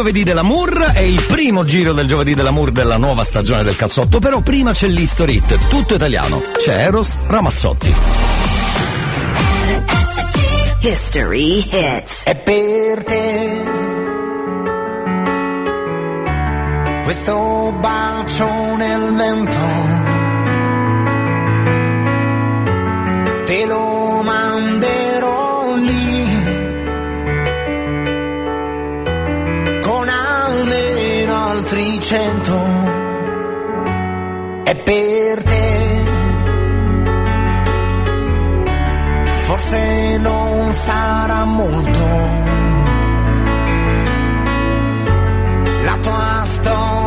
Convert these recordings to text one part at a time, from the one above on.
giovedì dell'amour, è il primo giro del giovedì dell'amour della nuova stagione del calzotto, però prima c'è l'History Hit, tutto italiano. C'è Eros Ramazzotti. History Hits. È per te. Questo bacio nel mento. Cento. È per te. Forse non sarà molto. La tua storia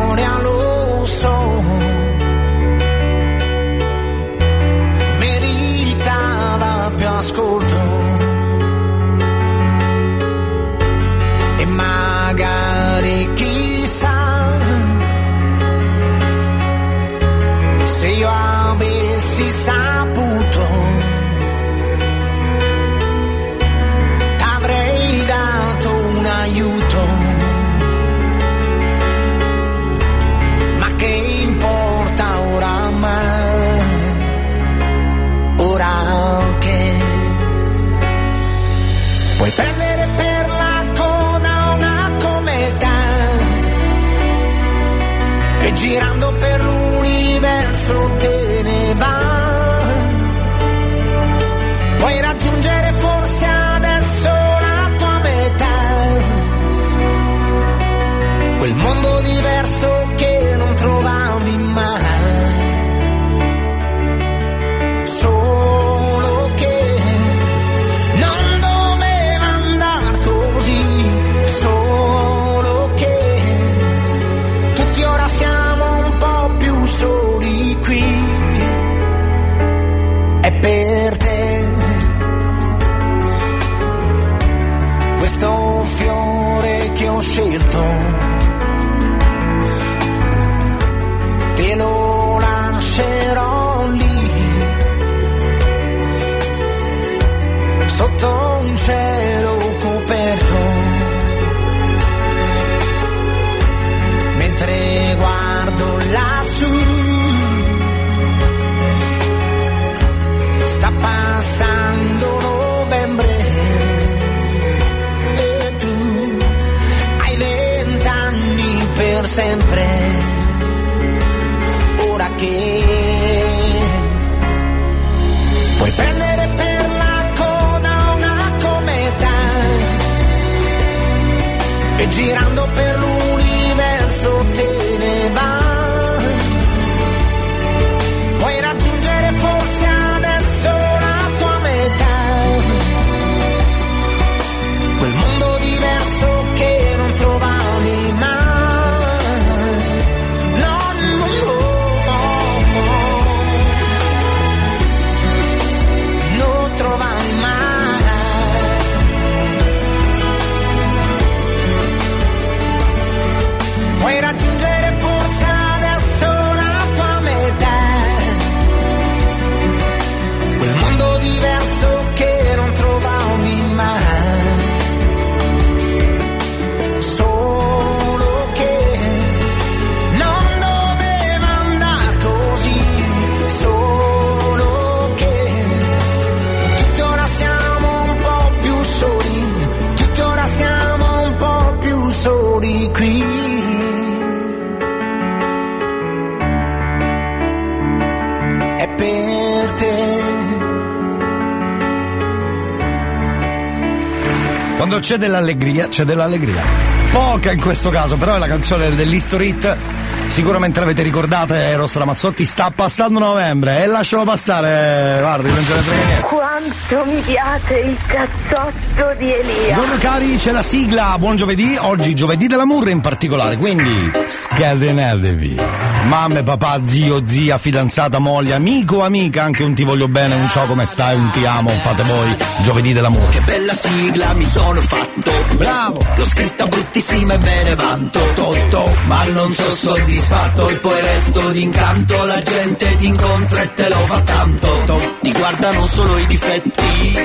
c'è dell'allegria, c'è dell'allegria. Poca in questo caso, però è la canzone dell'History Hit. Sicuramente l'avete ricordata, Eros Ramazzotti, sta passando novembre e lascialo passare, guardi, non ce ne frega niente. Quanto mi piace il cazzotto di Elia. Buongiorno cari, c'è la sigla, buon giovedì, oggi giovedì dell'amore in particolare, quindi scatenatevi. Mamme, papà, zio, zia, fidanzata, moglie, amico, amica, anche un ti voglio bene, un ciao come stai, un ti amo, fate voi, giovedì dell'amore. Che bella sigla mi sono fatto. Bravo! L'ho scritta bruttissima e me ne vanto. Totto, ma non so soddisfatto. e poi resto d'incanto La gente ti incontra e te lo fa tanto Ti guardano solo i difetti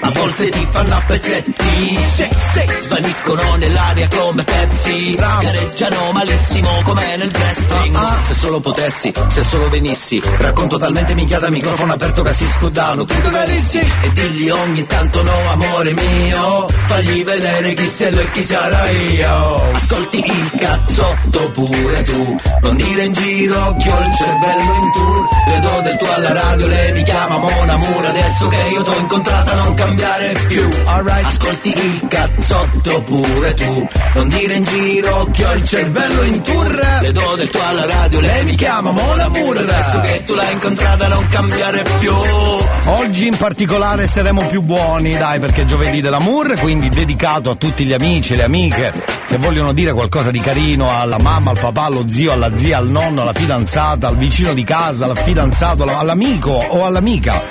A volte ti fanno a pezzetti. Svaniscono nell'aria come Pepsi. Gareggiano malissimo come nel wrestling Se solo potessi, se solo venissi Racconto talmente minchiata microfono aperto che si scudano. Chiudo carissi E digli ogni tanto no amore mio Fagli vedere chi sei lui e chi sarà io. Ascolti il cazzotto pure tu. Non dire in giro che ho il cervello in tour. Le do del tuo alla radio, lei mi chiama Mona Mur Adesso che io t'ho incontrata non cambiare più Ascolti il cazzotto pure tu. Non dire in giro che ho il cervello in tour. Le do del tuo alla radio, lei mi chiama Mona Mur Adesso che tu l'hai incontrata non cambiare più. Oggi in particolare saremo più buoni, dai, perché è giovedì dell'amour, quindi dedicato a tutti gli amici e le amiche che vogliono dire qualcosa di carino alla mamma, al papà, allo zio, alla zia, al nonno, alla fidanzata, al vicino di casa, al fidanzato, all'amico o all'amica.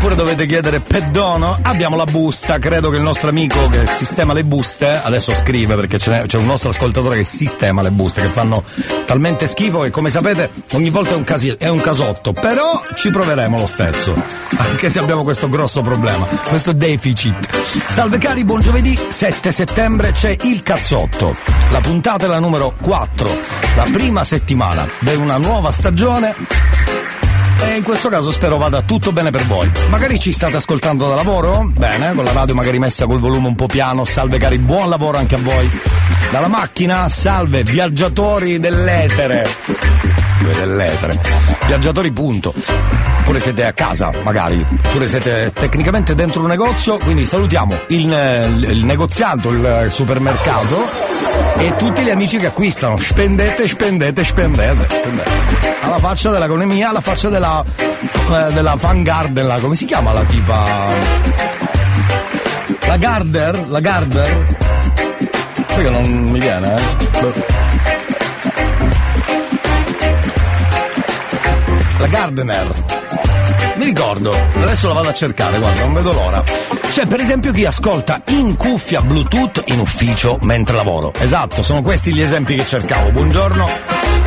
Oppure dovete chiedere perdono? Abbiamo la busta, credo che il nostro amico che sistema le buste, adesso scrive perché c'è, un nostro ascoltatore che sistema le buste, che fanno talmente schifo che come sapete ogni volta è un, casi- è un casotto, però ci proveremo lo stesso, anche se abbiamo questo grosso problema, questo deficit. Salve cari, buon giovedì, 7 settembre c'è il cazzotto, la puntata è la numero 4, la prima settimana di una nuova stagione e in questo caso spero vada tutto bene per voi. Magari ci state ascoltando da lavoro? Bene, con la radio magari messa col volume un po' piano. Salve cari, buon lavoro anche a voi. Dalla macchina, salve viaggiatori dell'etere. Dell'etere. Viaggiatori punto. Oppure siete a casa, magari. Oppure siete tecnicamente dentro un negozio, quindi salutiamo il, il negozianto, il supermercato e tutti gli amici che acquistano. Spendete, spendete, spendete. spendete alla faccia dell'economia, alla faccia della, eh, della Van Garden, la, come si chiama la tipa? La Garder? La Garder? Sai che non mi viene, eh? La Gardener. Mi ricordo, adesso la vado a cercare, guarda, non vedo l'ora. C'è per esempio chi ascolta in cuffia Bluetooth in ufficio mentre lavoro. Esatto, sono questi gli esempi che cercavo. Buongiorno.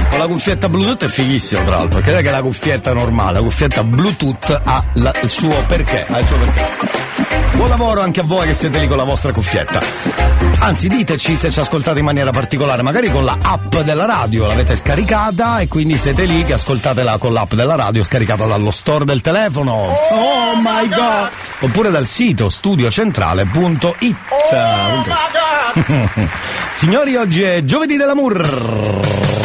Con la cuffietta Bluetooth è fighissimo, tra l'altro, è che la cuffietta normale, la cuffietta Bluetooth ha la- il suo perché. Ha il suo perché. Buon lavoro anche a voi che siete lì con la vostra cuffietta. Anzi, diteci se ci ascoltate in maniera particolare, magari con la app della radio, l'avete scaricata e quindi siete lì che ascoltatela con l'app della radio scaricata dallo store del telefono. Oh my god! Oppure dal sito studiocentrale.it. Signori, oggi è giovedì dell'amour.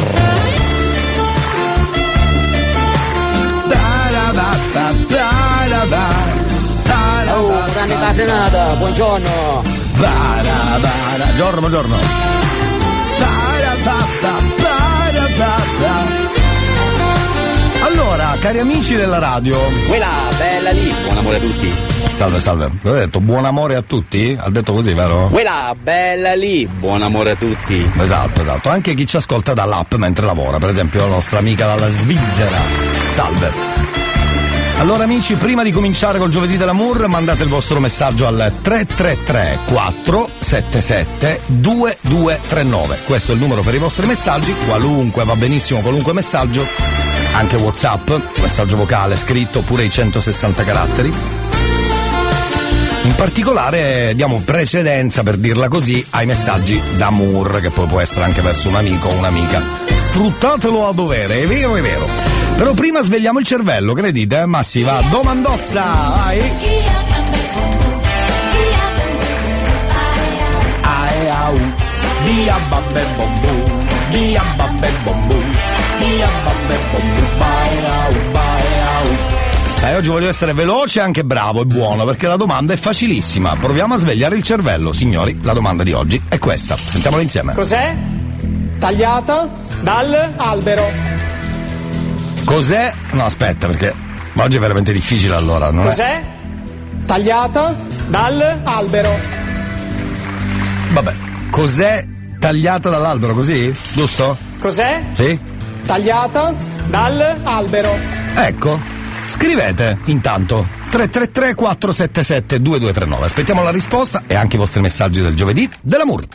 Catenata, buongiorno. Bara, bara. Buongiorno, buongiorno. Allora, cari amici della radio. Quella, bella lì, buon amore a tutti. Salve, salve. L'ho detto, buon amore a tutti? Ha detto così, vero? Quella, bella lì, buon amore a tutti. Esatto, esatto. Anche chi ci ascolta dall'app mentre lavora, per esempio la nostra amica dalla Svizzera. Salve. Allora amici, prima di cominciare col giovedì dell'amour, mandate il vostro messaggio al 333 477 2239. Questo è il numero per i vostri messaggi, qualunque, va benissimo qualunque messaggio, anche WhatsApp, messaggio vocale, scritto, oppure i 160 caratteri. In particolare diamo precedenza, per dirla così, ai messaggi d'amour, che poi può essere anche verso un amico o un'amica. Sfruttatelo a dovere, è vero, è vero. Però prima svegliamo il cervello, che ne dite? Ma si va, domandozza! Vai! Dia babbe bombu, dia babbe bombu, dia babbe bombu, bae au, bae au. Dai, oggi voglio essere veloce e anche bravo e buono perché la domanda è facilissima. Proviamo a svegliare il cervello, signori. La domanda di oggi è questa. Sentiamola insieme. Cos'è? Tagliata dal albero. Cos'è? No, aspetta, perché oggi è veramente difficile allora, non è? Cos'è? Tagliata dal albero. Vabbè, cos'è tagliata dall'albero così? Giusto? Cos'è? Sì? Tagliata dal albero. Ecco, scrivete intanto 333 477 2239. Aspettiamo la risposta e anche i vostri messaggi del giovedì dell'amour.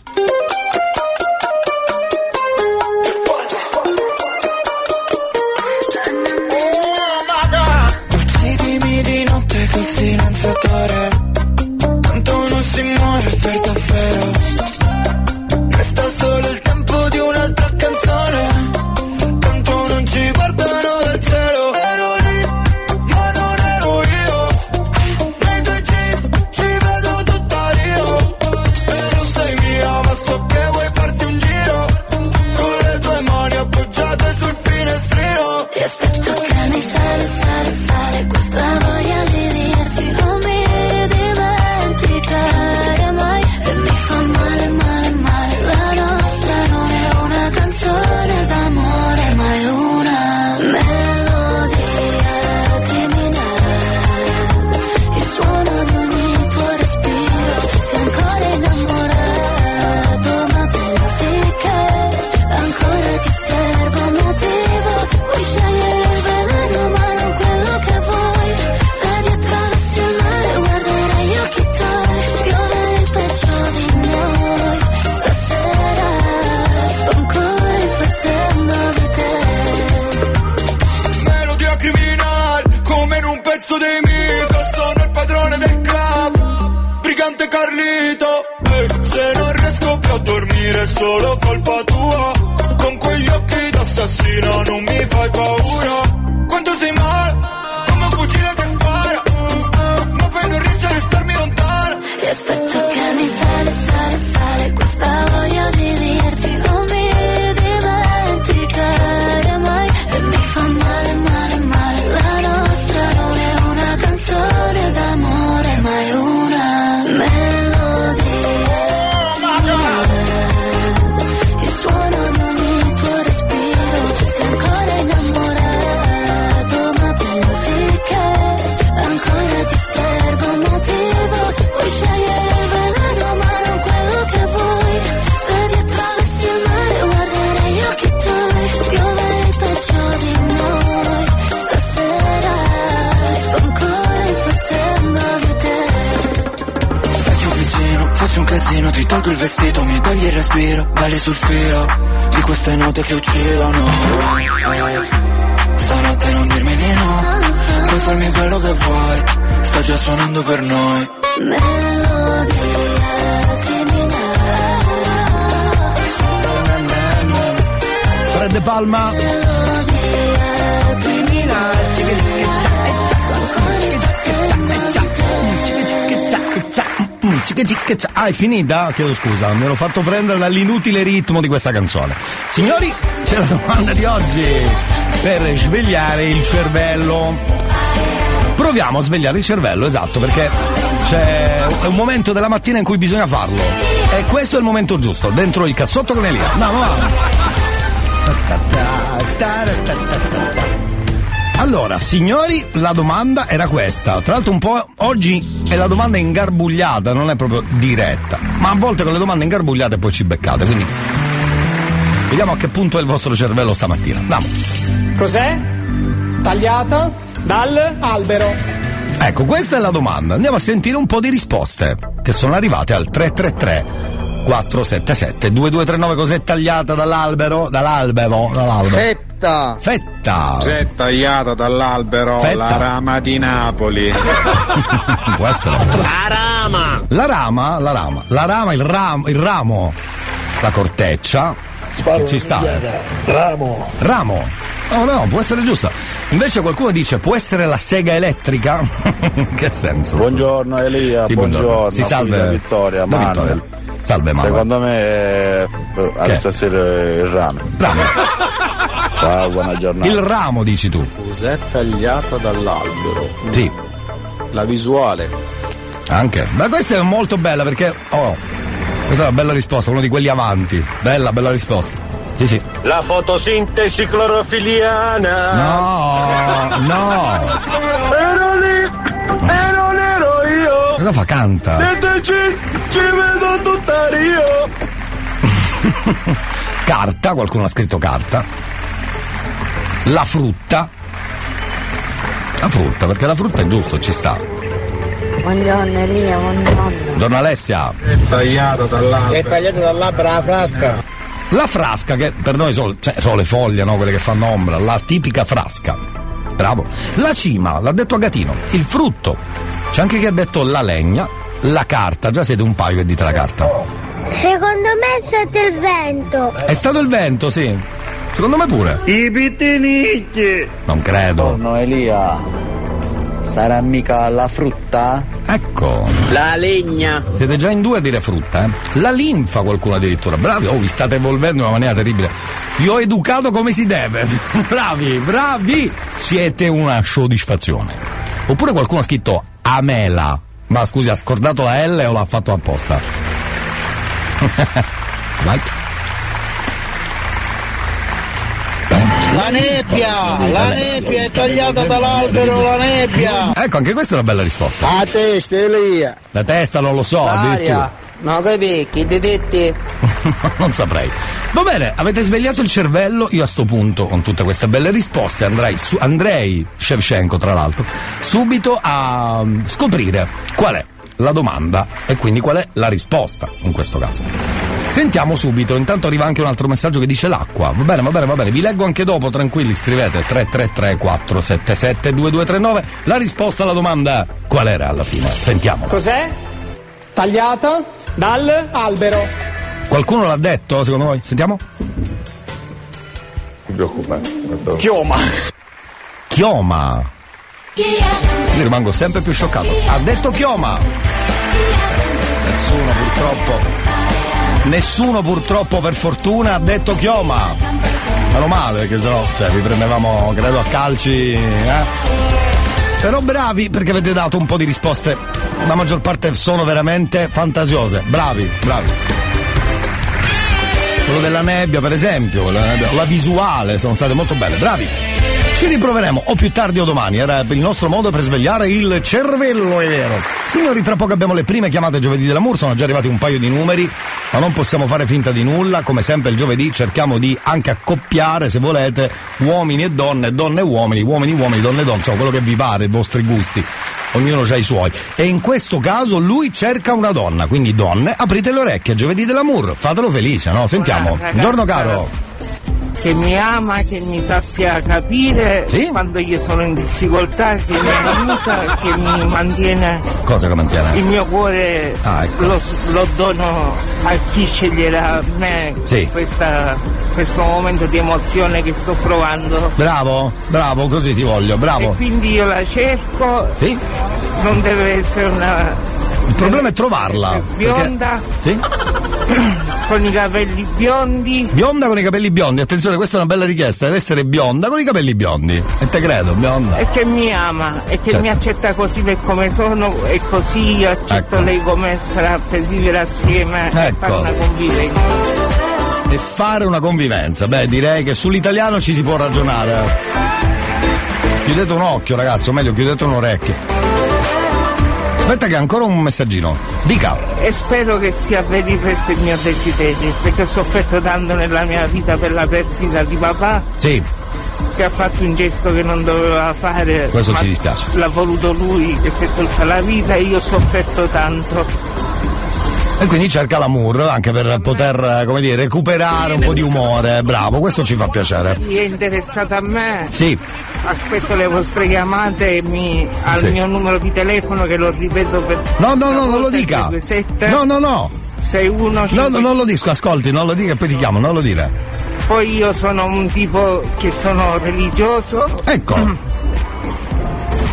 È finita? Chiedo scusa, mi ero fatto prendere dall'inutile ritmo di questa canzone. Signori, c'è la domanda di oggi per svegliare il cervello. Proviamo a svegliare il cervello, esatto, perché c'è un momento della mattina in cui bisogna farlo. E questo è il momento giusto, dentro il cazzotto con Elia. Andiamo, va. Allora, signori, la domanda era questa. Tra l'altro un po' oggi è la domanda ingarbugliata, non è proprio diretta. Ma a volte con le domande ingarbugliate poi ci beccate, quindi vediamo a che punto è il vostro cervello stamattina. Andiamo. Cos'è? Tagliata dal albero. Ecco, questa è la domanda. Andiamo a sentire un po' di risposte che sono arrivate al 333 477 2239 cos'è tagliata dall'albero? Dall'albero? Dall'albero. Fetta! Fetta! Cos'è tagliata dall'albero Fetta. la rama di Napoli? Può essere. La rama! La rama, la rama, la rama, il ramo, il ramo, la corteccia. ci sta. eh. Ramo. Ramo. No, no, può essere giusta. Invece qualcuno dice può essere la sega elettrica? In che senso? Buongiorno Elia, Sì, buongiorno. Si salve. Da Vittoria, Da Manuel. Vittoria. Salve Manuel. Secondo me eh, stasera il rame. Ramo. Ciao, buona giornata. Il ramo dici tu. Cos'è tagliata dall'albero? Sì. La visuale. Anche. Ma questa è molto bella perché. Oh. Questa è una bella risposta, uno di quelli avanti. Bella, bella risposta. Sì, sì. La fotosintesi clorofiliana. No, no. Ero lì e non ero io. Cosa fa? Canta. Ci, ci vedo tutta io. Carta, qualcuno ha scritto carta. La frutta. La frutta, perché la frutta è giusto, ci sta. Buongiorno Elia, buongiorno. Donna Alessia. È tagliata dall'albero. È tagliata dall'albero la frasca. La frasca, che per noi sono, cioè, sono le foglie, no? Quelle che fanno ombra, la tipica frasca. Bravo. La cima, l'ha detto Agatino. Il frutto. C'è anche chi ha detto la legna, la carta. Già siete un paio che dite la carta. Secondo me è stato il vento. È stato il vento, sì. Secondo me pure. I pittinicchi. Non credo. Buongiorno Elia. Sarà mica la frutta? Ecco. La legna. Siete già in due a dire frutta, eh? La linfa qualcuno addirittura. Bravi, oh, vi state evolvendo in una maniera terribile. Vi ho educato come si deve. bravi, bravi. Siete una soddisfazione. Oppure qualcuno ha scritto Amela. Ma scusi, ha scordato la L o l'ha fatto apposta? Vai. Nebbia, la nebbia è tagliata dall'albero, la nebbia. Ecco, anche questa è una bella risposta. A testa, Elia. La testa non lo so, addirittura. No, capi, chi ti detti? non saprei. Va bene, avete svegliato il cervello, io a sto punto, con tutte queste belle risposte, andrei, su, andrei Shevchenko tra l'altro, subito a mm, scoprire qual è la domanda e quindi qual è la risposta in questo caso. Sentiamo subito, intanto arriva anche un altro messaggio che dice l'acqua. Va bene, va bene, va bene, vi leggo anche dopo, tranquilli, scrivete 333 477 2239 la risposta alla domanda qual era alla fine. Sentiamo. Cos'è? Tagliata dal albero. Qualcuno l'ha detto secondo voi? Sentiamo? Chioma. Chioma. Io rimango sempre più scioccato. Ha detto Chioma. Nessuno purtroppo. Nessuno purtroppo per fortuna ha detto Chioma. Meno male perché sennò cioè, vi prendevamo credo a calci. Eh? Però bravi perché avete dato un po' di risposte. La maggior parte sono veramente fantasiose. Bravi, bravi. Quello della nebbia, per esempio, la, la visuale sono state molto belle. Bravi. Ci riproveremo o più tardi o domani. Era il nostro modo per svegliare il cervello, è vero. Signori, tra poco abbiamo le prime chiamate giovedì dell'amour, sono già arrivati un paio di numeri, ma non possiamo fare finta di nulla. Come sempre il giovedì cerchiamo di anche accoppiare, se volete, uomini e donne, donne e uomini, uomini, uomini, donne e donne, insomma, quello che vi pare, i vostri gusti. Ognuno ha i suoi. E in questo caso lui cerca una donna, quindi donne, aprite le orecchie, giovedì dell'amour, fatelo felice, no? Sentiamo. Buongiorno caro. Che mi ama, che mi sappia capire quando io sono in difficoltà, che mi aiuta, che mi mantiene Cosa che mantiene? il mio cuore Ah, ecco. lo, lo dono a chi sceglierà me Sì. questa- questo momento di emozione che sto provando. Bravo, bravo, così ti voglio, E bravo. quindi io la cerco, Sì? non deve essere una Il problema è trovarla. perché- bionda, Sì? con i capelli biondi, Bionda con i capelli biondi, attenzione, questa è una bella richiesta, deve essere bionda con i capelli biondi. E te credo, bionda. e che mi ama e che Certo. mi accetta così per come sono e così io accetto Ecco. lei come sarà per vivere assieme e Ecco. fare una convivenza. E fare una convivenza. Beh, direi che sull'italiano ci si può ragionare. Chiudete un occhio, ragazzi, o meglio, chiudete un orecchio. Aspetta che ancora un messaggino. Dica. E spero che sia veri questo il mio desiderio, perché ho sofferto tanto nella mia vita per la perdita di papà Sì, che ha fatto un gesto che non doveva fare. Questo ci dispiace. L'ha voluto lui che si è tolta la vita e io ho sofferto tanto. E quindi cerca l'amour anche per poter, come dire, recuperare un po' di umore. Bravo, questo ci fa piacere. Chi è interessato a me? Sì, Aspetto le vostre chiamate e mi, al Sì. mio numero di telefono che lo ripeto per No, no, no, non lo dica. 27 No, no, no. 61 No, no, non lo dico, ascolti, non lo dica e poi ti chiamo, non lo dire. Poi io sono un tipo che sono religioso. Ecco.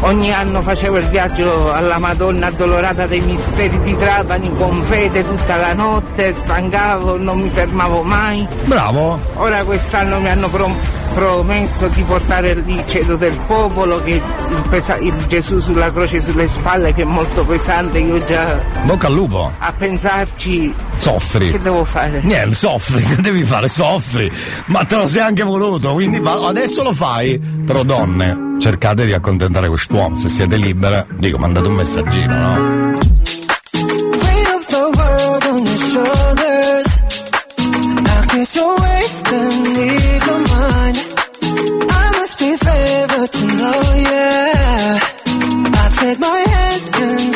Ogni anno facevo il viaggio alla Madonna addolorata dei misteri di Trapani con fede tutta la notte, stancavo, non mi fermavo mai. Bravo. Ora quest'anno mi hanno prom- promesso di portare il cedo del popolo, che il, pesa- il Gesù sulla croce sulle spalle che è molto pesante, io già Bocca al lupo. a pensarci Soffri. che devo fare. Niente, soffri, che devi fare? Soffri. Ma te lo sei anche voluto, quindi adesso lo fai. Però donne, cercate di accontentare quest'uomo. Se siete libere, dico, mandate un messaggino, no?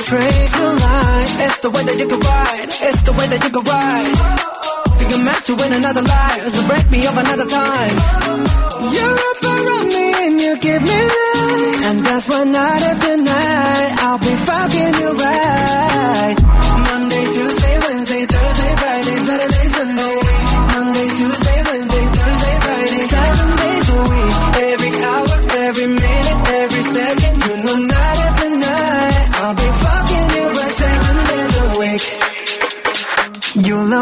And trace. It's the way that you can ride. It's the way that you can ride. Think I'm meant to win another life, so break me up another time. You're up around me and you give me life. And that's why night after night, I'll be fucking you right.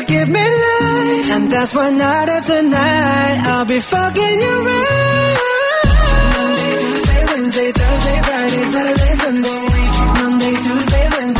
you give me life. And that's why night after night I'll be fucking you right. Monday, Tuesday, Wednesday, Thursday, Friday, Saturday, Sunday. Monday, Tuesday, Wednesday,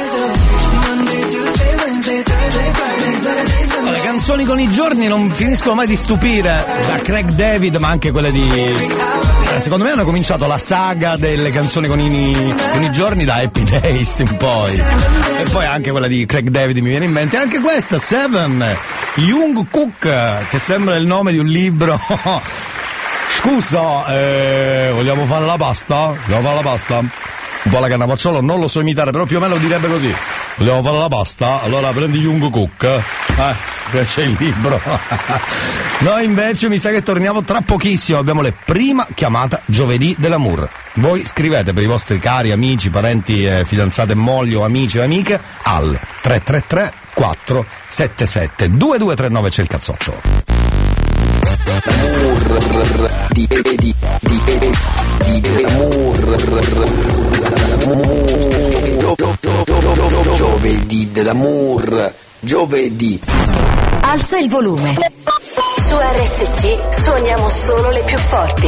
canzoni con i giorni non finiscono mai di stupire, da Craig David, ma anche quelle di. eh, Secondo me hanno cominciato la saga delle canzoni con i, con i giorni da Happy Days in poi. E poi anche quella di Craig David mi viene in mente. Anche questa, Seven, Jung Cook, che sembra il nome di un libro. Scusa, eh, vogliamo fare la pasta? Vogliamo fare la pasta? Un po' la cannavacciolo, non lo so imitare, però più o meno direbbe così. Vogliamo fare la pasta? Allora prendi Jung Cook. Eh, c'è il libro. Noi invece mi sa che torniamo tra pochissimo. Abbiamo le prima chiamata giovedì dell'amour. Voi scrivete per i vostri cari amici, parenti, eh, fidanzate, mogli o amici o amiche al 333 477 2239 c'è il cazzotto. di di di di di dell'amour giovedì dell'amour giovedì Alza il volume. Su RSC suoniamo solo le più forti.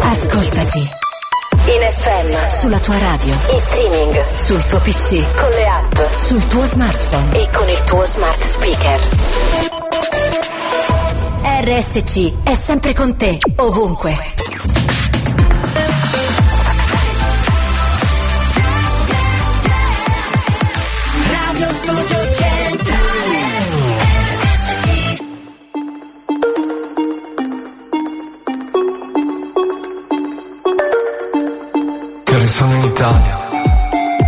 Ascoltaci. In FM. Sulla tua radio. In streaming. Sul tuo PC. Con le app. Sul tuo smartphone. E con il tuo smart speaker. RSC è sempre con te, ovunque. Italia,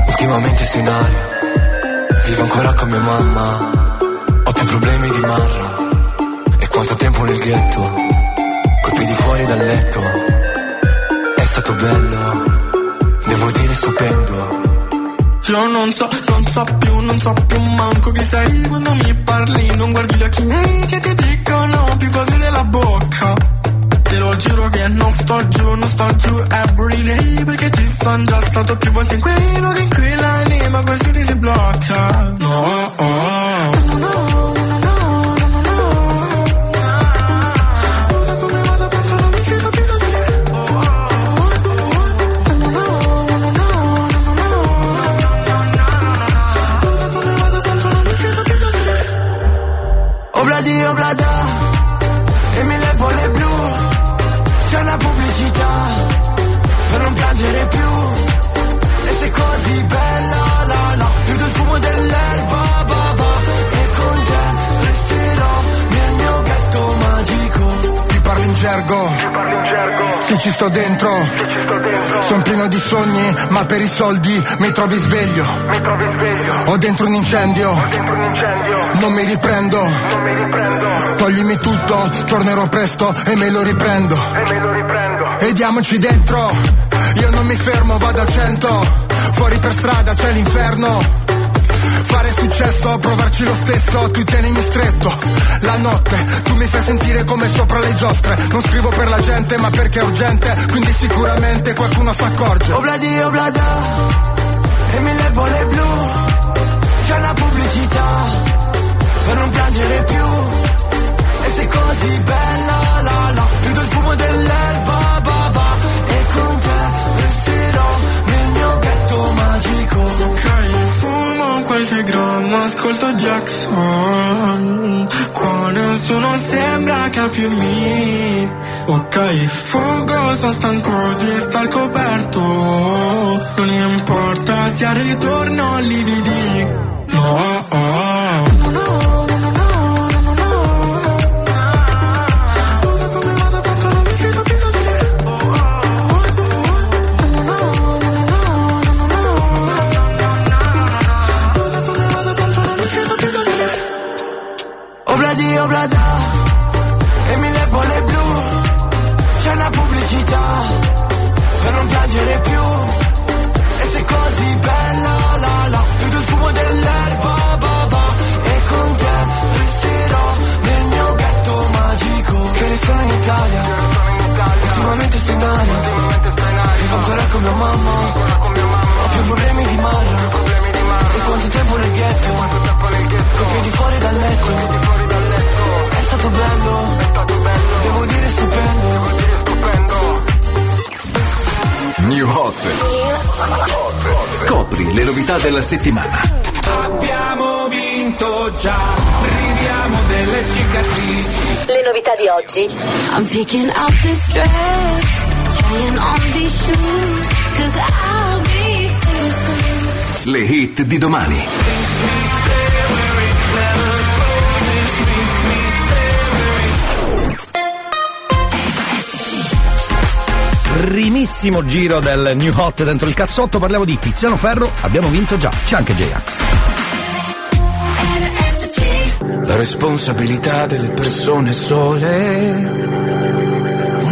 ultimamente aria. Vivo ancora con mia mamma, ho più problemi di Marra. E quanto tempo nel ghetto, coi piedi fuori dal letto. È stato bello, devo dire stupendo. Io non so, non so più, non so più manco chi sei quando mi parli, non guardi gli occhi miei che ti dicono più cose della bocca. Te lo giuro che non sto giù, non sto giù every day perché ci sono già stato più volte in quei luoghi in cui l'anima quasi ti si blocca. No, oh, oh. Ci sto dentro. Sono pieno di sogni, ma per i soldi mi trovi sveglio. Ho dentro un incendio, non mi riprendo. Toglimi tutto, tornerò presto e me lo riprendo. E diamoci dentro, io non mi fermo, vado a cento. Fuori per strada c'è l'inferno. Fare successo, provarci lo stesso, tu tienimi stretto. La notte, tu mi fai sentire come sopra le giostre. Non scrivo per la gente, ma perché è urgente, quindi sicuramente qualcuno si accorge. Obladi oblada e mille bolle blu. C'è una pubblicità per non piangere più. E sei così bella la la. Più del fumo dell'erba ba ba. E con te resterò nel mio ghetto magico. Ok, fumo qualche grammo, ascolto Jackson. Qua nessuno sembra capirmi. Ok, fuggo, sto stanco di star coperto. Non importa se al ritorno lividi No, oh. Con mia mamma Ho più problemi di Marra E quanto tempo nel ghetto Con piedi fuori dal letto è stato bello, devo dire stupendo. New Hot. Scopri le novità della settimana. Abbiamo vinto già, ridiamo delle cicatrici. Le novità di oggi. I'm picking up this dress, Le hit di domani. Primissimo giro del New Hot dentro il cazzotto, parliamo di Tiziano Ferro, abbiamo vinto già, c'è anche J-Ax. La responsabilità delle persone sole.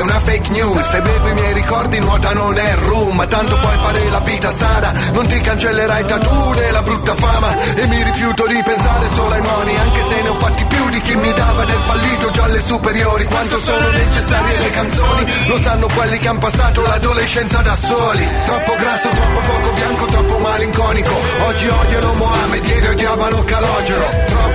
Una fake news. Se bevo i miei ricordi nuota vita non è rum, tanto puoi fare la vita sana, non ti cancellerai tatu né la brutta fama. E mi rifiuto di pensare solo ai moni, anche se ne ho fatti più di chi mi dava del fallito già alle superiori, quanto sono necessarie le canzoni, lo sanno quelli che hanno passato l'adolescenza da soli, troppo grasso, troppo poco bianco, troppo malinconico, oggi odiano Mohamed, ieri odiavano Calogero,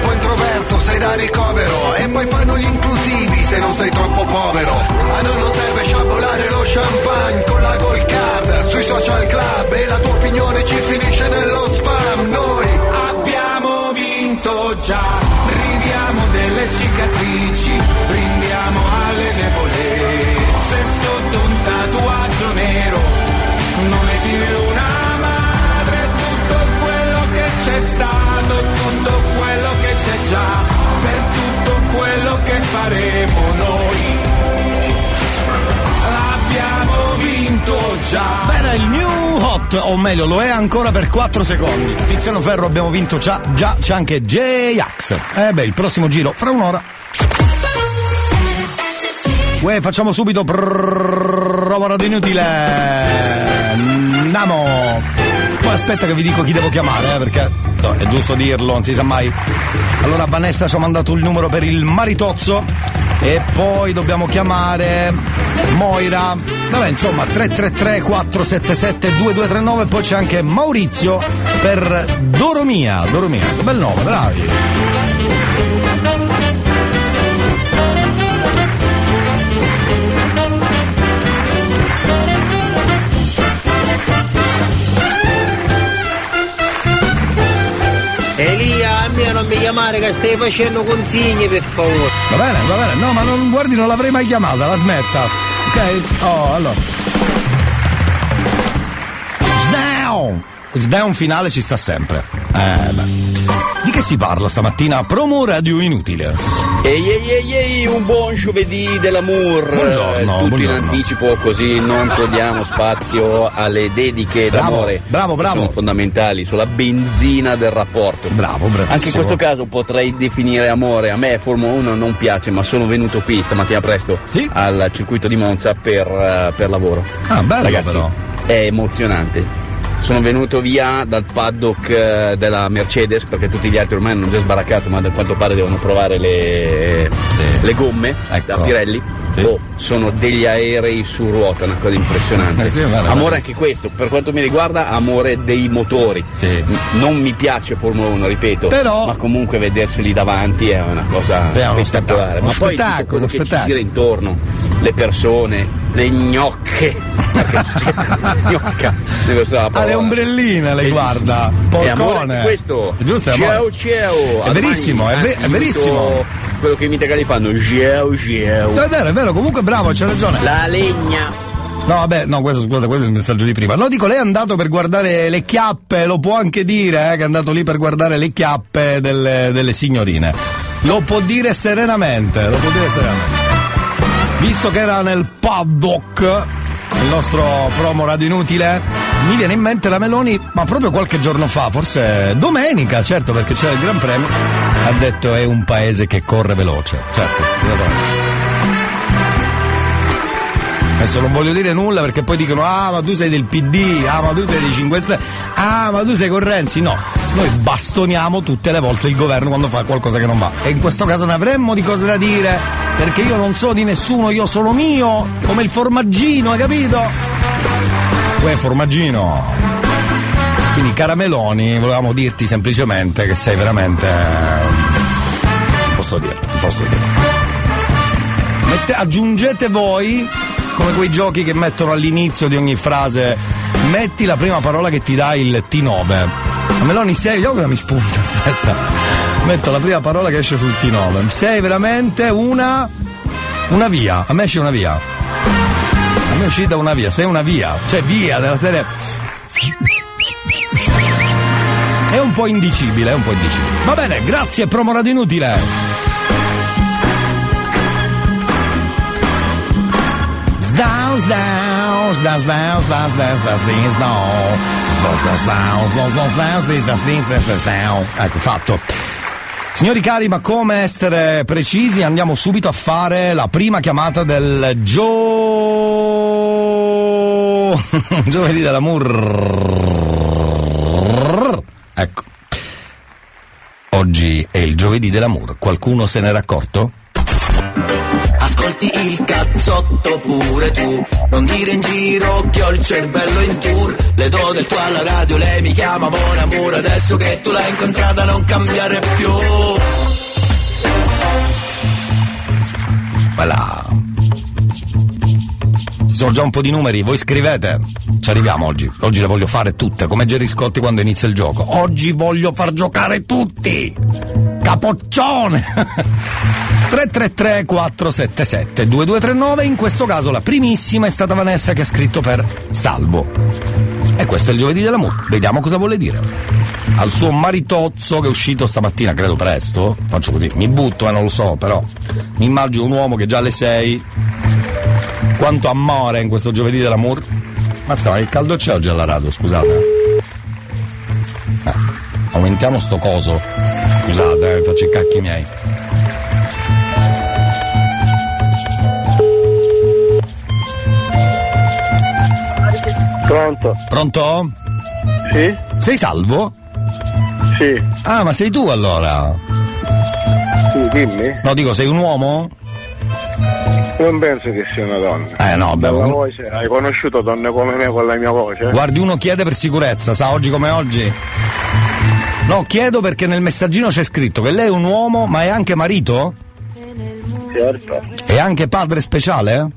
troppo introverso, sei da ricovero, e poi fanno gli inclusivi se non sei troppo povero, a noi non serve sciabolare lo champagne con la gold card sui social club e la tua opinione ci finisce nello spam, noi Abbiamo vinto già, ridiamo delle cicatrici, brindiamo alle debolezze sotto un tatuaggio nero. Stato, tutto quello che c'è già, per tutto quello che faremo noi. Abbiamo vinto già. Bene, il new hot, o meglio, lo è ancora per 4 secondi. Tiziano Ferro abbiamo vinto già, già c'è anche J-Ax. Eh beh, il prossimo giro fra un'ora. Uè, facciamo subito prova radio inutile. Andiamo. Aspetta che vi dico chi devo chiamare, eh, perché no, è giusto dirlo, non si sa mai. Allora Vanessa ci ha mandato il numero per il maritozzo e poi dobbiamo chiamare Moira. Vabbè, insomma, 333 477 2239 e poi c'è anche Maurizio per Doromia. Doromia, bel nome, bravi. Elia, a me non mi chiamare che stai facendo consigli per favore. Va bene, va bene. No, ma non guardi, non l'avrei mai chiamata, la smetta. Ok? Oh, allora. Sdown! Sdown finale ci sta sempre. Eh, beh. Di che si parla stamattina? Promo radio inutile. Ehi ehi ehi ehi, un buon giovedì dell'amour. Buongiorno, Tutto buongiorno. in anticipo così non togliamo spazio alle dediche Bravo, d'amore. bravo, bravo. Sono fondamentali sulla benzina del rapporto. Bravo, bravissimo. Anche in questo caso potrei definire amore. A me Formula 1 non piace, ma sono venuto qui stamattina presto al circuito di Monza per, eh, per lavoro. Ah, bello Ragazzi, però. è emozionante. Sono venuto via dal paddock eh, della Mercedes perché tutti gli altri ormai hanno già sbaraccato, ma a quanto pare devono provare le, le gomme Ecco. da Pirelli. Oh, sono degli aerei su ruota, una cosa impressionante. Eh sì, guarda, amore guarda. anche questo, per quanto mi riguarda, amore dei motori. M- Non mi piace Formula 1, ripeto, Però- ma comunque vederseli davanti è una cosa Sì, è uno spettacolare. spettacolo, Ma uno poi spettacolo, uno che ci gira intorno, le persone, le gnocche. Gnocca, Ah, le ombrelline le guarda. Porcone. questo. È giusto, è ciao ciao. È verissimo, è, ve- è verissimo. Quello che i italiani fanno, ciao ciao. È vero, è vero, comunque bravo, c'è ragione. La legna. No, vabbè, no, questo scusate, questo è il messaggio di prima. No, dico, lei è andato per guardare le chiappe, lo può anche dire, eh, che è andato lì per guardare le chiappe delle, delle signorine. Lo può dire serenamente, lo può dire serenamente. Visto che era nel paddock, il nostro promo radio inutile, mi viene in mente la Meloni, ma proprio qualche giorno fa, forse domenica, certo, perché c'era il Gran Premio, ha detto è un paese che corre veloce. Certo. Adesso non voglio dire nulla perché poi dicono ah ma tu sei del PD, ah ma tu sei dei 5 Stelle, ah ma tu sei con Renzi. No, noi bastoniamo tutte le volte il governo quando fa qualcosa che non va. E in questo caso ne avremmo di cose da dire, perché io non so di nessuno, io sono mio, come il formaggino, hai capito? Uè formaggino. Quindi carameloni, volevamo dirti semplicemente che sei veramente... Non posso dire, posso dire. Mette- aggiungete voi, come quei giochi che mettono all'inizio di ogni frase, metti la prima parola che ti dà il T9. A Meloni sei, io cosa mi spunta, aspetta. Metto la prima parola che esce sul T9. Sei veramente una. una via. A me esce una via. A me è uscita una via, sei una via. Cioè via della serie. È un po' indicibile, è un po' indicibile. Va bene, grazie, promo radio inutile. Ecco, fatto. Signori cari, ma come essere precisi? Andiamo subito a fare la prima chiamata del. Salvo, giovedì dell'amour. Ecco. Oggi è il giovedì dell'amour. Qualcuno se n'era accorto? Ascolti il cazzotto pure tu Non dire in giro che ho il cervello in tour Le do del tuo alla radio, lei mi chiama buon amore Adesso che tu l'hai incontrata non cambiare più Voilà. Ci sono già un po' di numeri, voi scrivete. Ci arriviamo oggi. Oggi le voglio fare tutte, come Gerry Scotti quando inizia il gioco. Oggi voglio far giocare tutti! Capoccione! 333 477 2239, in questo caso la primissima è stata Vanessa che ha scritto per Salvo. E questo è il giovedì dell'amore, vediamo cosa vuole dire. Al suo maritozzo che è uscito stamattina, credo presto, faccio così, mi butto e non lo so, però mi immagino un uomo che già alle 6 quanto amore in questo giovedì dell'amore. Mazza, ma che caldo c'è oggi alla radio, scusate. Eh, aumentiamo sto coso. Scusate, eh, faccio i cacchi miei. Pronto? Pronto? Sì? Sei salvo? Sì. Ah, ma sei tu allora? Sì, dimmi. No, dico, sei un uomo? Non penso che sia una donna. Eh no, beh, Dalla voce, hai conosciuto donne come me con la mia voce? Guardi, uno chiede per sicurezza, sa oggi come oggi? No, chiedo perché nel messaggino c'è scritto che lei è un uomo, ma è anche marito? Certo. È anche padre speciale?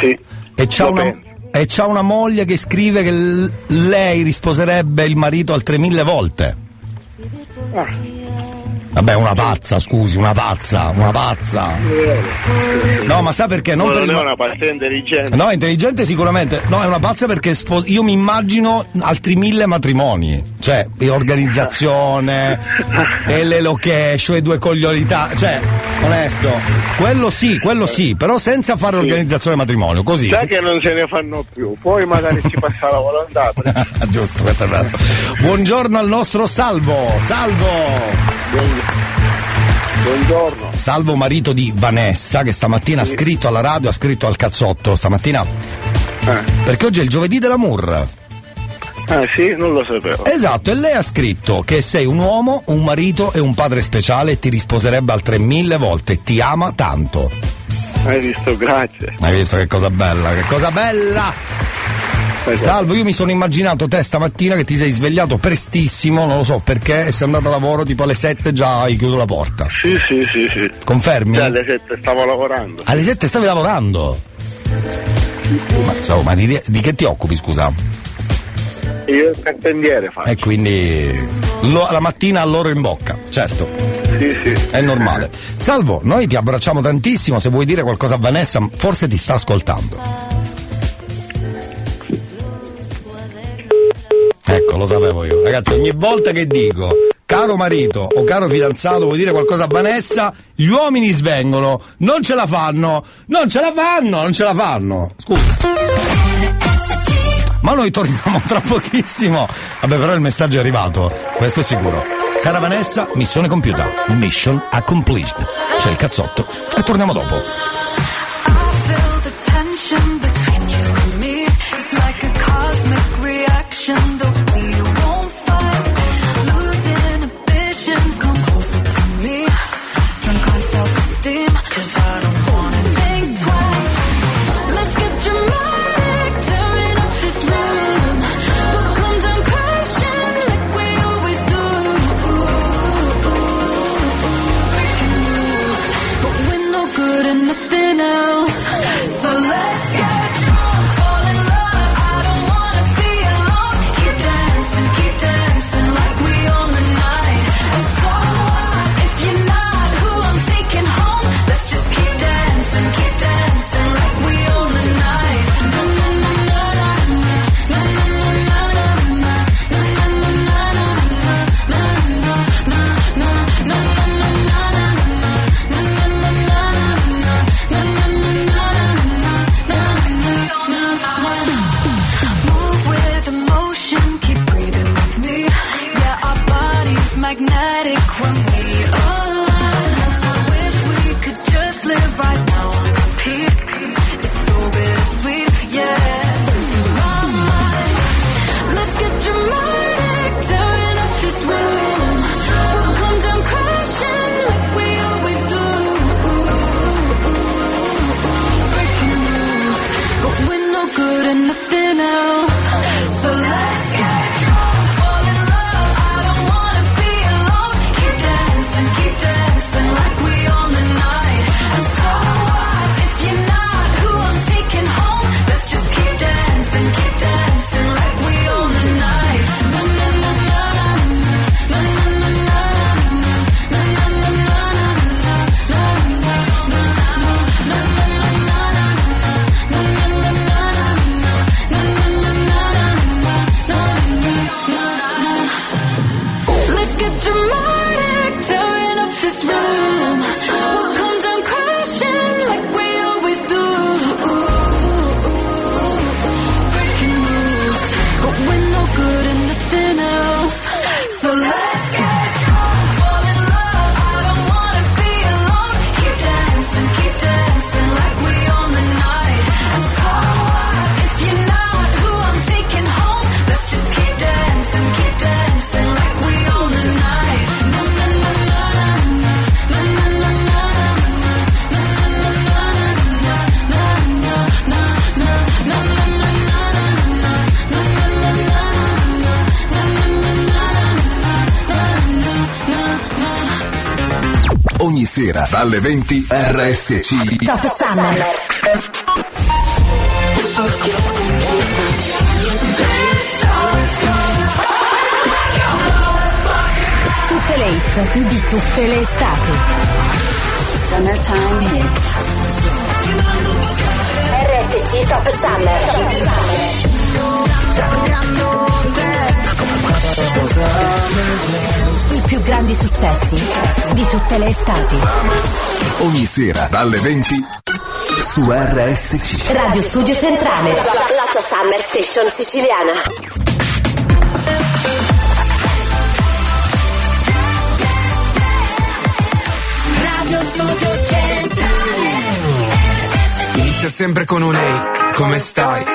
Sì. E c'ha, una, e c'ha una moglie che scrive che l- lei risposerebbe il marito altre mille volte. Ah. Vabbè, una pazza, scusi, una pazza, una pazza. No, ma sa perché? Non Non, per il è una parte intelligente. No, è intelligente sicuramente. No, è una pazza perché spo- io mi immagino altri mille matrimoni. Cioè, organizzazione, e le location, e due coglionità. Cioè, onesto. Quello sì, quello sì, però senza fare organizzazione matrimonio, così. Sai che non se ne fanno più, poi magari ci passa la volontà. Giusto, questo è vero. Buongiorno al nostro Salvo. Salvo. Buongiorno. Salvo marito di Vanessa che stamattina ha scritto alla radio, ha scritto al cazzotto stamattina. Perché oggi è il giovedì dell'amour. Ah sì, non lo sapevo. Esatto, e lei ha scritto che sei un uomo, un marito e un padre speciale e ti risposerebbe altre mille volte. Ti ama tanto. Hai visto, grazie. Hai visto che cosa bella, che cosa bella! Salvo, io mi sono immaginato te stamattina che ti sei svegliato prestissimo, non lo so perché, e sei andato a lavoro tipo alle 7 già hai chiuso la porta. Sì, sì, sì, sì. Confermi? Già alle 7 stavo lavorando. Alle 7 stavi lavorando? Ma, insomma, ma di, di che ti occupi, scusa? Io il carpendiere faccio. E quindi lo- la mattina a loro in bocca, certo. Sì, sì. È normale. Salvo, noi ti abbracciamo tantissimo, se vuoi dire qualcosa a Vanessa, forse ti sta ascoltando. Ecco, lo sapevo io. Ragazzi, ogni volta che dico caro marito o caro fidanzato, vuoi dire qualcosa a Vanessa, gli uomini svengono, non ce la fanno, non ce la fanno, non ce la fanno. Scusa. Ma noi torniamo tra pochissimo. Vabbè, però il messaggio è arrivato, questo è sicuro. Cara Vanessa, missione compiuta. Mission accomplished. C'è il cazzotto e torniamo dopo. feel the tension dalle 20 RSC. Top Summer. Tutte le hit di tutte le estati. Summertime Hits. RSC Top Summer. I più grandi successi di tutte le estati. Ogni sera dalle 20 su RSC. Radio Studio Centrale. La, la tua Summer Station siciliana. Radio Studio Centrale. Inizia sempre con un ehi, come stai?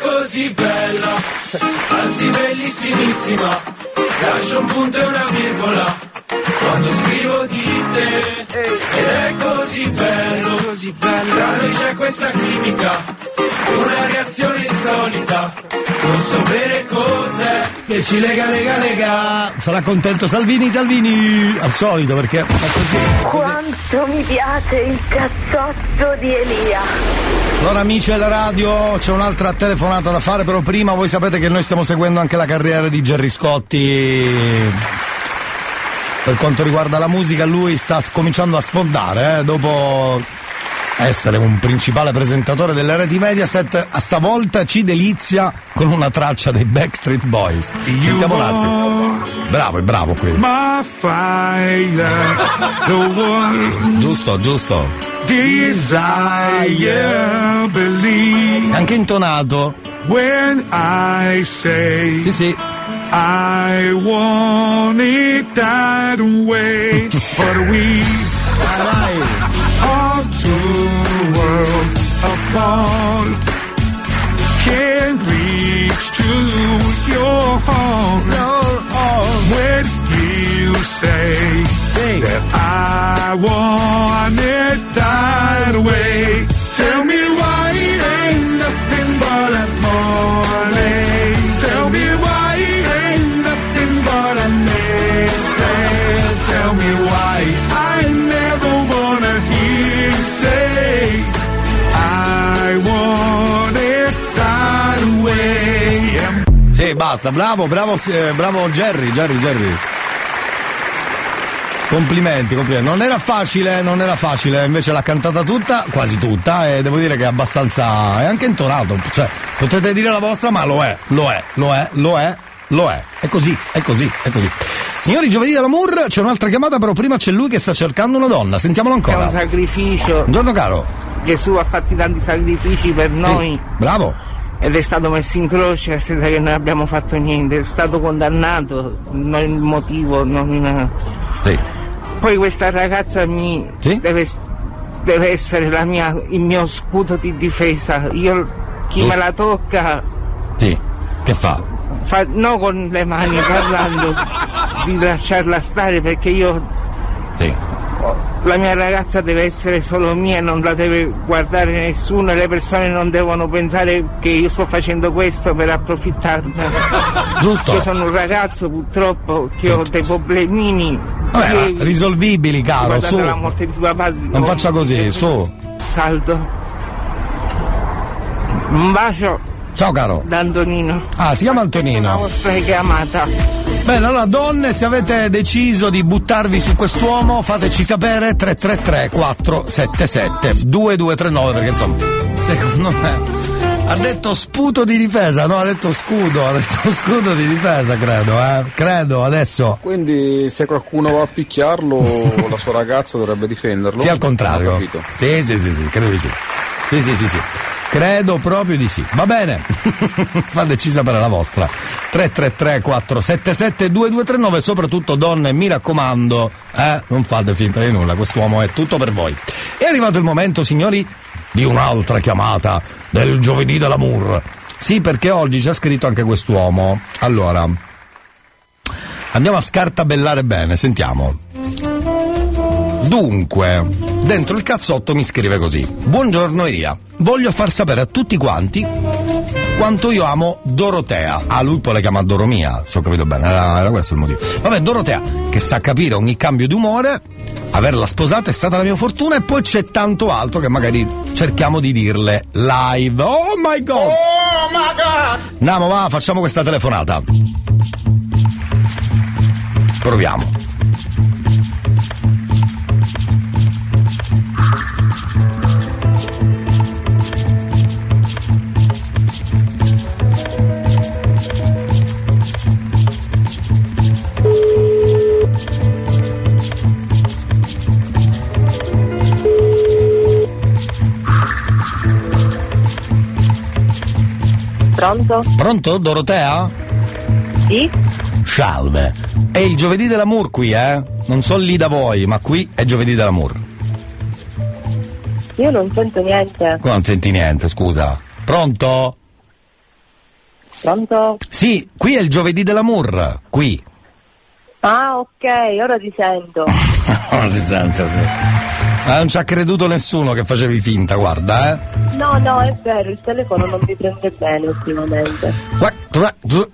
così bella. Anzi bellissimissima. Lascio un punto e una virgola Quando scrivo di te Ed è così bello Così bello Tra noi c'è questa chimica Una reazione insolita Non so bene cos'è Che ci lega, lega, lega. Sarà contento Salvini, Salvini. Al solito perché è così. Quanto mi piace il cazzotto di Elia. Allora amici della radio, c'è un'altra telefonata da fare, però prima voi sapete che noi stiamo seguendo anche la carriera di Gerry Scotti per quanto riguarda la musica lui sta cominciando a sfondare, eh, dopo essere un principale presentatore delle reti Mediaset, a stavolta ci delizia con una traccia dei Backstreet Boys. Sentiamo un attimo. Bravo, è bravo qui. Giusto, giusto. desire, believe. Anche intonato. When I say, sì, sì. I want it that way, but we are two worlds apart. Can't reach to your heart. When you say that I want it that way, tell me why basta, bravo, bravo, eh, bravo Jerry, Jerry, Jerry. Complimenti, complimenti. Non era facile, non era facile, invece l'ha cantata tutta, quasi tutta, e devo dire che è abbastanza. è anche intonato. Cioè, potete dire la vostra, ma lo è, lo è, lo è, lo è, lo è. È così, è così, è così. Signori, giovedì dell'amour, c'è un'altra chiamata, però prima c'è lui che sta cercando una donna. Sentiamolo È un ancora. sacrificio. Buongiorno caro. Gesù ha fatti tanti sacrifici per noi. Bravo. Ed è stato messo in croce senza che noi abbiamo fatto niente, è stato condannato, non il motivo, non... Sì. Poi questa ragazza mi deve, deve essere la mia, il mio scudo di difesa. Io chi Giusto. me la tocca Sì. Che fa? fa, no con le mani parlando di lasciarla stare perché io Sì. La mia ragazza deve essere solo mia, non la deve guardare nessuno e le persone non devono pensare che io sto facendo questo per approfittarne. Giusto. Io sono un ragazzo purtroppo che ho dei problemini. Vabbè, che- risolvibili, caro, su. papà. Non faccia così, su. Saldo. Un bacio Ciao caro. da Antonino. Ah, si chiama Antonino. vostra chiamata. Bene, allora donne, se avete deciso di buttarvi su quest'uomo, fateci sapere 333 477 2239 perché insomma, secondo me ha detto sputo di difesa, no, ha detto scudo, ha detto scudo di difesa, credo, eh. Credo adesso. Quindi se qualcuno va a picchiarlo, la sua ragazza dovrebbe difenderlo. Sì, al contrario. Sì, sì, sì, sì, credo di sì. Sì, sì, sì, sì. Credo proprio di sì. Va bene. Fateci sapere la vostra. 333 477 2239 soprattutto donne, mi raccomando, eh, non fate finta di nulla, quest'uomo è tutto per voi. È arrivato il momento, signori, di un'altra chiamata del giovedì dell'amour. Sì, perché oggi c'è scritto anche quest'uomo. Allora, andiamo a scartabellare bene, sentiamo. Dunque, dentro il cazzotto mi scrive così. Buongiorno Elia, voglio far sapere a tutti quanti quanto io amo Dorotea. Ah, lui poi la chiama Doromia, se ho capito bene, era, era questo il motivo. Vabbè, Dorotea, che sa capire ogni cambio di umore, averla sposata è stata la mia fortuna e poi c'è tanto altro che magari cerchiamo di dirle live. Oh my god! Oh my god! Andiamo, va, facciamo questa telefonata. Proviamo. Pronto? Pronto, Dorotea? Sì? Salve. È il giovedì dell'amour qui, eh? Non so lì da voi, ma qui è giovedì dell'amour. Io non sento niente. Qua non senti niente, scusa. Pronto? Pronto? Sì, qui è il giovedì dell'amour. Qui. Ah, ok, ora ti sento. non si sente, sì. Ma non ci ha creduto nessuno che facevi finta, guarda, eh? No, no, è vero, il telefono non mi prende bene ultimamente. Guarda, tu, tu,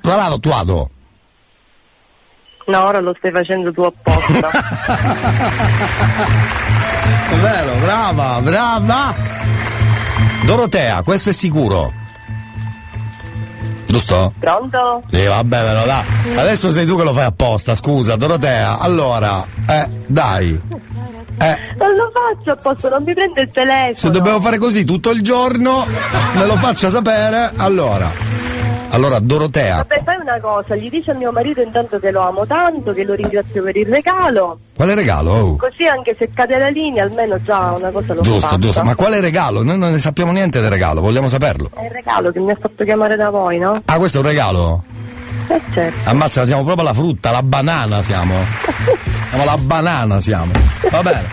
tu. No, ora lo stai facendo tu apposta. È vero, brava, brava. Dorotea, questo è sicuro. Giusto? Pronto? Sì, vabbè, però dai. Adesso sei tu che lo fai apposta, scusa, Dorotea. Allora, eh, dai. Eh, Non lo faccio apposta, non mi prende il telefono. se dobbiamo fare così tutto il giorno, me lo faccia sapere. Allora. Allora, Dorotea, Vabbè, fai una cosa, gli dice a mio marito intanto che lo amo tanto, che lo ringrazio per il regalo, quale regalo? Oh. così anche se cade la linea almeno già una cosa l'ho Giusto, fatta. giusto. Ma quale regalo? Noi non ne sappiamo niente del regalo, vogliamo saperlo. È il regalo che mi ha fatto chiamare da voi, no? Ah, questo è un regalo? Eh certo. Ammazza, siamo proprio la frutta, la banana siamo. Siamo la banana siamo. Va bene.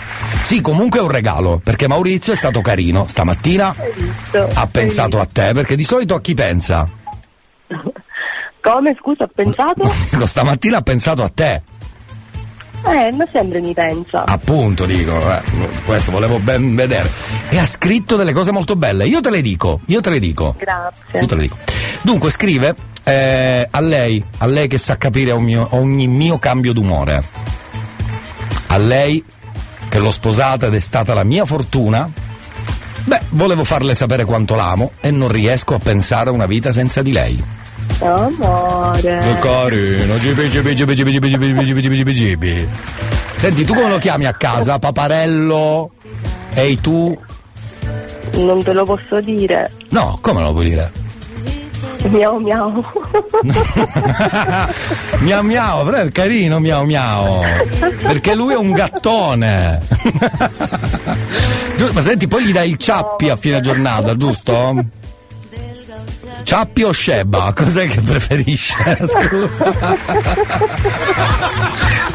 Sì, comunque è un regalo, perché Maurizio è stato carino. Stamattina ha pensato a te, perché di solito a chi pensa? Come, scusa, ho pensato? No, Stamattina ha pensato a te. Eh, ma sempre mi pensa. Appunto, dico, eh, questo volevo ben vedere. E ha scritto delle cose molto belle. Io te le dico, io te le dico. Grazie. Io te le dico. Dunque, scrive eh, a lei, a lei che sa capire ogni ogni mio cambio d'umore. A lei che l'ho sposata ed è stata la mia fortuna. Beh, volevo farle sapere quanto l'amo e non riesco a pensare a una vita senza di lei. Amore. Che carino, gibi, gibi, gibi, gibi, gibi, gibi, gibi, gibi, gibi, gibi. Senti, tu come lo chiami a casa? Paparello? Ehi tu? Non te lo posso dire. No, come lo puoi dire? Miau miau. miau miau, però carino miau miau. Perché lui è un gattone. Ma senti, poi gli dai il ciappi a fine giornata, giusto? Ciappi o Sheba? Cos'è che preferisce? Scusa.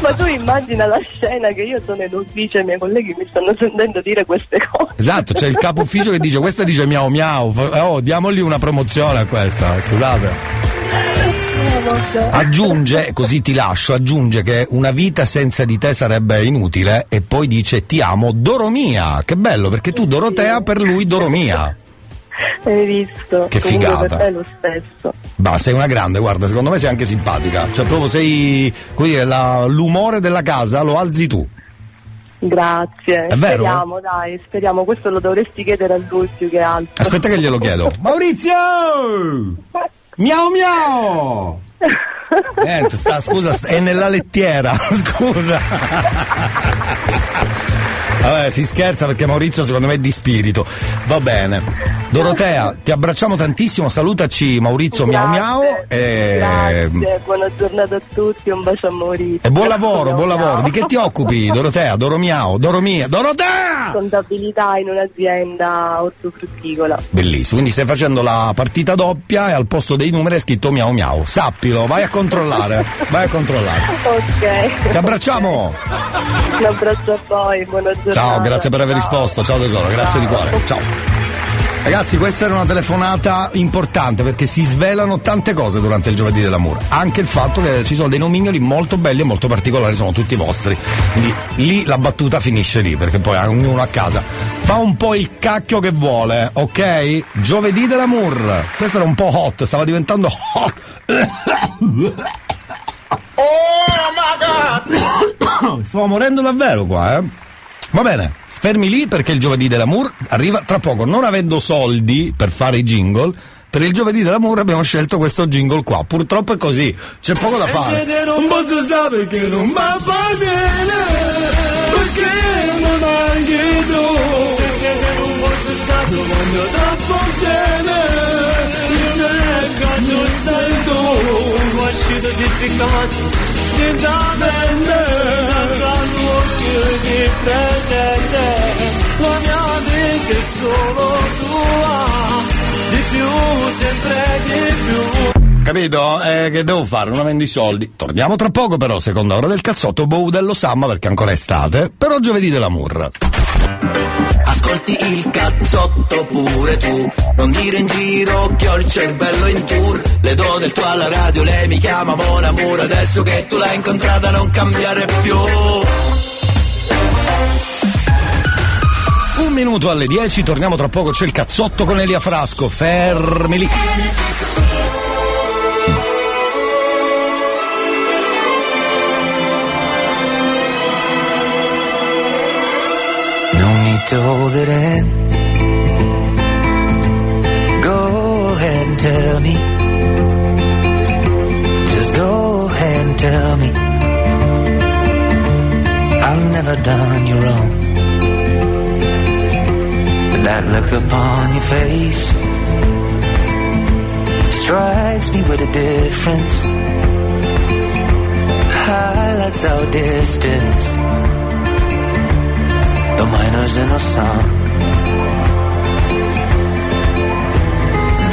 Ma tu immagina la scena che io sono in ufficio e i miei colleghi mi stanno sentendo dire queste cose. Esatto, c'è il capo ufficio che dice questa dice miau miau. Oh, diamogli una promozione a questa, scusate. Aggiunge, così ti lascio, aggiunge che una vita senza di te sarebbe inutile e poi dice ti amo Doromia. Che bello, perché tu Dorotea per lui Doromia. Hai visto? Che Comunque figata. Per lo stesso. Ma sei una grande, guarda, secondo me sei anche simpatica. Cioè proprio sei, dire, la- l'umore della casa lo alzi tu. Grazie. È vero? Speriamo, dai, speriamo. Questo lo dovresti chiedere a lui più che altro. Aspetta che glielo chiedo. Maurizio! Miau miau! Niente, sta, scusa, è nella lettiera, scusa. Vabbè, si scherza perché Maurizio secondo me è di spirito. Va bene. Dorotea, ti abbracciamo tantissimo, salutaci Maurizio miau miau e, Grazie, buona giornata a tutti, un bacio a Maurizio. e buon lavoro, buon lavoro. Di che ti occupi, Dorotea? Doro miau, Doromia, Dorotea! Contabilità in un'azienda ortofrutticola. Bellissimo, quindi stai facendo la partita doppia e al posto dei numeri è scritto miau miau. Sappilo, vai a controllare, vai a controllare. Ok. Ti abbracciamo! Un abbraccio a voi, buona giornata. Ciao, grazie per aver risposto. Ciao tesoro, grazie di cuore. Ciao. Ragazzi, questa era una telefonata importante perché si svelano tante cose durante il giovedì dell'amore. Anche il fatto che ci sono dei nomignoli molto belli e molto particolari, sono tutti vostri. Quindi lì la battuta finisce lì perché poi ognuno a casa fa un po' il cacchio che vuole, ok? Giovedì dell'amore. Questo era un po' hot, stava diventando hot. Oh my god! Stavo morendo davvero qua, eh? Va bene, fermi lì perché il giovedì dell'amour arriva tra poco. Non avendo soldi per fare i jingle, per il giovedì dell'amour abbiamo scelto questo jingle qua. Purtroppo è così, c'è poco da fare. Non posso sapere che non va bene Perché non mangi tu non posso stato quando troppo bene Io Guascito si occhio si presente La mia vita è solo tua Di più, sempre di più Capito? Eh, che devo fare? Non avendo i soldi. Torniamo tra poco però, seconda ora del cazzotto, Boudello Samma perché ancora è estate, però giovedì dell'amour. Ascolti il cazzotto pure tu Non dire in giro che ho il cervello in tour Le do del tuo alla radio, lei mi chiama Mon Amour Adesso che tu l'hai incontrata non cambiare più Un minuto alle 10, torniamo tra poco, c'è il cazzotto con Elia Frasco, fermi lì. No need to hold it in. Go ahead and tell me Go ahead and tell me I've never done you wrong. But that look upon your face strikes me with a difference. Highlights our distance. The miners in a song.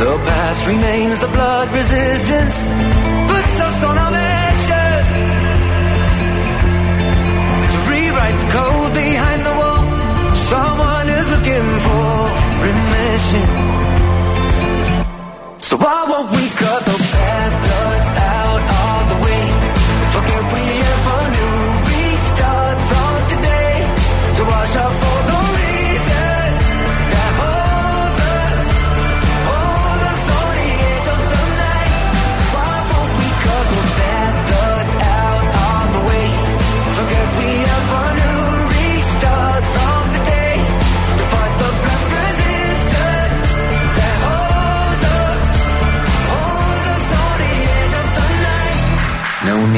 The past remains the blood resistance puts us on a remission. So why won't we cut the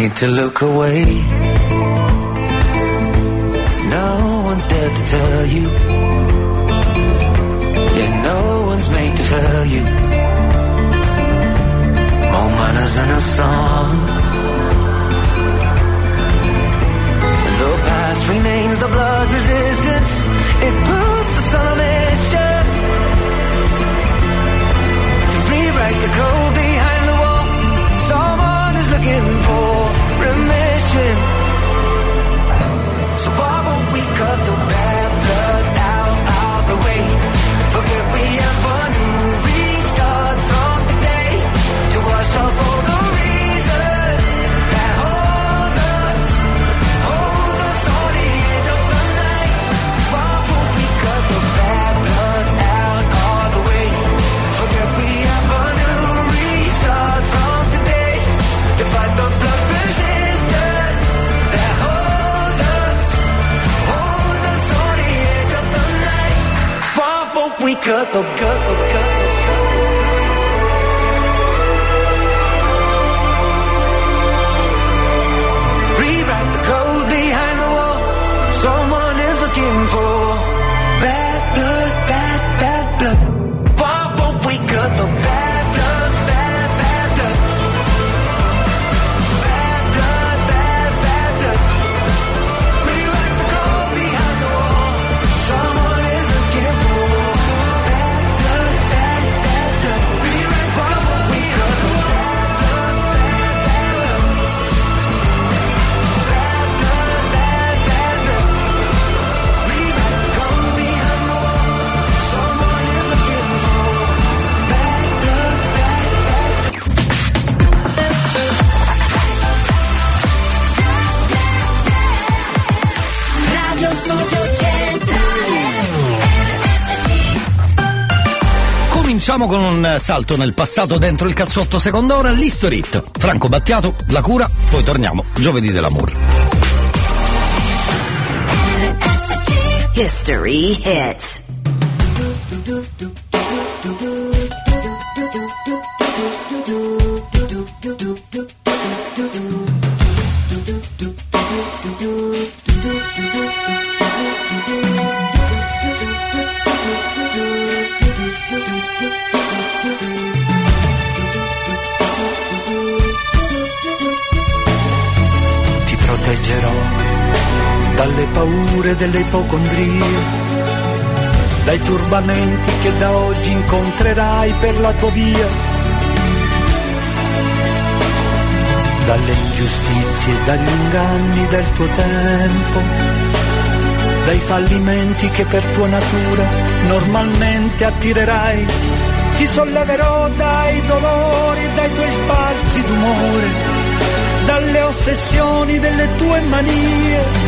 need to look away. No one's there to tell you. Yeah, no one's made to fail you. More manners than a song. And the past remains the blood resistance. It puts us on passion cut the cut the cut Cominciamo con un salto nel passato dentro il cazzotto seconda ora, l'History Hit. Franco Battiato, la cura, poi torniamo giovedì dell'amore. History hits. Dalle paure delle ipocondrie, dai turbamenti che da oggi incontrerai per la tua via, dalle ingiustizie dagli inganni del tuo tempo, dai fallimenti che per tua natura normalmente attirerai. Ti solleverò dai dolori dai tuoi sbalzi d'umore, dalle ossessioni delle tue manie.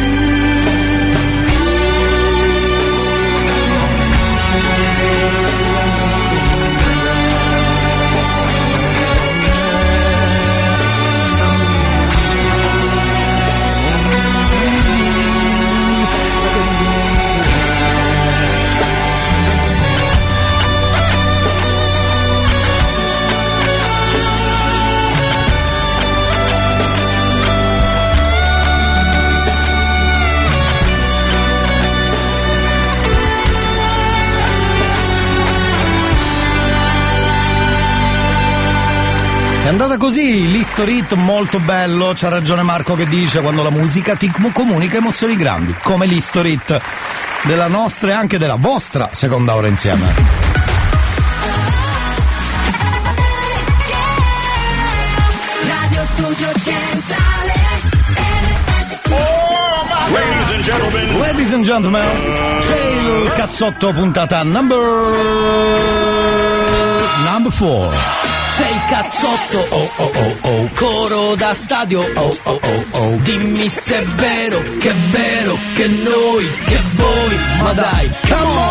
Andata così, l'historit molto bello, c'ha ragione Marco che dice quando la musica ti com- comunica emozioni grandi, come l'historit della nostra e anche della vostra seconda ora insieme. Ladies and gentlemen. Ladies and gentlemen, c'è il cazzotto puntata number number 4. Cazzotto, oh oh oh oh, coro da stadio, oh oh oh oh. Dimmi se è vero, che è vero, che noi, che voi, ma dai, come on!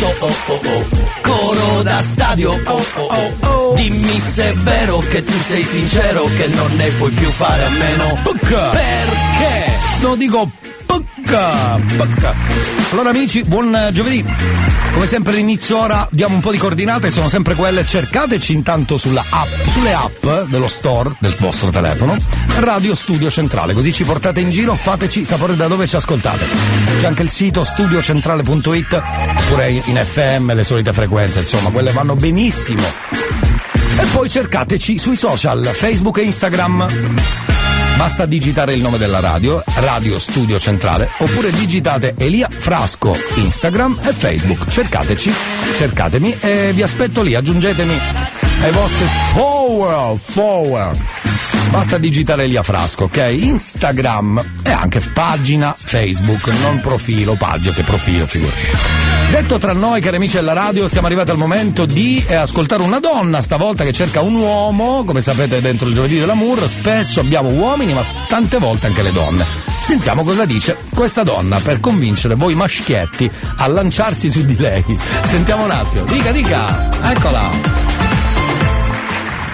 oh oh oh, coro da stadio, oh oh oh oh. Dimmi se è vero che tu sei sincero, che non ne puoi più fare a meno perché? No, dico Pocca, pocca. Allora amici, buon eh, giovedì. Come sempre all'inizio ora diamo un po' di coordinate, sono sempre quelle, cercateci intanto sulla app, sulle app dello store del vostro telefono, Radio Studio Centrale, così ci portate in giro, fateci sapere da dove ci ascoltate. C'è anche il sito studiocentrale.it, oppure in FM le solite frequenze, insomma, quelle vanno benissimo. E poi cercateci sui social, Facebook e Instagram. Basta digitare il nome della radio, Radio Studio Centrale, oppure digitate Elia Frasco, Instagram e Facebook. Cercateci, cercatemi e vi aspetto lì, aggiungetemi ai vostri follower, follower. Basta digitare Elia Frasco, ok? Instagram e anche pagina Facebook, non profilo, pagina che profilo, figurati. Detto tra noi, cari amici della radio, siamo arrivati al momento di eh, ascoltare una donna, stavolta che cerca un uomo, come sapete dentro il giovedì dell'amour, spesso abbiamo uomini, ma tante volte anche le donne. Sentiamo cosa dice questa donna per convincere voi maschietti a lanciarsi su di lei. Sentiamo un attimo. Dica, dica. Eccola.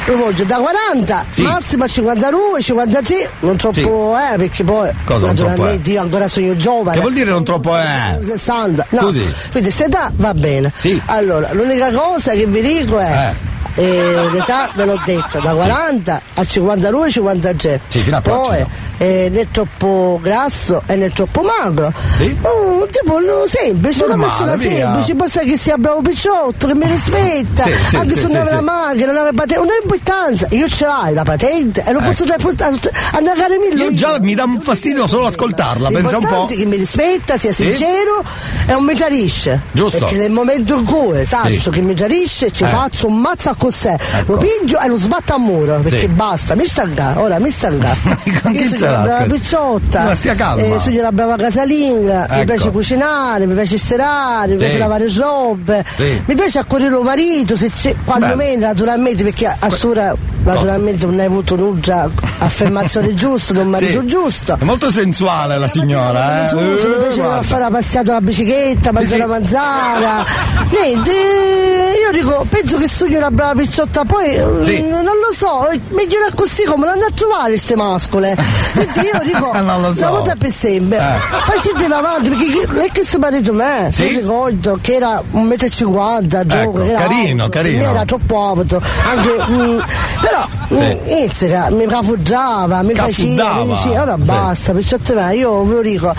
Lo voglio da 40, Sì. massimo a 52, 53, non troppo, eh, perché poi Cosa troppo, naturalmente io ancora sono giovane. Che vuol dire non troppo eh? 60, no. Scusi. Quindi questa età va bene. Allora, l'unica cosa che vi dico è. eh, l'età ve l'ho detto, da 40 a 52, 53. Sì, fino a Poi eh, né troppo grasso e né troppo magro. Oh, tipo no, semplice, una persona via. semplice, basta che sia bravo picciotto, che mi rispetta, Sì, sì, anche sì, se non sì, aveva sì. la macchina, non aveva patente, non ha importanza. Io ce l'hai la patente e lo posso Ecco. già portare a gara mille. Io già mi dà un fastidio solo ascoltarla, pensa un po'. Che mi rispetta, sia Sì. sincero e non mi chiarisce. Giusto. Perché nel momento in cui saccio Sì. che mi chiarisce ci Eh. faccio un mazzo a cos'è, Ecco. lo piglio e lo sbatto a muro, perché Sì. basta, mi stanca, ora mi con chi Io sono una brava picciotta, Ma stia calma. eh, sono una brava casalinga, mi Ecco. piace cucinare, mi piace serare, mi Sì. piace lavare robe, Sì. mi piace accorrere il marito, se c'è, quando meno naturalmente, perché a sura naturalmente non hai avuto nulla affermazione giusta, di un marito Sì. giusto. È molto sensuale la signora, eh. Su, se mi Eh, piaceva guarda. fare la passata alla bicicletta, mangiare la manzana. Niente, io dico, penso che sogno una brava picciotta, poi eh, Sì. non lo so, meglio era così come non a trovare queste mascole. Quindi io dico, Non lo so. una volta per sempre, Eh. facete avanti, perché lei che si marito me, Sì. mi ricordo che era 1,50 m, Ecco, che era carino, alto, carino. era troppo alto, anche, mm, però Sì. mm, Izzica, mi cafuggiava, mi faceva, Cafuddava. mi diceva, ora basta, picciotte me, io ve lo dico,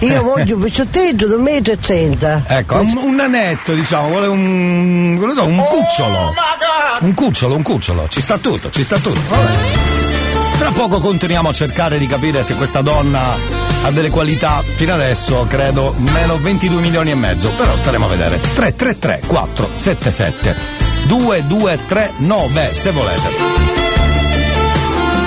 io voglio un picciotteggio di 1,30 m. Ecco, un, un nanetto, diciamo, vuole un. non lo so, un cucciolo. Un cucciolo, un cucciolo. Ci sta tutto, ci sta tutto. Tra poco continuiamo a cercare di capire se questa donna ha delle qualità. Fino adesso credo meno 22 milioni e mezzo, però staremo a vedere. 333 477 2239 se volete.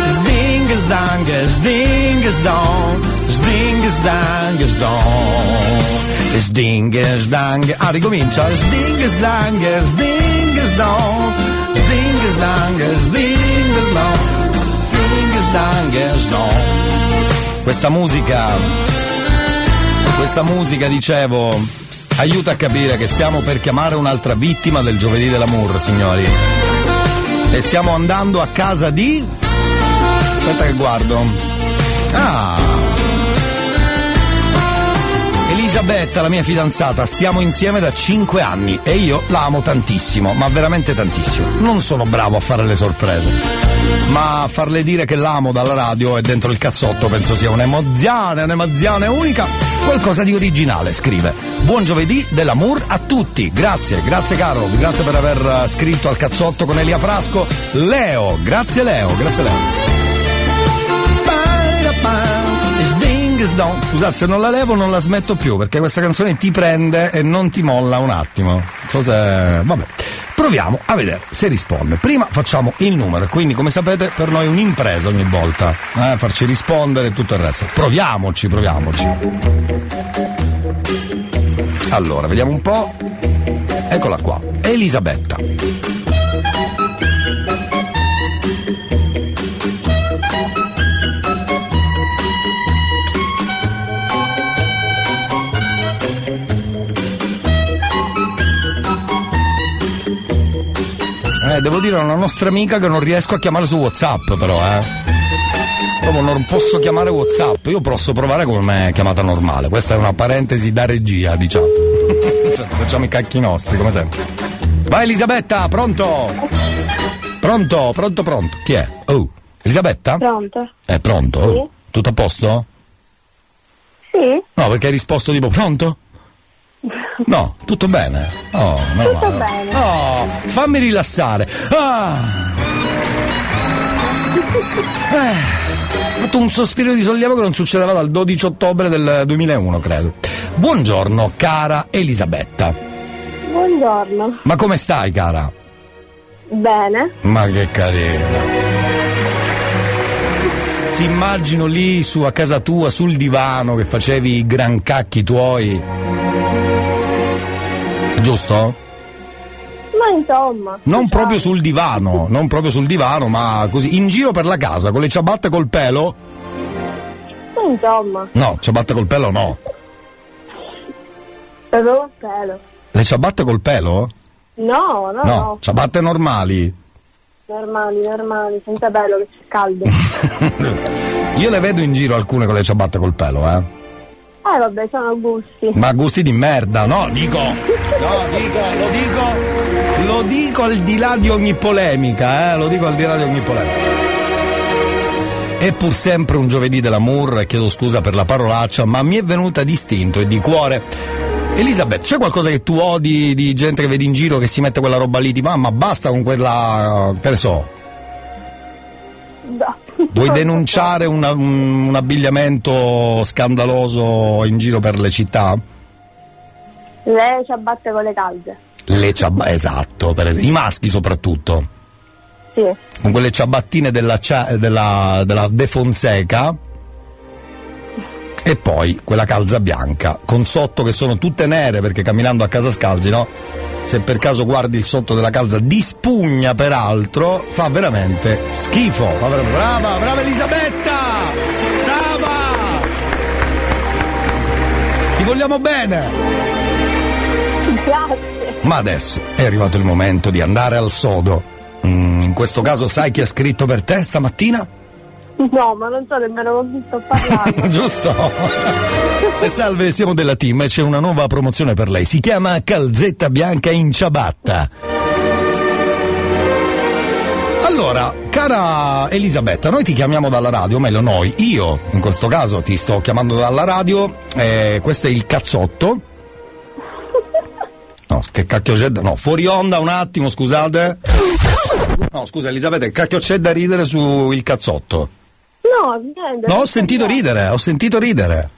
Sding sdang, sding sdong, sding sdang sdong. Sding sdang. Ah, ricomincia. Sding sdang, sding sdong, sding sdang, sding sdong, sding sdang sdong. Questa musica, questa musica, dicevo, aiuta a capire che stiamo per chiamare un'altra vittima del giovedì dell'amour, signori. E stiamo andando a casa di. Aspetta che guardo. Ah! Elisabetta, la mia fidanzata, stiamo insieme da 5 anni e io la amo tantissimo, ma veramente tantissimo. Non sono bravo a fare le sorprese, ma farle dire che l'amo dalla radio e dentro il cazzotto penso sia un'emozione, un'emozione unica, qualcosa di originale, scrive. Buon giovedì dell'amour a tutti, grazie, grazie caro, grazie per aver scritto al cazzotto con Elia Frasco. Leo, grazie Leo, grazie Leo. Sding, sdong. Scusate, se non la levo non la smetto più perché questa canzone ti prende e non ti molla un attimo. So se. Vabbè. Proviamo a vedere se risponde. Prima facciamo il numero, quindi come sapete per noi è un'impresa ogni volta. eh, farci rispondere e tutto il resto. Proviamoci, proviamoci. Allora, vediamo un po'. Eccola qua. Elisabetta. Eh, devo dire a una nostra amica che non riesco a chiamare su WhatsApp, però, eh. Proprio non posso chiamare WhatsApp, io posso provare come chiamata normale. Questa è una parentesi da regia, diciamo. Facciamo i cacchi nostri, come sempre. Vai Elisabetta, pronto? Pronto, pronto, pronto. Chi è? Oh, Elisabetta? Pronto? È pronto? Oh, Tutto a posto? Sì? No, perché hai risposto tipo pronto? No, tutto bene. Oh, no, Tutto no. bene. Oh, fammi rilassare. Ah. Eh, ho fatto un sospiro di sollievo che non succedeva dal 12 ottobre del 2001, credo. Buongiorno, cara Elisabetta. Buongiorno. Ma come stai, cara? Bene. Ma che carina. Ti immagino lì su a casa tua, sul divano, che facevi i gran cacchi tuoi. Giusto? Ma insomma. Non proprio sul divano, non proprio sul divano, ma così, in giro per la casa, con le ciabatte col pelo. Insomma, No, ciabatte col pelo no. col pelo. Le ciabatte col pelo? No, no, no, ciabatte normali. normali, normali, senza pelo che c'è caldo. Io le vedo in giro alcune con le ciabatte col pelo, eh. Eh vabbè, sono gusti. Ma gusti di merda, no, dico. No, dico, lo dico. Lo dico al di là di ogni polemica, eh. Lo dico al di là di ogni polemica. È pur sempre un giovedì dell'amour, e chiedo scusa per la parolaccia, ma mi è venuta distinto e di cuore. Elisabeth, c'è qualcosa che tu odi di gente che vedi in giro che si mette quella roba lì di mamma, basta con quella. che ne so. No. Vuoi denunciare una- un, un abbigliamento scandaloso in giro per le città? Le ciabatte con le calze. Le ciabatte, esatto, i maschi soprattutto, Sì. con quelle ciabattine della, cia- della, della De Fonseca e poi quella calza bianca, con sotto che sono tutte nere perché camminando a casa scalzi, no? Se per caso guardi il sotto della calza di spugna peraltro, fa veramente schifo. Brava, brava Elisabetta! Brava! Ti vogliamo bene! Grazie. Ma adesso è arrivato il momento di andare al sodo. Mm, in questo caso sai chi ha scritto per te stamattina? No, ma non so nemmeno con chi sto parlando. Giusto? Salve, siamo della team e c'è una nuova promozione per lei. Si chiama Calzetta Bianca in ciabatta. Allora, cara Elisabetta, noi ti chiamiamo dalla radio, o meglio noi, io in questo caso ti sto chiamando dalla radio, eh, questo è il cazzotto. No, che cacchio c'è da... No, fuori onda un attimo, scusate. No, scusa Elisabetta, che cacchio c'è da ridere sul cazzotto? No, niente. No, ho sentito ridere, ho sentito ridere.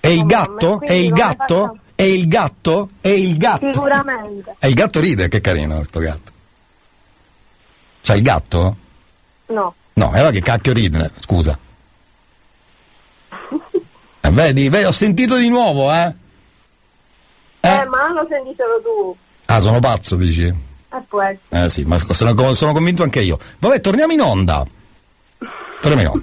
È il gatto? È il gatto? È il gatto? È il gatto? Sicuramente. E il gatto ride, che carino questo gatto. C'ha il gatto? No. No, e allora che cacchio ride, scusa. Eh, vedi, vedi, ho sentito di nuovo, eh? Eh, ma non lo senti solo tu. Ah, sono pazzo, dici? Eh, può essere. Eh sì, ma sono, sono convinto anche io. Vabbè, torniamo in onda. Onda.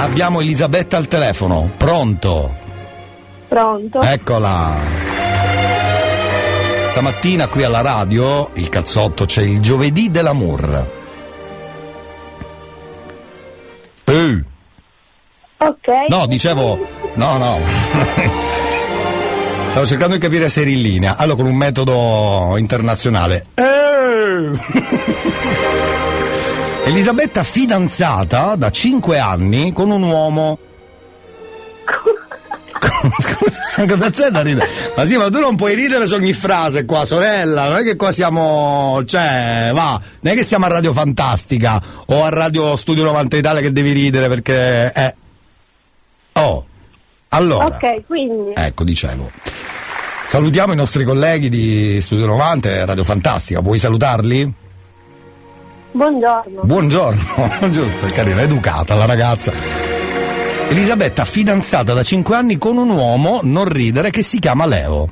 Abbiamo Elisabetta al telefono, pronto? Pronto? Eccola. Stamattina qui alla radio, il cazzotto, c'è il giovedì dell'amour. Eh, Ok. no, dicevo, no, no. Stavo cercando di capire se eri in linea. Allora, con un metodo internazionale. Eh. Elisabetta fidanzata da 5 anni con un uomo. Scusa, cosa c'è da ridere? Ma sì, ma tu non puoi ridere su ogni frase qua, sorella. Non è che qua siamo. cioè, va, non è che siamo a Radio Fantastica o a Radio Studio 90 Italia che devi ridere perché. Eh. Oh. Allora. Ok, quindi. Ecco, dicevo. Salutiamo i nostri colleghi di Studio 90 e Radio Fantastica. Vuoi salutarli? Buongiorno. Buongiorno, giusto, è carina, educata la ragazza. Elisabetta, fidanzata da 5 anni con un uomo, non ridere, che si chiama Leo.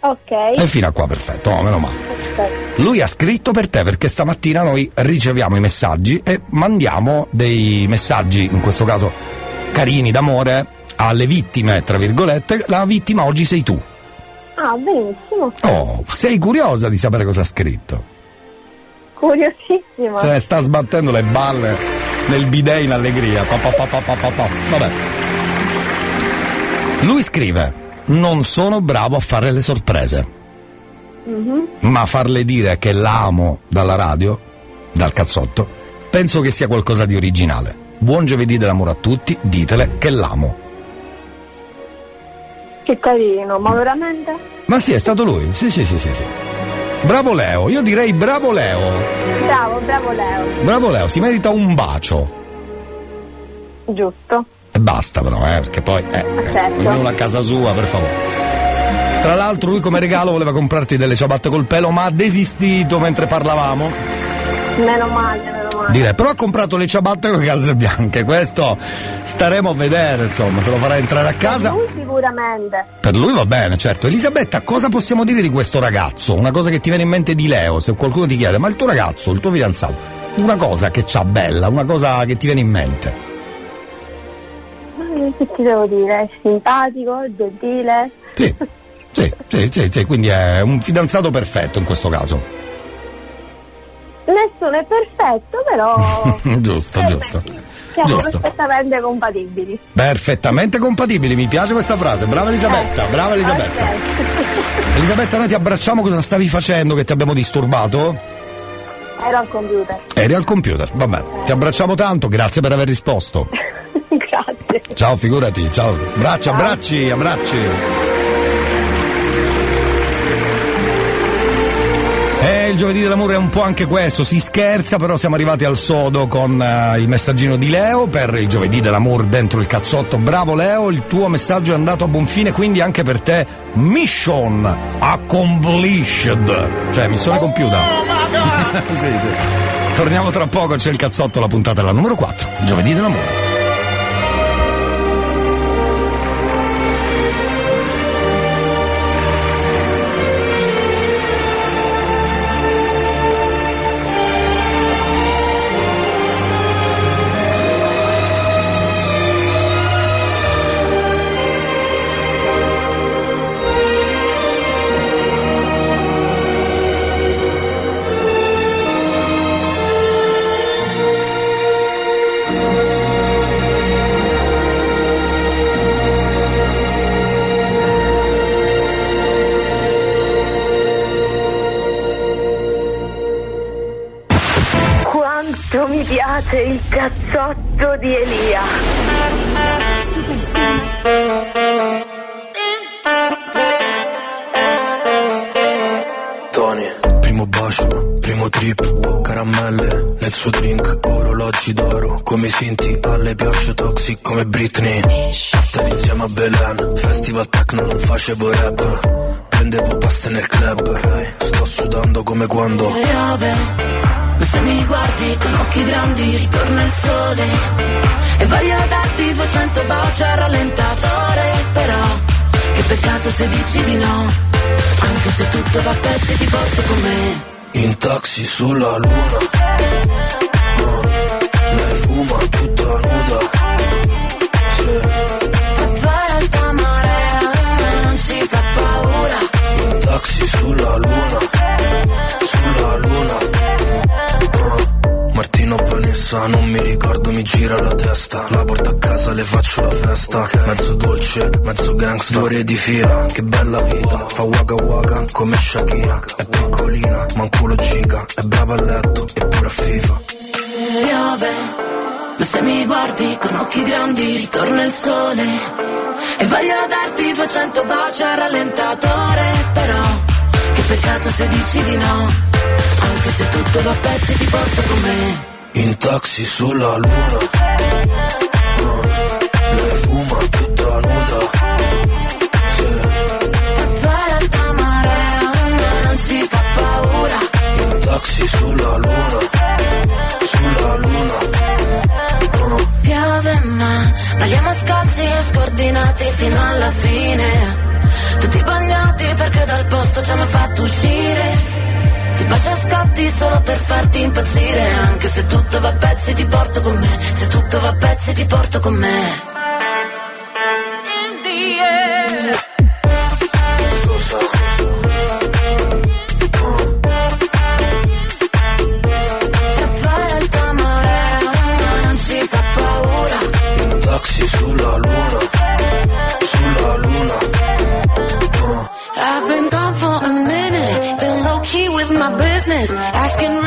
Ok. E fino a qua perfetto, oh, meno male. Perfetto. Lui ha scritto per te perché stamattina noi riceviamo i messaggi e mandiamo dei messaggi, in questo caso carini d'amore, alle vittime, tra virgolette. La vittima oggi sei tu. Ah, benissimo. Oh, sei curiosa di sapere cosa ha scritto? Curiosissima. Cioè, sta sbattendo le balle nel bidet in allegria. Pa, pa, pa. Vabbè. Lui scrive: Non sono bravo a fare le sorprese, Mhm. ma farle dire che l'amo dalla radio, dal cazzotto, penso che sia qualcosa di originale. Buon giovedì dell'amore a tutti, ditele che l'amo. Che carino, ma veramente? Ma sì, è stato lui? Sì, sì, sì, sì, sì. Bravo Leo, io direi bravo Leo. Bravo, bravo Leo. Bravo Leo, si merita un bacio. Giusto. E basta però, eh, perché poi, eh, Certo. ognuno a casa sua, per favore. Tra l'altro lui come regalo voleva comprarti delle ciabatte col pelo, ma ha desistito mentre parlavamo. Meno male, meno male. Direi, però ha comprato le ciabatte con le calze bianche, questo staremo a vedere, insomma, se lo farà entrare a casa. Lui sicuramente. Per lui va bene, certo. Elisabetta, cosa possiamo dire di questo ragazzo? Una cosa che ti viene in mente di Leo, se qualcuno ti chiede, ma il tuo ragazzo, il tuo fidanzato, una cosa che c'ha bella, una cosa che ti viene in mente. Ma Che ti devo dire? È simpatico, gentile. Sì, sì, sì, sì, sì, quindi è un fidanzato perfetto in questo caso. Nessuno è perfetto, però giusto, giusto. siamo Giusto. perfettamente compatibili. Perfettamente compatibili, mi piace questa frase. Brava Elisabetta, brava Elisabetta. Elisabetta, noi ti abbracciamo, cosa stavi facendo che ti abbiamo disturbato? Ero al computer. Eri al computer, va bene. Ti abbracciamo tanto, grazie per aver risposto. Grazie. Ciao, figurati, ciao. Abbracci, abbracci, abbracci. E il giovedì dell'amore è un po' anche questo, si scherza, però siamo arrivati al sodo con eh, il messaggino di Leo per il giovedì dell'amore dentro il cazzotto. Bravo Leo, il tuo messaggio è andato a buon fine, quindi anche per te mission accomplished. Cioè, missione compiuta. sì, sì. Torniamo tra poco, c'è il cazzotto, la puntata è la numero 4, giovedì dell'amore. Piace il cazzotto di Elia. Tony, primo bacio, primo trip, caramelle nel suo drink, orologi d'oro, come i Sinti, alle piace toxic come Britney. After insieme a Belen, festival techno non facevo rap, prendevo paste nel club, sto sudando come quando. Piove, ma se mi guardi con occhi grandi ritorna il sole e voglio darti 200 baci al rallentatore, però che peccato se dici di no, anche se tutto va a pezzi ti porto con me. in taxi sulla luna. Oh, lei fuma tutta nuda. Sì. Poi alta marea a me non ci fa paura. In taxi sulla luna, sulla luna. Martino Vanessa, non mi ricordo, mi gira la testa. La porto a casa, le faccio la festa. Mezzo dolce, mezzo gangsta, due ore di fila, che bella vita. Fa waka waka come Shakira. È piccolina, ma un culo giga. È brava a letto, eppure a FIFA. Piove, ma se mi guardi con occhi grandi ritorna il sole e voglio darti 200 baci al rallentatore, però che peccato se dici di no, anche se tutto va a pezzi ti porto con me. In taxi sulla luna. Ah, lei fuma tutta nuda. Sì. E alta marea a me non ci fa paura. In taxi sulla luna, sulla luna. Piove ma balliamo scalzi e scordinati fino alla fine Tutti bagnati perché dal posto ci hanno fatto uscire Ti bacio a scatti solo per farti impazzire. Anche se tutto va a pezzi ti porto con me. Se tutto va a pezzi ti porto con me. Taxi sulla luna, sulla luna. Ah, my business. Asking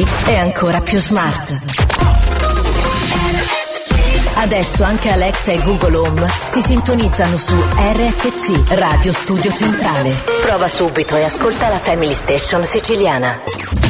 è ancora più smart. Adesso anche Alexa e Google Home si sintonizzano su RSC Radio Studio Centrale. Prova subito e ascolta la Family Station siciliana.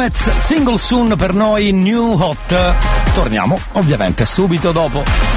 Gomez, single soon per noi, new hot. Torniamo ovviamente subito dopo.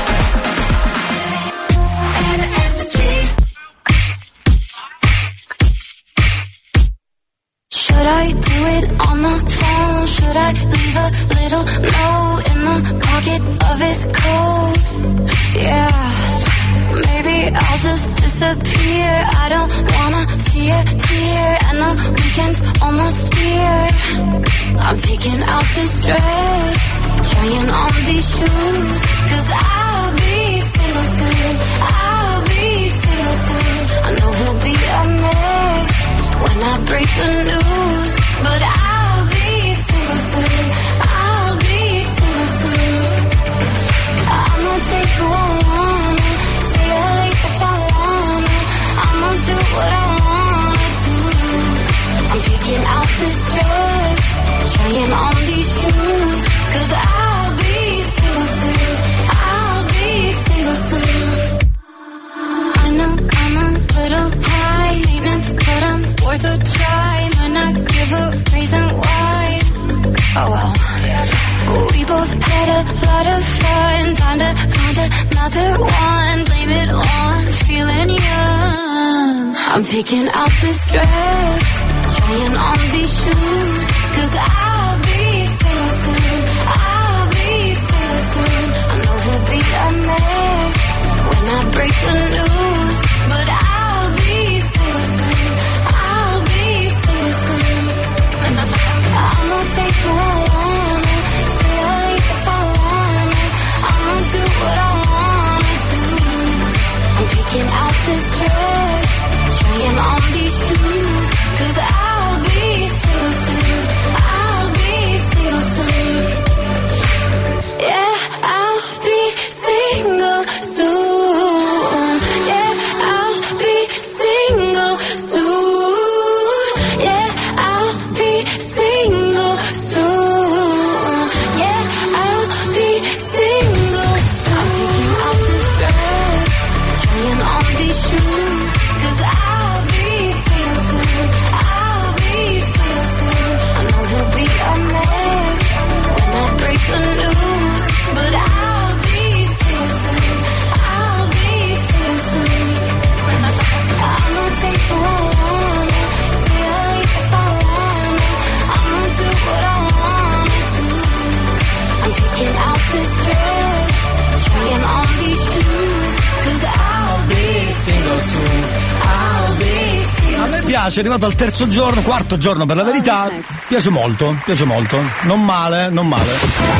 Piace, è arrivato al terzo giorno, quarto giorno per la verità. Piace molto, piace molto. Non male, non male.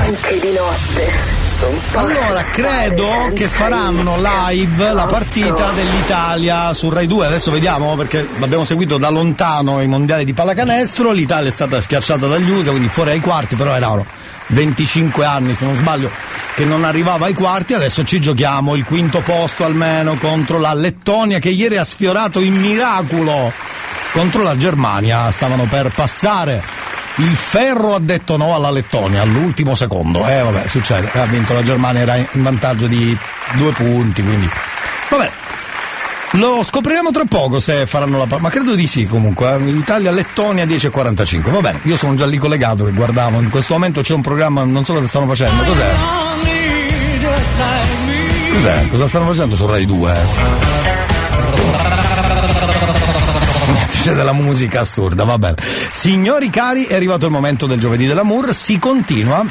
Anche di notte. Allora, credo che faranno live la partita dell'Italia su Rai 2. Adesso vediamo perché abbiamo seguito da lontano i mondiali di pallacanestro. L'Italia è stata schiacciata dagli USA, quindi fuori ai quarti, però erano 25 anni, se non sbaglio, che non arrivava ai quarti. Adesso ci giochiamo il quinto posto almeno contro la Lettonia che ieri ha sfiorato il miracolo contro la Germania. Stavano per passare. Il ferro ha detto no alla Lettonia all'ultimo secondo. Eh vabbè, succede. Ha vinto la Germania, era in vantaggio di due punti, quindi. Vabbè. Lo scopriremo tra poco se faranno la ma credo di sì comunque. eh. Italia-Lettonia 10.45. Va bene, io sono già lì collegato che guardavo. In questo momento c'è un programma, non so cosa stanno facendo. Cos'è? Cos'è? Cosa stanno facendo su Rai 2? C'è della musica assurda, va bene. Signori cari, è arrivato il momento del giovedì dell'amour, si continua.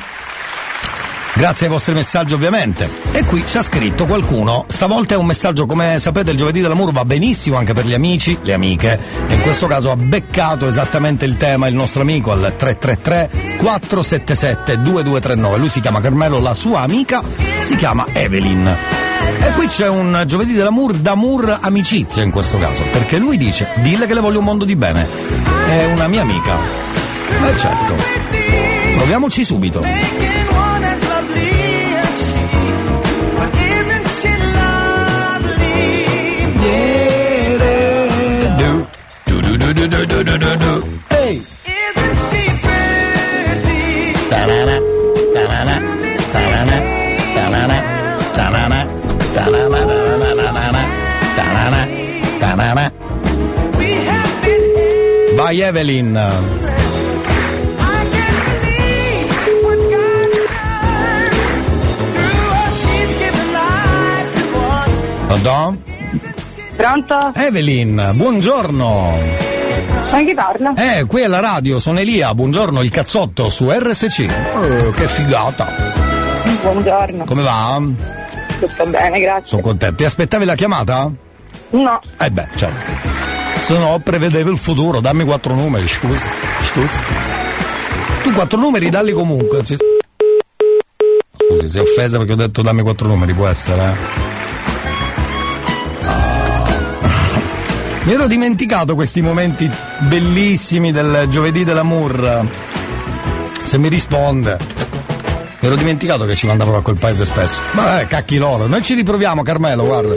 Grazie ai vostri messaggi ovviamente. E qui ci ha scritto qualcuno, stavolta è un messaggio, come sapete il giovedì dell'amour va benissimo anche per gli amici, le amiche, e in questo caso ha beccato esattamente il tema il nostro amico al 333 477 2239. Lui si chiama Carmelo, la sua amica si chiama Evelyn. E qui c'è un giovedì dell'amour d'amour amicizia in questo caso, perché lui dice, dille che le voglio un mondo di bene. È una mia amica. Eh certo. Proviamoci subito. Vai Evelyn. Pronto? Pronto? Evelyn, buongiorno. Ma chi parla? Eh, qui è la radio, sono Elia, buongiorno, il cazzotto su RSC. Eh, che figata. Buongiorno. Come va? Tutto bene, grazie. Sono contento. Ti aspettavi la chiamata? No. Eh beh, certo. Se no prevedevo il futuro, dammi quattro numeri, scusa. Scusa. Tu quattro numeri dalli comunque. Scusi, sei offesa perché ho detto dammi quattro numeri, può essere, eh? Mi ero dimenticato questi momenti bellissimi del giovedì dell'amour. Se mi risponde. Mi ero dimenticato che ci mandavano a quel paese spesso. Vabbè, cacchi loro. Noi ci riproviamo, Carmelo, guarda.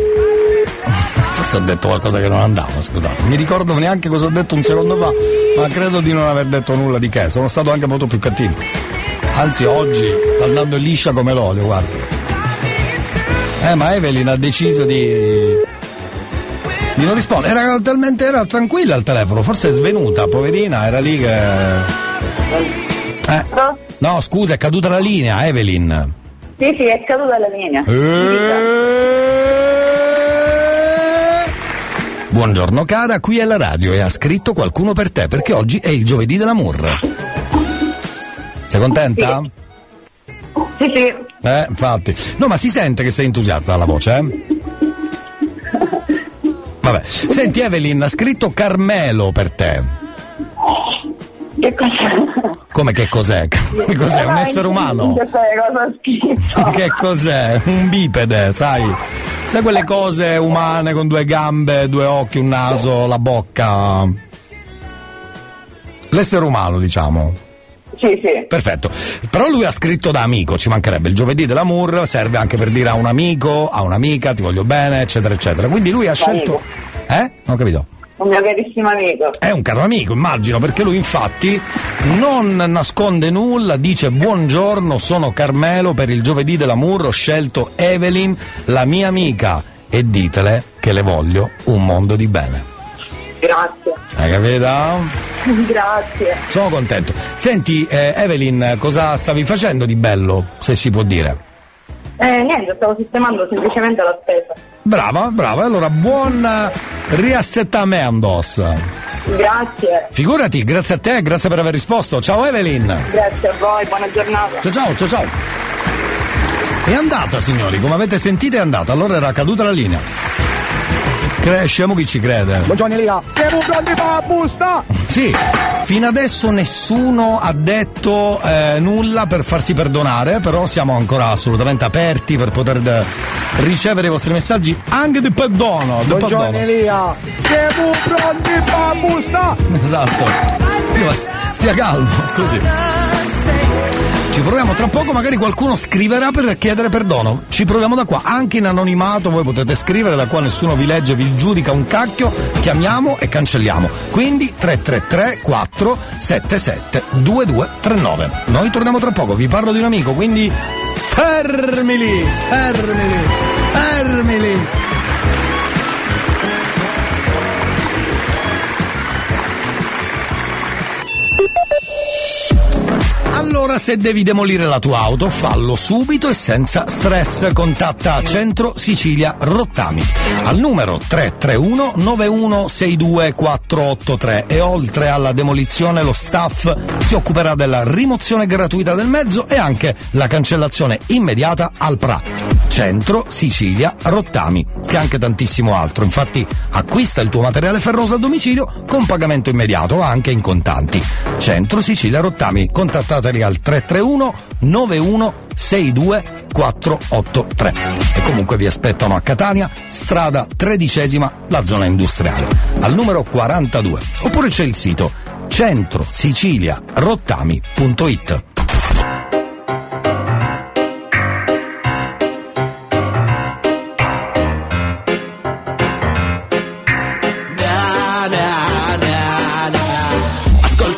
Forse ho detto qualcosa che non andava, scusate. Mi ricordo neanche cosa ho detto un secondo fa, ma credo di non aver detto nulla di che. Sono stato anche molto più cattivo. Anzi, oggi sta andando liscia come l'olio, guarda. Eh, ma Evelyn ha deciso di di non rispondere. Era talmente era tranquilla al telefono, forse è svenuta, poverina, era lì che. Eh. No, scusa, è caduta la linea, Evelyn. Sì, sì, è caduta la linea. Buongiorno cara, qui è la radio e ha scritto qualcuno per te perché oggi è il giovedì dell'amore. Sei contenta? Sì, sì. Eh, infatti. No, ma si sente che sei entusiasta dalla voce, eh? Vabbè. Senti Evelyn, ha scritto Carmelo per te. Che cos'è? Come che cos'è? Che cos'è? Un essere umano? Che cos'è? Un bipede, sai? Sai quelle cose umane con due gambe, due occhi, un naso, la bocca? L'essere umano, diciamo. Sì, sì. Perfetto. Però lui ha scritto da amico, ci mancherebbe. Il giovedì dell'amour serve anche per dire a un amico, a un'amica, ti voglio bene, eccetera, eccetera. Quindi lui ha scelto. Eh? Non ho capito. Un mio carissimo amico. È un caro amico, immagino, perché lui infatti non nasconde nulla, dice buongiorno, sono Carmelo per il giovedì dell'amour, ho scelto Evelyn, la mia amica, e ditele che le voglio un mondo di bene. Grazie. Hai capito? Grazie. Sono contento. Senti, eh, Evelyn, cosa stavi facendo di bello, se si può dire? Eh, niente, stavo sistemando semplicemente la spesa. Brava, brava, allora buon riassettamentos. Grazie. Figurati, grazie a te, grazie per aver risposto. Ciao Evelyn. Grazie a voi, buona giornata. Ciao ciao, ciao ciao. È andata, signori, come avete sentito è andata, allora era caduta la linea. Cresciamo chi ci crede. Buongiorno Elia. Siamo pronti per la busta? Sì, fino adesso nessuno ha detto eh, nulla per farsi perdonare, però siamo ancora assolutamente aperti per poter eh, ricevere i vostri messaggi anche di perdono. di Buongiorno perdono. Elia. Siamo pronti per la busta? Esatto. Stia calmo, scusi. Ci proviamo tra poco, magari qualcuno scriverà per chiedere perdono. Ci proviamo da qua, anche in anonimato, voi potete scrivere, da qua nessuno vi legge, vi giudica un cacchio, chiamiamo e cancelliamo. Quindi 333 477 2239. Noi torniamo tra poco, vi parlo di un amico, quindi fermi lì, fermi lì, fermi lì. Allora, se devi demolire la tua auto, fallo subito e senza stress. Contatta Centro Sicilia Rottami al numero 331 9162 483 e oltre alla demolizione lo staff si occuperà della rimozione gratuita del mezzo e anche la cancellazione immediata al PRA. Centro Sicilia Rottami, che anche tantissimo altro. Infatti acquista il tuo materiale ferroso a domicilio con pagamento immediato anche in contanti. Centro Sicilia Rottami, contattateli al 331 9162 483 e comunque vi aspettano a Catania, strada tredicesima, la zona industriale, al numero 42. Oppure c'è il sito centrosiciliarottami.it.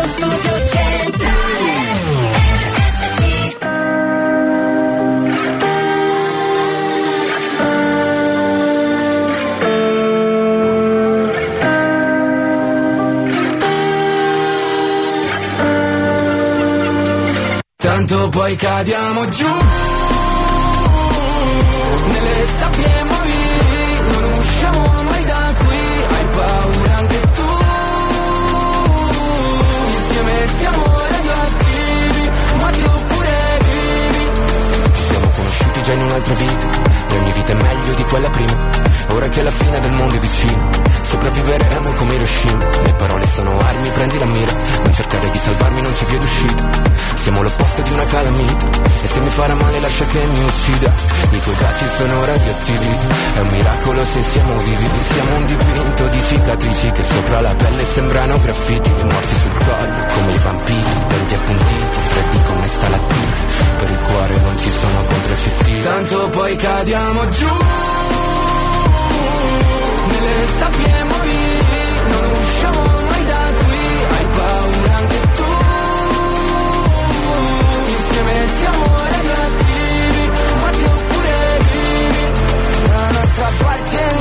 Radio Studio Centrale Tanto poi cadiamo giù già in un'altra vita. E ogni vita è meglio di quella prima. Ora che la fine del mondo è vicina Sopravviveremo come Hiroshima. Le parole sono armi, prendi la mira. Non cercare di salvarmi, non c'è via d'uscita. Siamo l'opposto di una calamita. E se mi farà male lascia che mi uccida. I tuoi baci sono radioattivi. È un miracolo se siamo vivi. Siamo un dipinto di cicatrici Che sopra la pelle sembrano graffiti. Morti sul collo come i vampiri Denti appuntiti, freddi come il cuore non ci sono contraccettivi Tanto poi cadiamo giù. Nelle sabbie mobili Non usciamo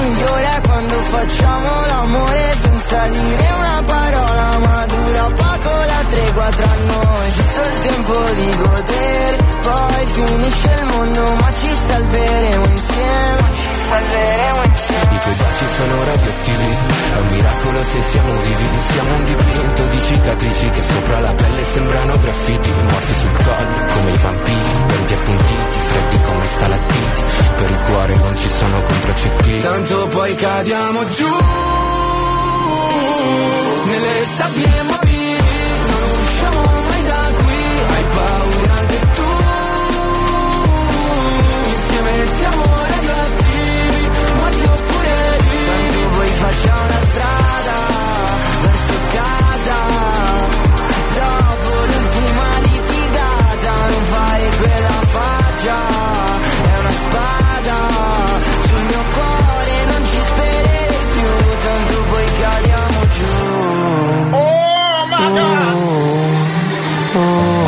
migliore è quando facciamo l'amore senza dire una parola ma dura poco la tregua tra noi. Giusto il tempo di godere poi finisce il mondo ma ci salveremo insieme. Ci salveremo insieme tuoi baci sono radioattivi È un miracolo se siamo vivi. Siamo un dipinto di cicatrici Che sopra la pelle sembrano graffiti. Morti sul collo come i vampiri Denti appuntiti, freddi come stalattiti. Per il cuore non ci sono contraccettivi Tanto poi cadiamo giù Nelle sabbie mobili Non usciamo Facciamo una strada verso casa Dopo l'ultima litigata non fare quella faccia È una spada sul mio cuore non ci spererei più Tanto poi cadiamo giù Oh my god!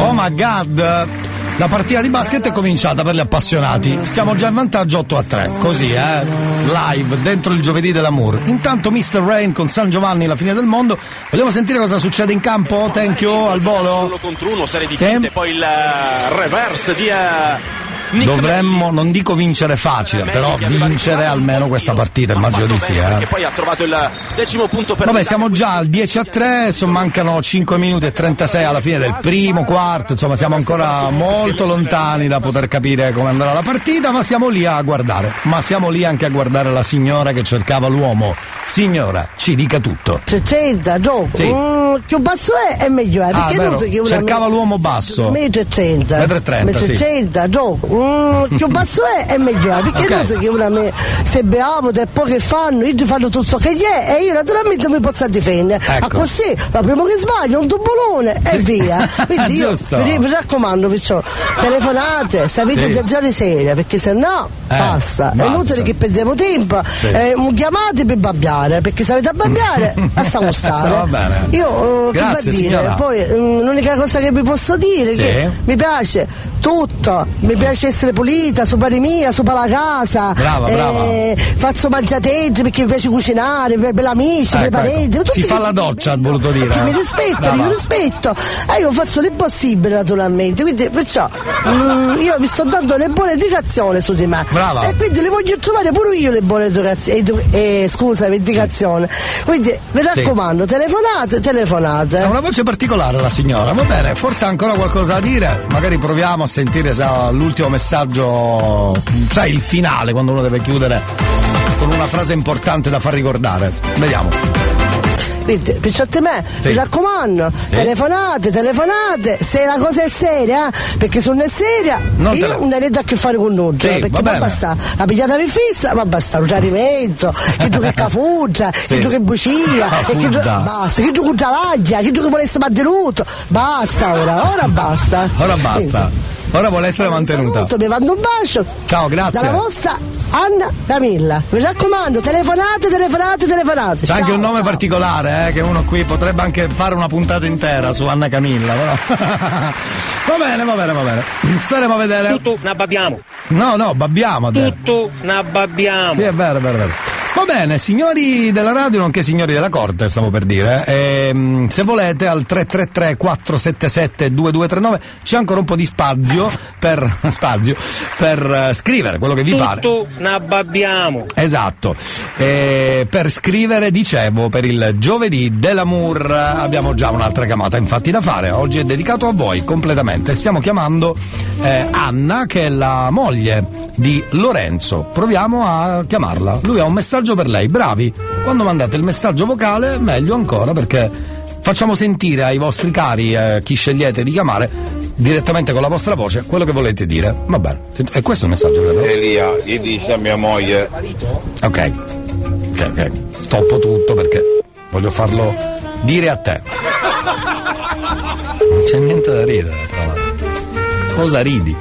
Oh my god! La partita di basket è cominciata per gli appassionati. Siamo già in vantaggio 8 a 3. Così, eh? Live, dentro il giovedì dell'amour. Intanto Mr. Rain con San Giovanni, la fine del mondo. Vogliamo sentire cosa succede in campo? Thank you, al volo. uno contro uno, serie di finte, poi il eh, reverse di eh, Dovremmo, non dico vincere facile, però vincere almeno questa partita, immagino di sì, che eh. poi ha trovato il decimo punto per Vabbè, siamo già al 10 a 3, insomma mancano 5 minuti e 36 alla fine del primo quarto, insomma siamo ancora molto lontani da poter capire come andrà la partita, ma siamo lì a guardare. Ma siamo lì anche a guardare la signora che cercava l'uomo. Signora, ci dica tutto. 60, gioco. Sì. Più basso è e meglio è. Ah, Perché è vero. inutile che una Cercava l'uomo basso. Metro e 30. Metro e 30, Metro e sì. 30, gioco. Mm, più basso è e meglio è. Perché Ok. è inutile che una me se beavo e poi che fanno, io ti fanno tutto ciò che gli è e io naturalmente mi posso difendere. Ecco. A così, la prima che sbaglio, un tubolone e via. Quindi io vi, vi raccomando, perciò, telefonate, se avete Sì. intenzione seria, perché se no Eh, basta. È basta. inutile che perdiamo tempo. Sì. Eh, chiamate per babbiare, perché se avete a babbiare, lasciamo stare. Bene. Io eh, che Grazie, dire? Poi mm, l'unica cosa che vi posso dire è Sì. che mi piace tutto, mi piace essere pulita, su pari mia, per la casa, Brava, eh, faccio mangiateggi perché mi piace cucinare, per, per l'amici, per i Ecco, parenti. ecco. Si fa la doccia, ha voluto dire. Che eh. mi rispettano, Brava. io rispetto. E io faccio l'impossibile naturalmente, quindi perciò mm, io vi sto dando le buone indicazioni su di me. Brava. E quindi le voglio trovare pure io le buone educazioni, edu- eh, scusami, indicazioni. Quindi vi raccomando, telefonate, telefonate. Ha una voce particolare la signora, va bene, forse ha ancora qualcosa da dire, magari proviamo a sentire se l'ultimo messaggio, sai il finale quando uno deve chiudere con una frase importante da far ricordare. Vediamo. Quindi, perciotto me, Sì. mi raccomando, telefonate, telefonate, se la cosa è seria, perché se non è seria, Non io non avete a che fare con noi, Sì, perché va basta, la pigliata vi fissa, ma basta un chiarimento, che tu che cafuggia, tu che bucia, e che tu, Cafuggia. basta, che tu che travaglia, che tu che vuole essere mantenuto, basta ora, ora basta. Ora basta. Quindi, Ora vuole essere mantenuta. saluto, mi mando un bacio. Ciao, grazie. Dalla vostra Anna Camilla. Mi raccomando, telefonate, telefonate, telefonate. C'è anche Ciao, un nome ciao. particolare, eh, che uno qui potrebbe anche fare una puntata intera su Anna Camilla, però. va bene, va bene, va bene. Staremo a vedere. Tutto nababbiamo. No, no, babbiamo. Tutto nababbiamo. Sì, è vero, è vero, è vero. Va bene, signori della radio, nonché signori della corte, stavo per dire. ehm, se volete al 333 477 2239 c'è ancora un po' di spazio per, spazio, per eh, scrivere quello che vi pare. Tutto nababbiamo. Esatto, Eh, per scrivere dicevo per il giovedì dell'amour abbiamo già un'altra chiamata infatti da fare, oggi è dedicato a voi completamente, stiamo chiamando eh, Anna che è la moglie di Lorenzo, proviamo a chiamarla, lui ha un messaggio per lei, bravi, quando mandate il messaggio vocale meglio ancora perché facciamo sentire ai vostri cari, eh, chi scegliete di chiamare, direttamente con la vostra voce quello che volete dire. Va bene. E questo è il messaggio, vero? Elia, gli dice a mia moglie Ok. Ok, ok. Stoppo tutto perché voglio farlo dire a te. Non c'è niente da ridere, tra l'altro. Cosa ridi?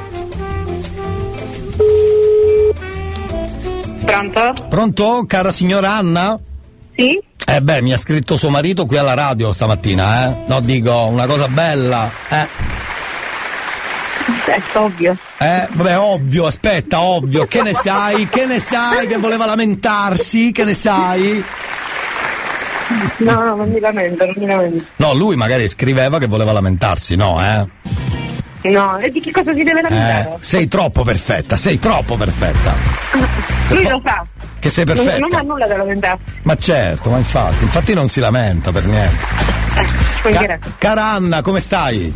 Pronto? Pronto, cara signora Anna? Sì? Eh beh, mi ha scritto suo marito qui alla radio stamattina, eh? No, dico, una cosa bella, eh? È ovvio. Eh, vabbè, ovvio, aspetta, ovvio. Che ne sai? Che ne sai che voleva lamentarsi? Che ne sai? No, no, non mi lamento, non mi lamento. No, lui magari scriveva che voleva lamentarsi, no, eh? No, e di che cosa si deve Eh, lamentare? sei troppo perfetta, sei troppo perfetta. Lui lo sa. Che sei Non, perfetta. non ha nulla da lamentarsi. Ma certo, ma infatti, infatti non si lamenta per niente. Ca- cara Anna, come stai?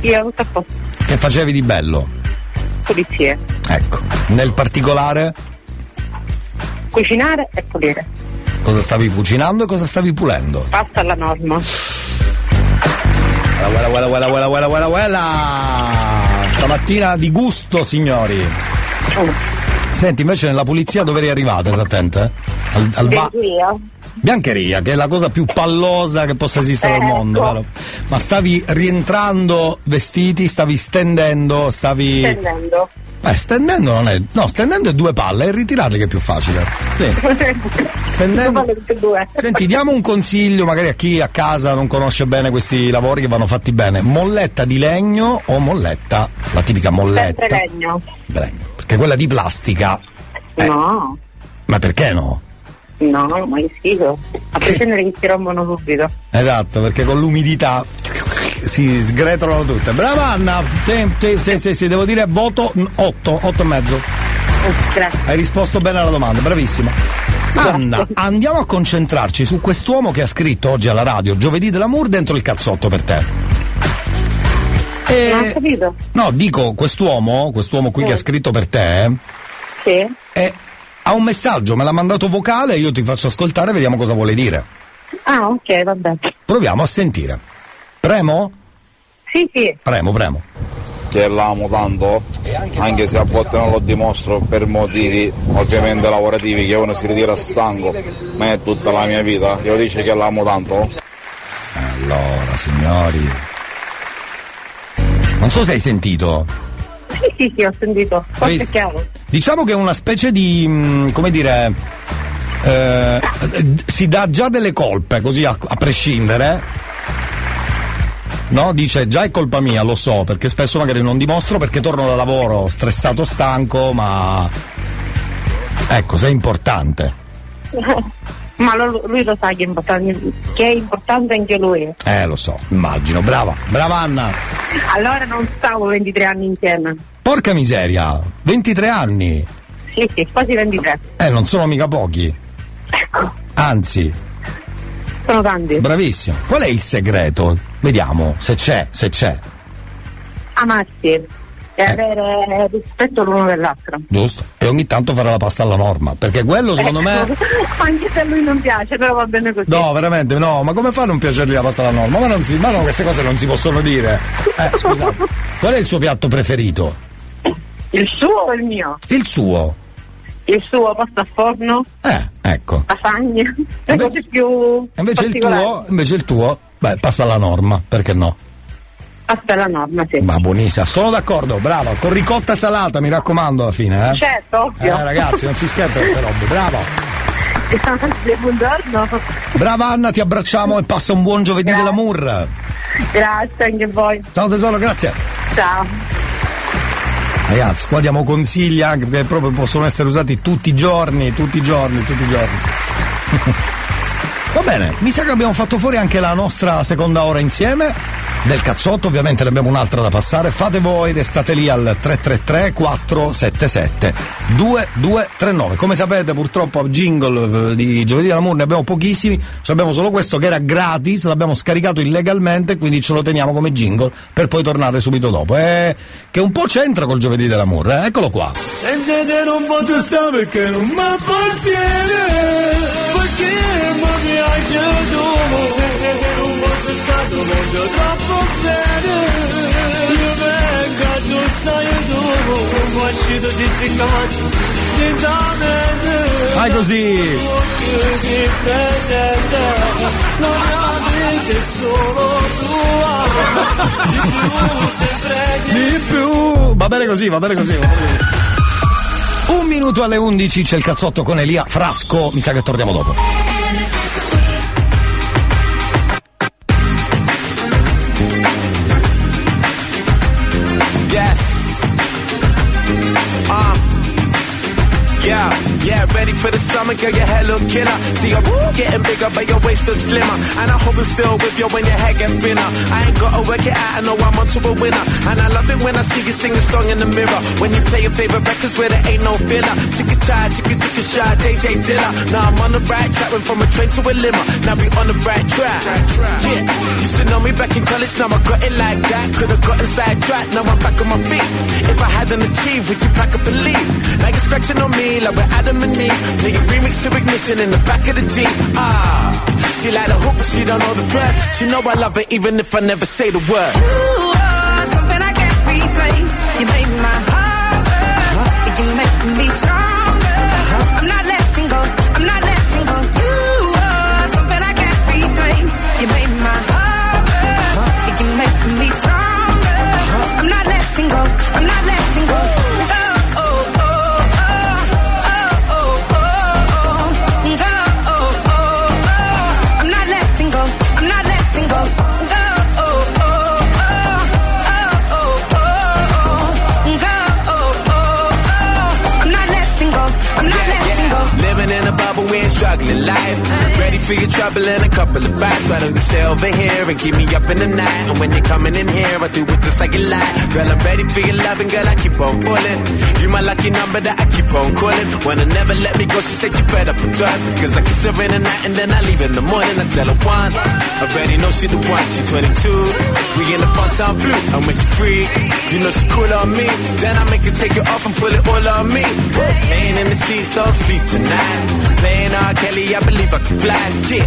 Io tutto a posto. Che facevi di bello? Pulizie. Ecco, nel particolare Cucinare e pulire. cosa stavi cucinando e cosa stavi pulendo? Pasta alla norma. Uela, uela, uela, uela, uela, uela, uela. Stamattina di gusto, signori. Senti, invece nella pulizia dove eri arrivata esattamente? Al, al ba- Biancheria. Biancheria, che è la cosa più pallosa che possa esistere al mondo, vero? Ma stavi rientrando vestiti, stavi stendendo, stavi. Stendendo. Eh, stendendo non è. No, stendendo è due palle, e ritirarli che è più facile. Sì. Stendendo. Senti, diamo un consiglio magari a chi a casa non conosce bene questi lavori che vanno fatti bene. Molletta di legno o molletta? La tipica molletta. Sempre legno. legno. Perché quella di plastica. No, Ma perché no? No, ma che schifo. A prescindere che si rompono subito. Esatto, perché con l'umidità si sgretolano tutte. Brava Anna, sì, sì, sì, devo dire voto 8, 8 e mezzo. Grazie. Hai risposto bene alla domanda, bravissima. Anna, andiamo a concentrarci su quest'uomo che ha scritto oggi alla radio Giovedì dell'amour dentro il cazzotto per te. E- Non ho capito. No, dico quest'uomo, quest'uomo qui che ha scritto per te, Sì. è- ha un messaggio, me l'ha mandato vocale, io ti faccio ascoltare e vediamo cosa vuole dire. Ah, ok, vabbè. Proviamo a sentire. Premo? Sì, sì. Premo, premo. che l'amo tanto, anche se a volte non lo dimostro per motivi ovviamente lavorativi che uno si ritira stanco, ma è tutta la mia vita. Io dice che l'amo tanto. Allora, signori. Non so se hai sentito. Sì, sì, sì, ho sentito. Chiaro. Diciamo che è una specie di. mm, come dire. eh, si dà già delle colpe, così a, a prescindere. No, dice già è colpa mia, lo so, perché spesso magari non dimostro perché torno da lavoro stressato, stanco, ma. Ecco, sei importante. Ma lo- lui lo sa che è importante, che è importante anche lui. Eh, lo so, immagino. Brava, brava Anna. Allora non stavo 23 anni insieme. Porca miseria, 23 anni. Sì, sì, quasi 23. Eh, non sono mica pochi. Anzi, Sono tanti. bravissimo. Qual è il segreto? Vediamo se c'è, se c'è. Amarsi e avere rispetto l'uno dell'altro. Giusto? E ogni tanto fare la pasta alla norma. Perché quello secondo me. Anche se a lui non piace, però va bene così. No, veramente no, ma come fa a non piacergli la pasta alla norma? Ma, non si, ma no, queste cose non si possono dire. Eh, scusate. Qual è il suo piatto preferito? Il suo o il mio? Il suo. Il suo pasta a forno, Eh, ecco. lasagne, le cose più invece il tuo, invece il tuo, beh, pasta alla norma, perché no? Pasta alla norma, sì. Ma buonissima, sono d'accordo, brava, con ricotta salata, mi raccomando alla fine, eh? Certo, ovvio. Eh ragazzi, non si scherza queste robe, bravo. Grazie, buongiorno. Brava Anna, ti abbracciamo e passa un buon giovedì dell'amour. Grazie anche a voi. Ciao tesoro, grazie. Ciao. Ragazzi, qua diamo consigli anche perché proprio possono essere usati tutti i giorni, tutti i giorni, tutti i giorni. Va bene, mi sa che abbiamo fatto fuori anche la nostra seconda ora insieme. Del cazzotto, ovviamente ne abbiamo un'altra da passare. Fate voi, restate lì al 333 477 2239. Come sapete, purtroppo jingle eh, di giovedì dell'amore ne abbiamo pochissimi. Ci abbiamo solo questo che era gratis, l'abbiamo scaricato illegalmente, quindi ce lo teniamo come jingle per poi tornare subito dopo. Eh, che un po' c'entra col giovedì dell'amore, eh? eccolo qua. Senza te non posso stare perché non mi appartiene Perché mi piace tu Senza non stare, tu vedo troppo bene Io sai tu Come uscito ci ficcati Lentamente Fai così. si presente La mia vita è solo tua Di più sempre Di più. Va bene così, va bene così. va bene così. Un minuto alle 11 c'è il cazzotto con Elia Frasco. Mi sa che torniamo dopo. Thank Yeah, yeah, ready for the summer, girl, your hair look killer. See your woo getting bigger, but your waist looks slimmer. And I hope it's still with you when your hair get thinner. I ain't gotta work it out, I know I'm onto a winner. And I love it when I see you sing a song in the mirror. When you play your favorite records where there ain't no filler. Chicka chai, chicka chicka shy, DJ Dilla. Now I'm on the right track, went from a train to a limo. Now we on the right track. Yeah, used to know me back in college, now I got it like that. Could've gotten sidetracked, now I'm back on my feet. If I hadn't achieved, would you pack up and leave? Now you're scratching on me like we're Adam and Eve. Nigga remix to ignition in the back of the Jeep. Ah, she like the hoop, but she don't know the words. She know I love her even if I never say the words. You are something I can't replace. You make my heart in life. Ready for your trouble in a couple of bites. Why don't you stay over here and keep me up in the night? And when you're coming in here, I do it just like you like. Girl, I'm ready for your loving, girl, I keep on pulling. You my lucky number that I keep on calling. Wanna never let me go, she said she fed up with time. Cause I kiss her in the night and then I leave in the morning. I tell her one. Already know she the one, she 22. We in the fun town blue, and when she free, you know she cool on me. Then I make her take it off and pull it all on me. Laying in the sheets, don't sleep tonight. Playing R. Kelly, I believe I can fly. Yeah.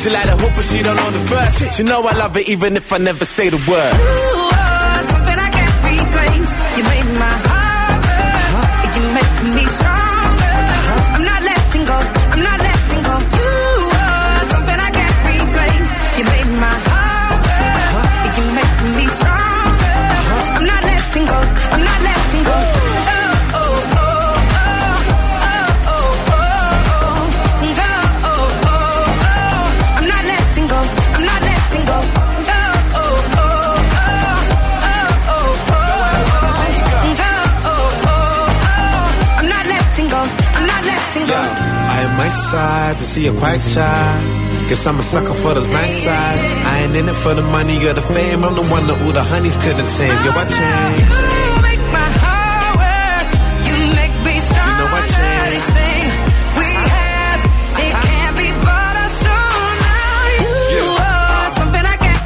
She like a hoop, but she don't know the verse. She know I love her even if I never say the word. You are oh, something I can't replace. You make my heart burn. You make me stronger. Size, I see you're quite shy. Guess I'm a sucker for those nice sides. I ain't in it for the money or the fame. I'm the one that all the honeys couldn't tame. Yo, I changed. You make my heart work. You make me stronger. This thing we have, it can't be bought or sold now. You something I can't.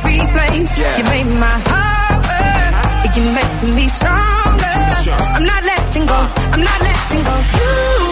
You make my heart work. You make me stronger. I'm not letting go. I'm not letting go. You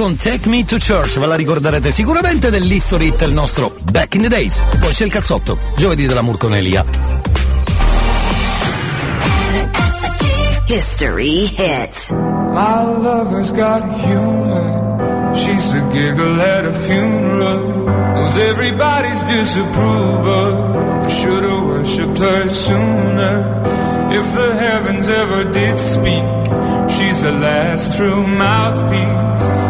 con Take Me to Church, ve la ricorderete sicuramente dell'History Hit, il nostro Back in the Days. Poi c'è il cazzotto, giovedì della Murconelia. History hits. My lover's got humor. She's the giggle at a funeral. Knows everybody's disapproval. I should've worshipped her sooner. If the heavens ever did speak, she's the last true mouthpiece.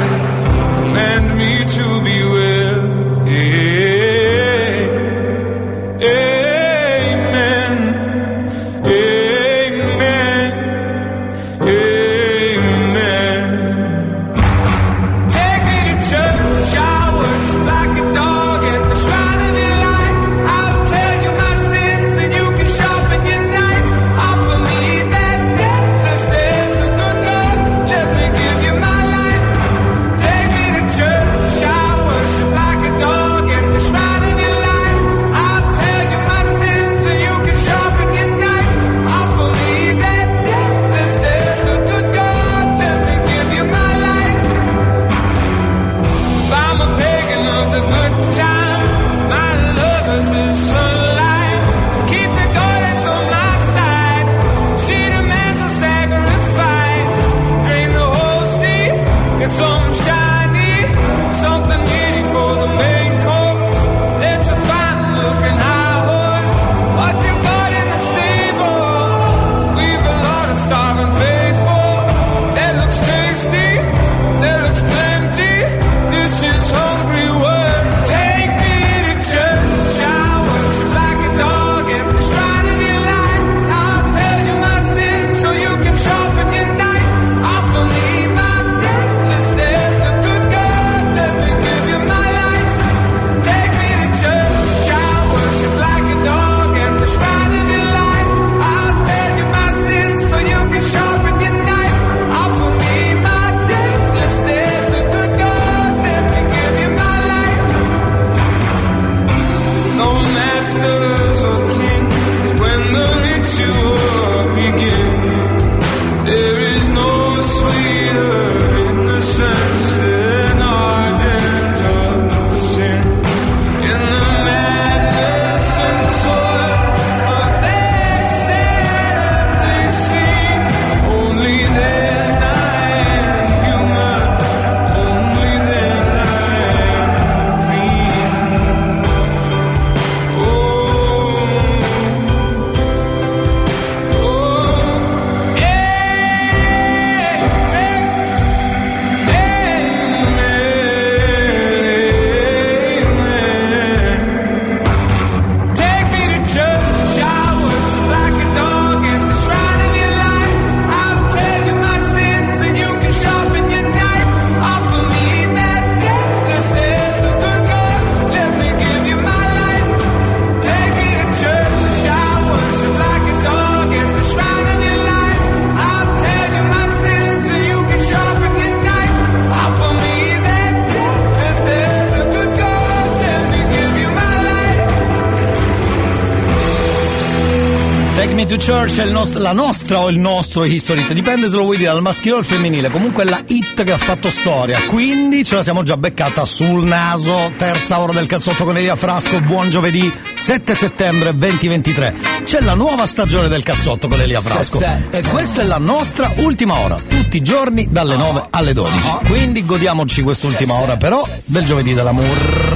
nostra o il nostro history hit, dipende se lo vuoi dire al maschile o al femminile, comunque è la hit che ha fatto storia, quindi ce la siamo già beccata sul naso, terza ora del cazzotto con Elia Frasco, buon giovedì 7 settembre 2023, c'è la nuova stagione del cazzotto con Elia Frasco. Sì, sì, e sì. questa è la nostra ultima ora, tutti i giorni dalle 9 alle 12, quindi godiamoci quest'ultima ora però del giovedì dell'amore.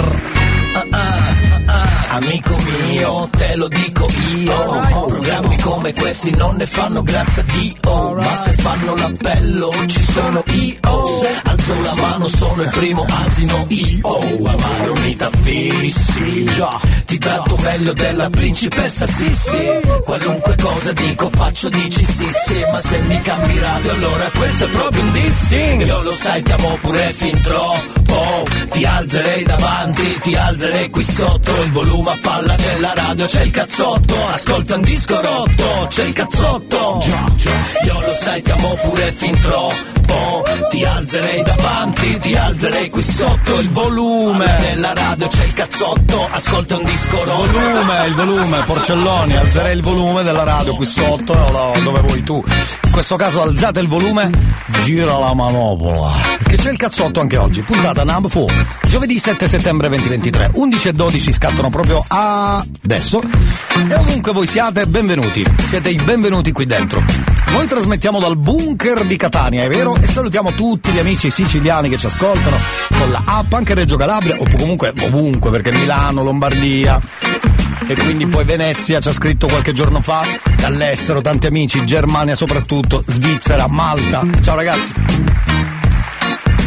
Amico mio, te lo dico io. Programmi come questi non ne fanno grazie a Dio. Ma se fanno l'appello ci sono io. Alzo la mano, sono il primo asino io. Amare unita fissi. Già, ti tratto meglio della principessa Sissi Qualunque cosa dico faccio dici sì sì. Ma se mi cambi radio allora questo è proprio un dissing. Io lo sai ti amo pure fin troppo Ti alzerei davanti, ti alzerei qui sotto. Il volume a palla della radio c'è il cazzotto. Ascolta un disco rotto, c'è il cazzotto. Io lo sai ti amo pure fin troppo Ti alzerei davanti, ti alzerei qui sotto Il volume della radio c'è il cazzotto Ascolta un disco rotto Volume, il volume, Porcelloni, alzerei il volume della radio qui sotto, dove vuoi tu. In questo caso alzate il volume, gira la manopola. Che c'è il cazzotto anche oggi, puntata number 4. Giovedì 7 settembre 2023, 11 e 12 scattano proprio adesso. E ovunque voi siate, benvenuti. Siete i benvenuti qui dentro. Noi trasmettiamo dal bunker di Catania, è vero? E salutiamo tutti gli amici siciliani che ci ascoltano con la app anche Reggio Calabria o comunque ovunque perché Milano, Lombardia e quindi poi Venezia ci ha scritto qualche giorno fa dall'estero tanti amici, Germania soprattutto, Svizzera, Malta. Ciao ragazzi.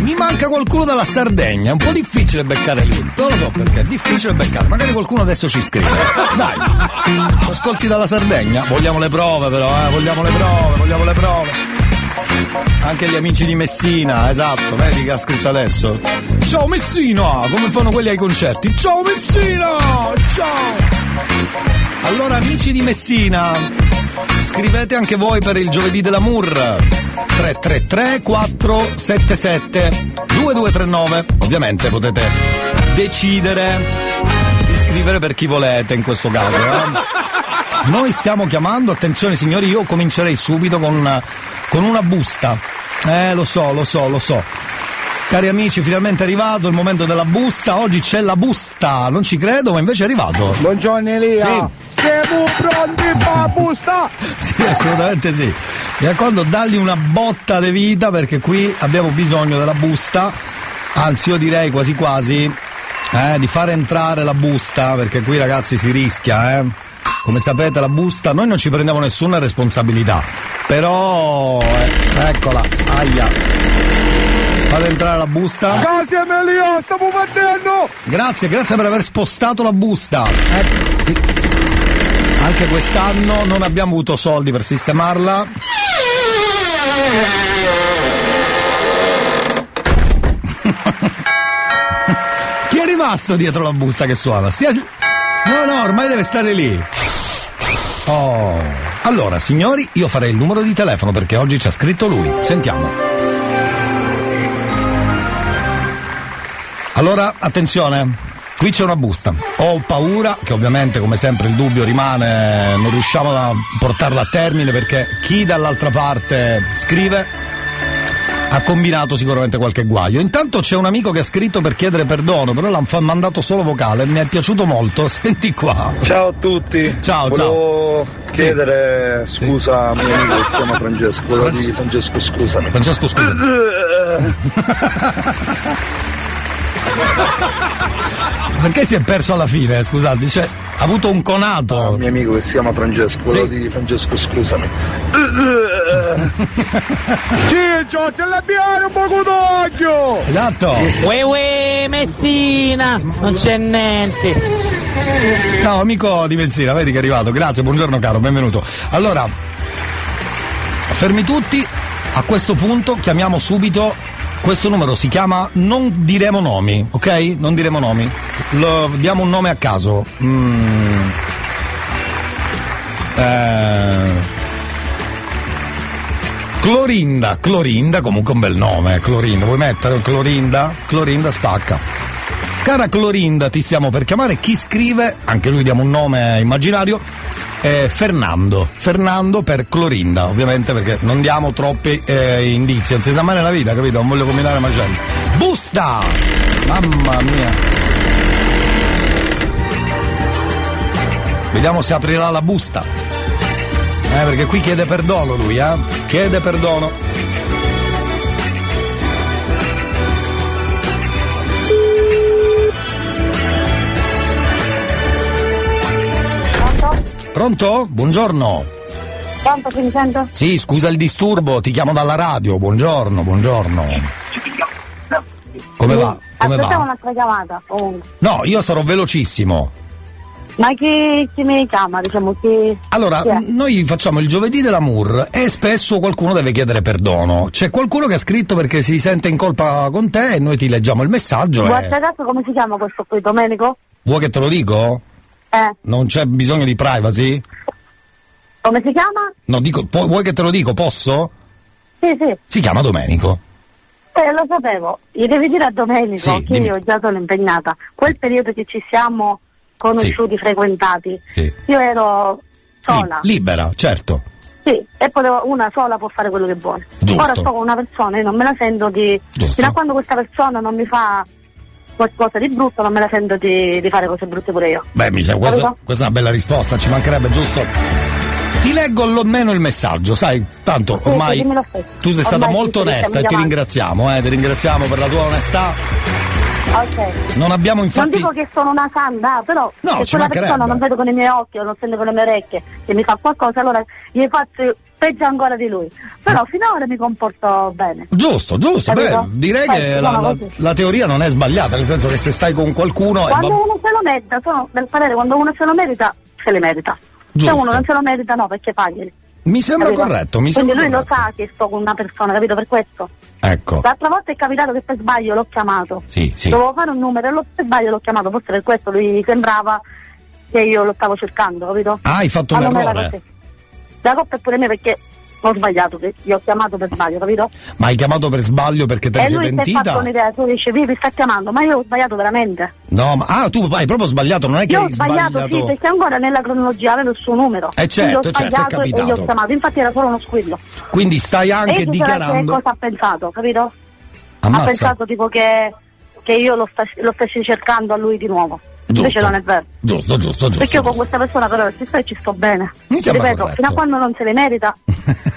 Mi manca qualcuno dalla Sardegna, è un po' difficile beccare lì, non lo so perché, è difficile beccare, magari qualcuno adesso ci scrive. Dai, ascolti dalla Sardegna? Vogliamo le prove però, eh? vogliamo le prove, vogliamo le prove. Anche gli amici di Messina, esatto, vedi che ha scritto adesso. Ciao Messina, come fanno quelli ai concerti. Ciao Messina, ciao. Allora amici di Messina, scrivete anche voi per il giovedì della Mur 333 477 2239. Ovviamente potete decidere di scrivere per chi volete in questo caso. Eh? Noi stiamo chiamando, attenzione signori, io comincerei subito con con una busta. Eh, lo so, lo so, lo so. Cari amici, finalmente è arrivato il momento della busta. Oggi c'è la busta, non ci credo, ma invece è arrivato. Buongiorno Elia. Siamo pronti per la busta? Sì, assolutamente sì. Mi raccomando, dagli una botta di vita perché qui abbiamo bisogno della busta. Anzi, io direi quasi quasi eh, di fare entrare la busta perché qui ragazzi si rischia, eh. Come sapete la busta, noi non ci prendiamo nessuna responsabilità. Però, eh, eccola, aia. Fate entrare la busta. Casi Elia, stiamo battendo! Grazie, grazie per aver spostato la busta. Eh, Anche quest'anno non abbiamo avuto soldi per sistemarla. Chi è rimasto dietro la busta che suona? Stia... No, no, ormai deve stare lì. Oh. Allora, signori, io farei il numero di telefono perché oggi ci ha scritto lui. Sentiamo. Allora, attenzione. Qui c'è una busta. Ho paura che ovviamente, come sempre, il dubbio rimane, non riusciamo a portarla a termine perché chi dall'altra parte scrive ha combinato sicuramente qualche guaio. Intanto c'è un amico che ha scritto per chiedere perdono, però l'ha mandato solo vocale, mi è piaciuto molto. Senti qua. Ciao a tutti. Ciao, Volevo chiedere scusa a mio amico che si chiama Francesco. Volevo Francesco scusami. Francesco scusa. Perché si è perso alla fine? Scusate, dice, ha avuto un conato. Un mio amico che si chiama Francesco. Volevo Sì. dire Francesco scusami. Ciccio, ce l'abbiamo un poco d'occhio! Esatto. Uè uè Messina, non c'è niente. Ciao amico di Messina, vedi che è arrivato. Grazie, buongiorno caro, benvenuto. Allora, fermi tutti. A questo punto chiamiamo subito. Questo numero si chiama Non diremo nomi, ok? Non diremo nomi. Lo- diamo un nome a caso. Mm. Eh. Clorinda, Clorinda, comunque un bel nome, eh, Clorinda. Vuoi mettere Clorinda? Clorinda spacca. Cara Clorinda, ti stiamo per chiamare. Chi scrive, anche lui diamo un nome immaginario, è Fernando. Fernando per Clorinda, ovviamente perché non diamo troppi eh, indizi, non si sa mai nella vita, capito? Non voglio combinare macelli. Busta! Mamma mia. Vediamo se aprirà la busta. Eh, perché qui chiede perdono lui, eh? Chiede perdono. Pronto? Buongiorno. Pronto, chi mi sento? Sì, scusa il disturbo, ti chiamo dalla radio. Buongiorno, buongiorno. Come va? Come Aspettavo va? un'altra chiamata. comunque. No, io sarò velocissimo. Ma chi, chi mi chiama? Diciamo chi. Allora, chi è? noi facciamo il giovedì dell'amour e spesso qualcuno deve chiedere perdono. C'è qualcuno che ha scritto perché si sente in colpa con te e noi ti leggiamo il messaggio. Guarda E... caso come si chiama questo qui, Domenico? Vuoi che te lo dico? Eh, Non c'è bisogno di privacy? come si chiama? No, dico, pu- vuoi che te lo dico? Posso? Sì, sì, Si chiama Domenico. eh, lo sapevo. Gli devi dire a Domenico Sì, che dimmi. io già sono impegnata. Quel periodo che ci siamo conosciuti, frequentati, Sì. io ero sola. Libera, certo. Sì, e potevo, una sola può fare quello che vuole. Giusto. Ora sto con una persona e non me la sento di. Giusto. Fino a quando questa persona non mi fa qualcosa di brutto, non me la sento di, di fare cose brutte pure io. Beh, mi sa, questa, questa è una bella risposta, ci mancherebbe giusto. Ti leggo almeno il messaggio, sai, tanto Sì, ormai stesso. tu sei stata Ormai molto onesta e ti ringraziamo, eh, ti ringraziamo per la tua onestà. Ok. Non abbiamo infatti Non dico che sono una santa, però No, se quella persona non vedo con i miei occhi o non sento con le mie orecchie e mi fa qualcosa, allora gli faccio peggio ancora di lui. Però finora mi comporto bene. Giusto, giusto, beh, direi Sai, che la, la- la teoria non è sbagliata, nel senso che se stai con qualcuno Quando uno se lo merita, sono del parere, quando uno se lo merita, se le merita. Giusto. Se uno non se lo merita, no, perché paghi. mi sembra Capito? corretto, mi Quindi sembra lui lo sa che sto con una persona, capito? Per questo. Ecco. L'altra volta è capitato che per sbaglio l'ho chiamato. Sì, sì. Dovevo fare un numero e lo- per sbaglio l'ho chiamato, forse per questo lui sembrava che io lo stavo cercando, capito? Ah, hai fatto un non era errore. La colpa è pure mia perché ho sbagliato, che gli ho chiamato per sbaglio, capito? Ma hai chiamato per sbaglio perché te ne e sei lui si è fatto pentita? un'idea, tu dici, Vivi sta chiamando, ma io ho sbagliato veramente. No, ma ah, tu hai proprio sbagliato, non è che Io ho hai sbagliato, sbagliato. sì, perché ancora nella cronologia avevo il suo numero. Eh, certo, certo, è sbagliato e gli capitato. ho chiamato, infatti era solo uno squillo. Quindi stai e anche che dichiarando. cosa ha pensato, capito? Ammazza. Ha pensato tipo che, che io lo, sta- lo stessi cercando a lui di nuovo. Invece non è vero. Giusto, giusto, giusto. Perché io con questa persona però ci sto e ci sto bene. Mi sembra Ripeto, corretto. fino a quando non se le merita,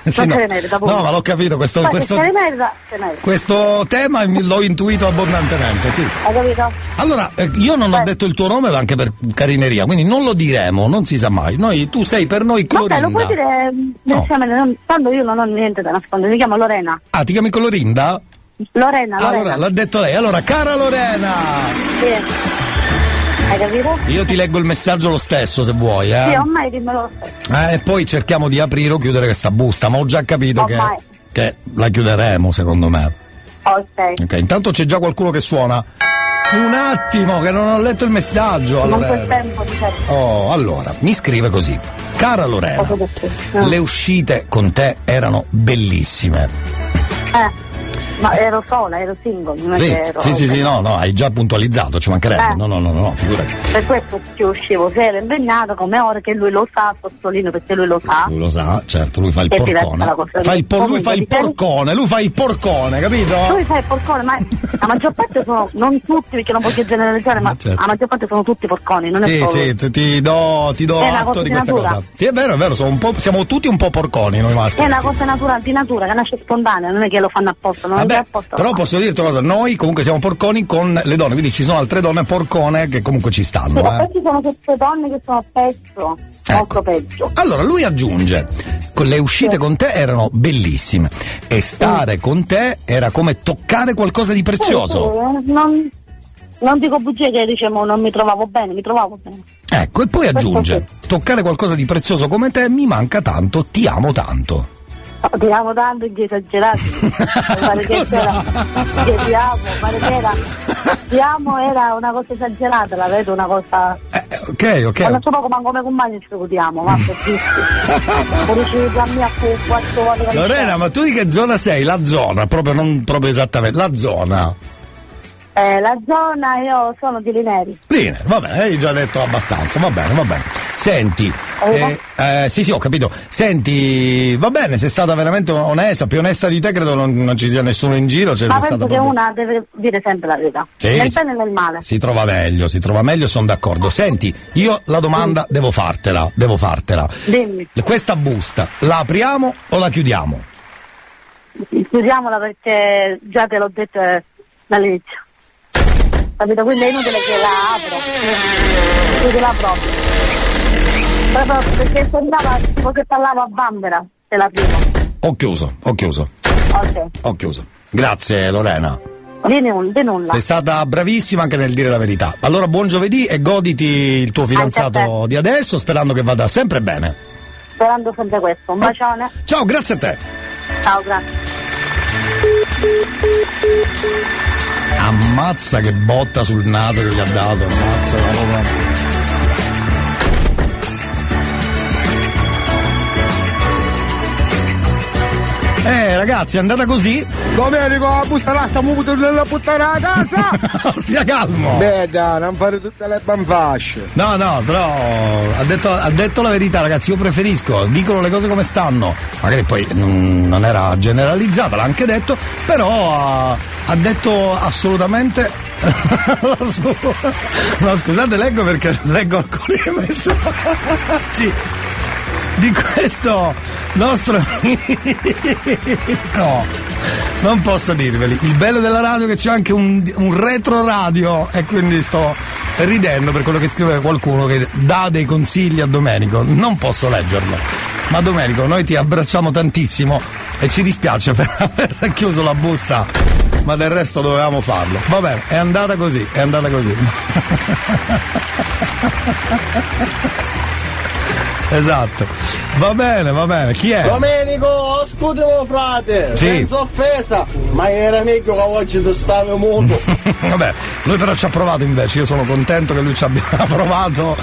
Sì, non no. se le merita. punto. No, ma l'ho capito, questo, questo, se merita, se merita. questo tema l'ho intuito abbondantemente, sì. Hai capito? Allora, eh, io non ho detto il tuo nome anche per carineria, quindi non lo diremo, non si sa mai. Noi, tu sei per noi Vabbè, Clorinda. lo puoi dire mm, No. non- tanto io non ho niente da nascondere, mi chiamo Lorena. Ah, ti chiami Clorinda? Lorena, Lorena. Allora, l'ha detto lei. Allora, cara Lorena, Sì. Hai capito? io ti leggo il messaggio lo stesso se vuoi, eh. Sì, ormai dimmelo lo stesso. Eh, e poi cerchiamo di aprire o chiudere questa busta, ma ho già capito che, che la chiuderemo, secondo me. Ok. Ok, intanto c'è già qualcuno che suona. Un attimo, che non ho letto il messaggio. Non Allora. c'è tempo di certo. Oh, allora, mi scrive così. Cara Lorena? Ah. le uscite con te erano bellissime. Eh, ma ero sola, ero single, non è Sì, che ero... sì, sì, sì, no, no, hai già puntualizzato, ci mancherebbe. Eh. No, no, no, no, figurati. Per questo ci uscivo, se ero impegnata come ora che lui lo sa, sottolineo perché lui lo sa. Lui lo sa, certo, lui fa il porcone. Fa il por- lui fa il diciamo- porcone, lui fa il porcone, capito? Lui fa il porcone, ma la maggior parte sono, non tutti perché non voglio generalizzare, ma certo. la maggior parte sono tutti porconi, non è Sì, solo. sì, ti- ti do, ti do atto di questa cosa. Sì, è vero, è vero, sono un po', siamo tutti un po' porconi noi maschi. È una cosa natura, di natura che nasce spontanea, non è che lo fanno apposta, non Vabbè, però posso dirti una cosa, noi comunque siamo porconi con le donne, quindi ci sono altre donne porcone che comunque ci Sì, stanno. ma eh. poi ci sono queste donne che sono peggio, Ecco. molto peggio. Allora lui aggiunge, le uscite con te erano bellissime e stare con te era come toccare qualcosa di prezioso. Sì, sì, non, non dico bugie che diciamo non mi trovavo bene, mi trovavo bene. Ecco, e poi aggiunge, toccare qualcosa di prezioso come te mi manca tanto, ti amo tanto. No, Ti amo tanto che esagerati. pare che era che ti amo, pare che era ti amo era una cosa esagerata, la vedo una cosa. Ok, ok. Quando so poco manco come compagni ci dico ti amo, ma Lorena, ma tu di che zona sei? La zona, proprio non proprio esattamente, la zona. Eh, la zona io sono di Lineri. Bene, va bene, hai già detto abbastanza, va bene, va bene. Senti, eh, eh, sì sì ho capito, senti, va bene, sei stata veramente onesta, più onesta di te credo non, non ci sia nessuno in giro, cioè ma penso che proprio... una deve dire sempre la verità. Sì, nel sì. bene e nel male. Si trova meglio, si trova meglio, sono d'accordo. Senti, io la domanda devo fartela, devo fartela. Dimmi, Questa busta, la apriamo o la chiudiamo? chiudiamola perché già te l'ho detto eh, dall'inizio. Capito? Quindi è inutile che la apro. Chiudila proprio. Proprio perché sembrava tipo che parlavo a bambera se la prima. Ho chiuso, ho chiuso, Ok. ho chiuso. Grazie Lorena. Di nulla, di nulla. Sei stata bravissima anche nel dire la verità. Allora buon giovedì e goditi il tuo fidanzato te. di adesso, sperando che vada sempre bene. Sperando sempre questo. Un bacione. Ciao, grazie a te. Ciao, grazie. Ammazza che botta sul naso che gli ha dato, ammazza la roba. Eh ragazzi, è andata così? Domenico, la là, stiamo buttando buttare a casa! Stia calmo! Beh, dai, non fare tutte le banfasce. No, no, però ha detto, ha detto la verità, ragazzi. Io preferisco, dicono le cose come stanno. Magari poi mm, non era generalizzata, l'ha anche detto, però ha, ha detto assolutamente. la sua- No, scusate, leggo perché leggo alcuni messaggi. Di questo nostro amico. Non posso dirveli. Il bello della radio è che c'è anche un, un retro radio e quindi sto ridendo per quello che scrive qualcuno che dà dei consigli a Domenico. Non posso leggerlo. Ma Domenico, noi ti abbracciamo tantissimo e ci dispiace per aver chiuso la busta, ma del resto dovevamo farlo. Va bene, è andata così, è andata così. esatto. Va bene, va bene. Chi è? Domenico, scusami frate, Sì. senza offesa, ma era meglio che oggi ti stavi muto. Vabbè, lui però ci ha provato invece, io sono contento che lui ci abbia provato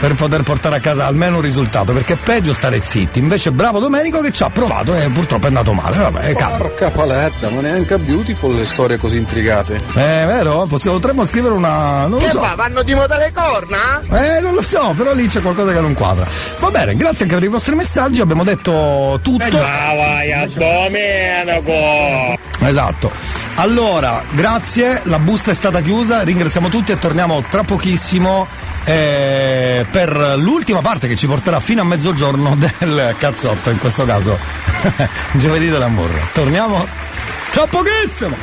per poter portare a casa almeno un risultato, perché è peggio stare zitti. Invece bravo Domenico che ci ha provato e purtroppo è andato male. Vabbè. Porca paletta, ma neanche a Beautiful le storie così intrigate. Eh, vero? Possiamo, potremmo scrivere una. non lo Che so. fa, vanno di moda le corna? Eh, non lo so, però lì c'è qualcosa che non quadra. Va bene, grazie anche per i vostri messaggi, abbiamo detto tutto. Vai a Domenico! Esatto. Allora, grazie, la busta è stata chiusa, ringraziamo tutti e torniamo tra pochissimo eh, per l'ultima parte che ci porterà fino a mezzogiorno del cazzotto, in questo caso giovedì dell'amore. Torniamo tra pochissimo!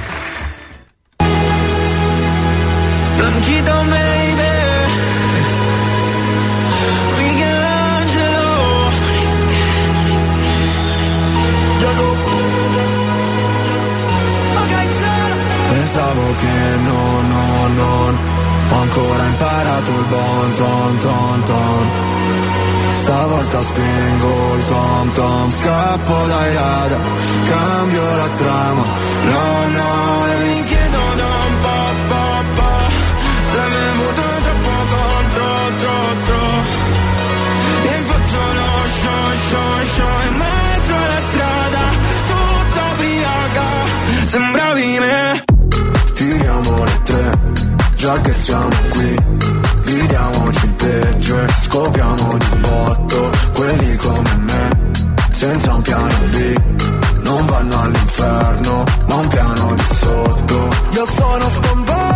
Blanchito baby Pensavo che no, no, non Ho ancora imparato il bon ton ton ton. Stavolta spengo il tom tom. Scappo dai radar Cambio la trama. No, no, e Già che siamo qui. Ridiamoci il peggio e scopriamo di botto Quelli come me Senza un piano B. Non vanno all'inferno Ma un piano di sotto. Io sono sconvolto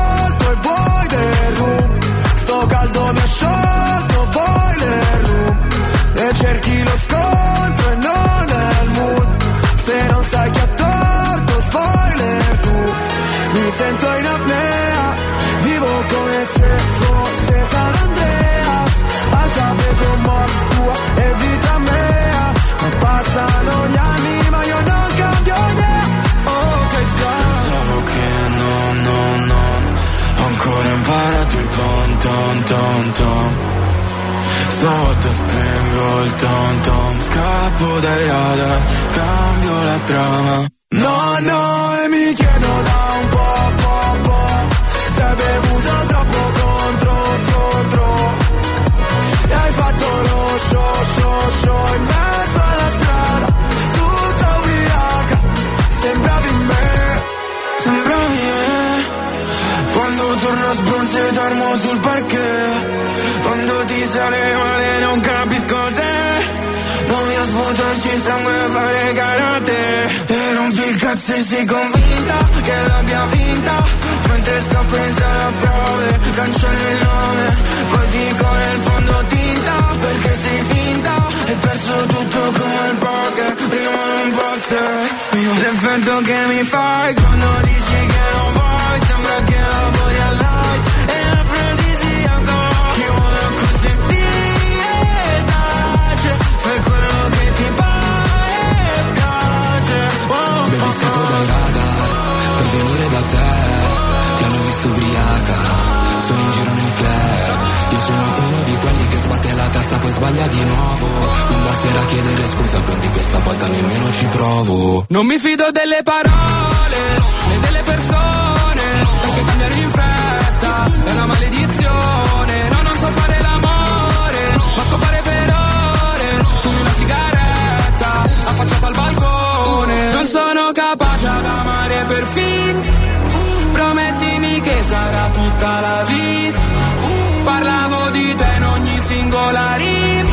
Stavolta spengo il tom tom Scappo dai radar Cambio la trama. No, no, e mi chiedo da un po', po', po' Se hai bevuto troppo contro, tro, tro. E hai fatto lo show, show, show In mezzo alla strada Tutta ubriaca. Sembravi me Sembravi me. Quando torno sbronzo e dormo sul parquet Sale male non capisco se Voglio sputarci sangue e fare karate. E rompi il cazzo e sei convinta che l'abbia vinta. Mentre scappo in sala prove Cancello il nome Poi dico nel fondo tinta Perché sei finta. Hai perso tutto come il poker Prima non poster L'effetto che mi fai Quando dici che non vuoi la testa poi sbaglia di nuovo. Non basterà chiedere scusa, quindi questa volta nemmeno ci provo. Non mi fido delle parole né delle persone perché cambiano in fretta è una maledizione. No, non so fare l'amore, ma scopare per ore. Fumi una sigaretta affacciata al balcone. Non sono capace ad amare per finta. Promettimi che sarà tutta la vita. Rima.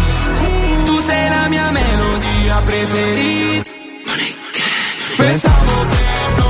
Tu sei la mia melodia preferita. Pensavo che no,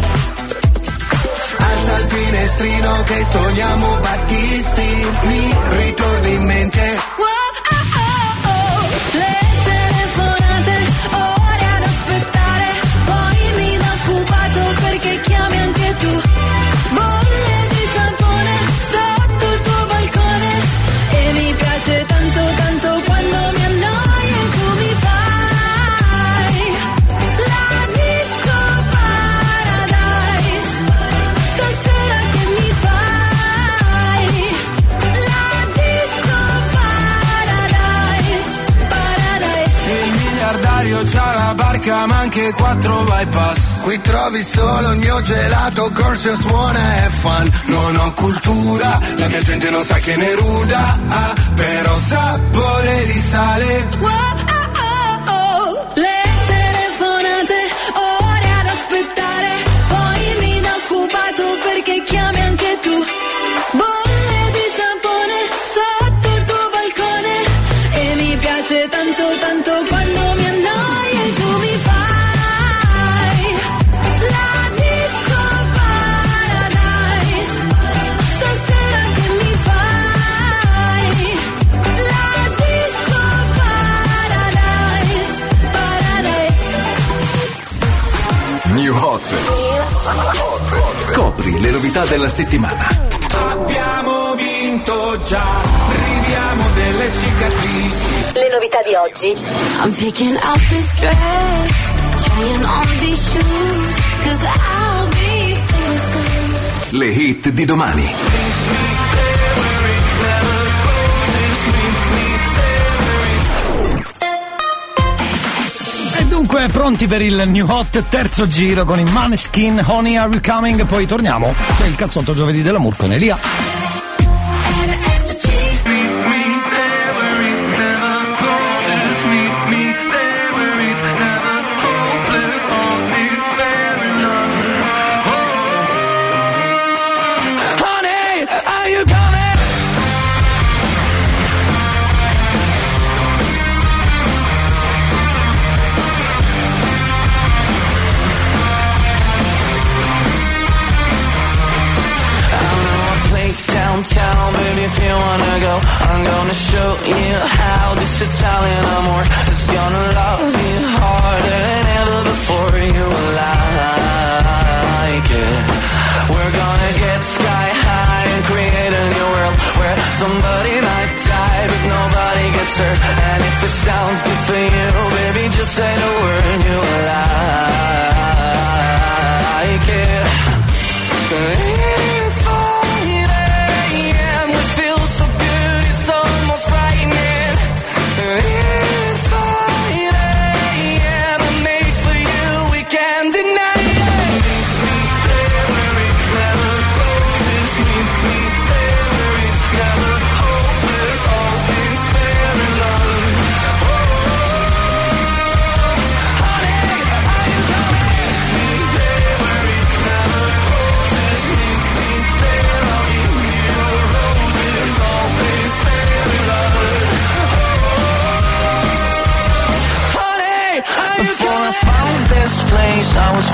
Alza il finestrino che sogniamo Battisti, mi ritorni in mente. Barca ma anche quattro bypass Qui trovi solo il mio gelato, Corsius suona e fan. Non ho cultura, la mia gente non sa che ne ruda, ah, però sapore di sale. Le novità della settimana. Abbiamo vinto già, ridiamo delle cicatrici. Le novità di oggi. I'm picking out this dress, trying on these shoes, cause I'll be so soon. Le hit di domani. Dunque pronti per il New Hot terzo giro con i Maneskin Honey Are You Coming? Poi torniamo. C'è il cazzotto giovedì dell'amor con Elia. And if it sounds good for you, baby, just say the word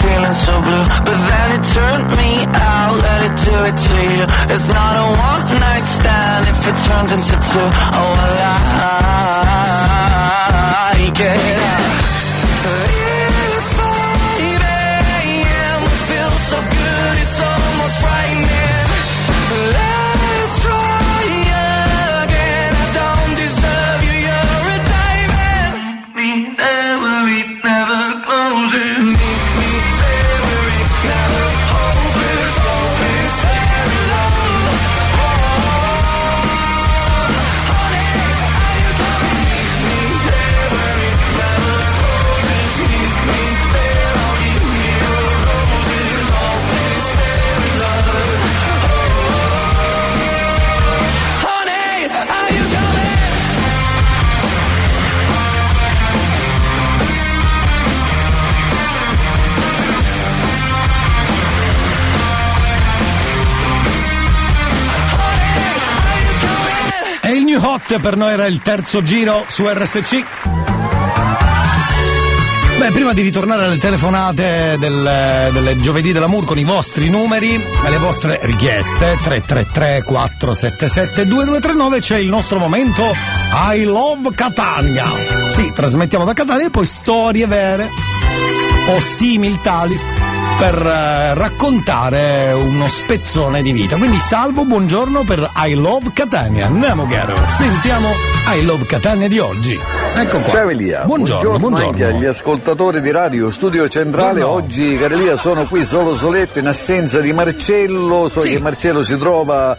feeling so blue, but then it turned me out. Let it do it to you. It's not a one night stand if it turns into two. Oh, I like it. It's 5 a.m. Feel so good, Hot per noi era il terzo giro su RSC. Beh, prima di ritornare alle telefonate del, del giovedì dell'amour con i vostri numeri e le vostre richieste 333 477 2239 c'è il nostro momento I Love Catania. Sì, trasmettiamo da Catania e poi storie vere o simil tali per eh, raccontare uno spezzone di vita. Quindi salvo, buongiorno per I Love Catania. Andiamo caro, sentiamo I Love Catania di oggi. Ecco qua. Ciao Elia, Buongiorno, buongiorno. anche agli ascoltatori di Radio Studio Centrale. Buongiorno. Oggi, caro Elia, sono qui solo soletto in assenza di Marcello. So che Marcello si trova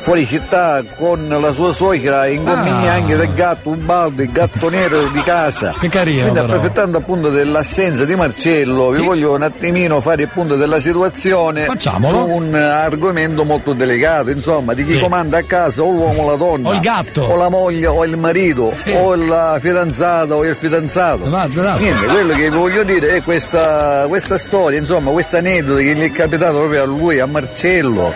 fuori città con la sua suocera in compagnia Ah. anche del gatto, un baldo, il gatto nero di casa. Che carino, Quindi però. approfittando appunto dell'assenza di Marcello, vi voglio un attimino fare il punto della situazione Facciamolo. su un argomento molto delicato, insomma, di chi Sì. comanda a casa o l'uomo o la donna. O il gatto. O la moglie o il marito Sì. o la fidanzata o il fidanzato. Niente, quello che vi voglio dire è questa, questa storia, insomma, questo aneddoto che gli è capitato proprio a lui, a Marcello.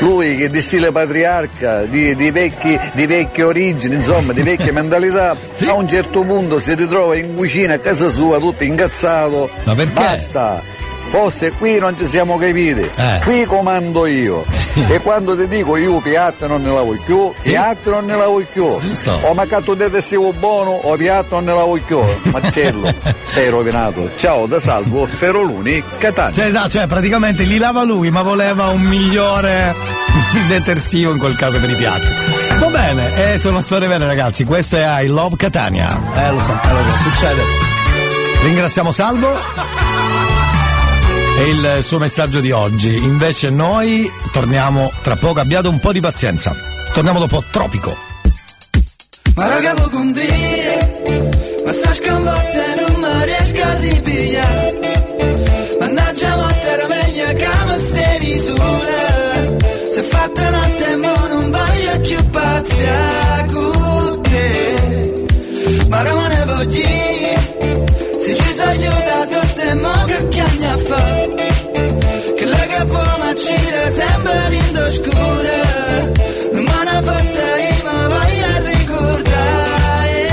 Lui che di stile patriarca, di, di vecchi, di vecchie origini, insomma, di vecchie mentalità, a un certo punto si ritrova in cucina a casa sua tutto incazzato. Ma perché? Basta! Forse qui non ci siamo capiti, Eh. qui comando io. E quando ti dico io piatto non ne la vuoi più, piatto non ne la vuoi più. O maccato di adesivo buono o piatto non ne la vuoi più. Marcello, sei rovinato. Ciao da Salvo Feroluni, Catania. Cioè, esatto, cioè praticamente li lava lui, ma voleva un migliore detersivo in quel caso per i piatti. Va bene, eh, sono storie vere ragazzi, questo è I Love Catania. Eh lo so, eh, lo so, succede. Ringraziamo Salvo. E il suo messaggio di oggi. Invece noi torniamo tra poco, abbiate un po' di pazienza. Torniamo dopo Tropico. Ma raga può condire Ma sta sconvolta non mi riesco a ripigliare Mannaggia morte era meglio che mi stavi sola Se fatta notte mo non voglio più pazzia con te Ma me ne voglio Se ci si aiuta sotto mo che chiagna fa Che la che ci sembra in oscura Non me fatta io voglio ricordare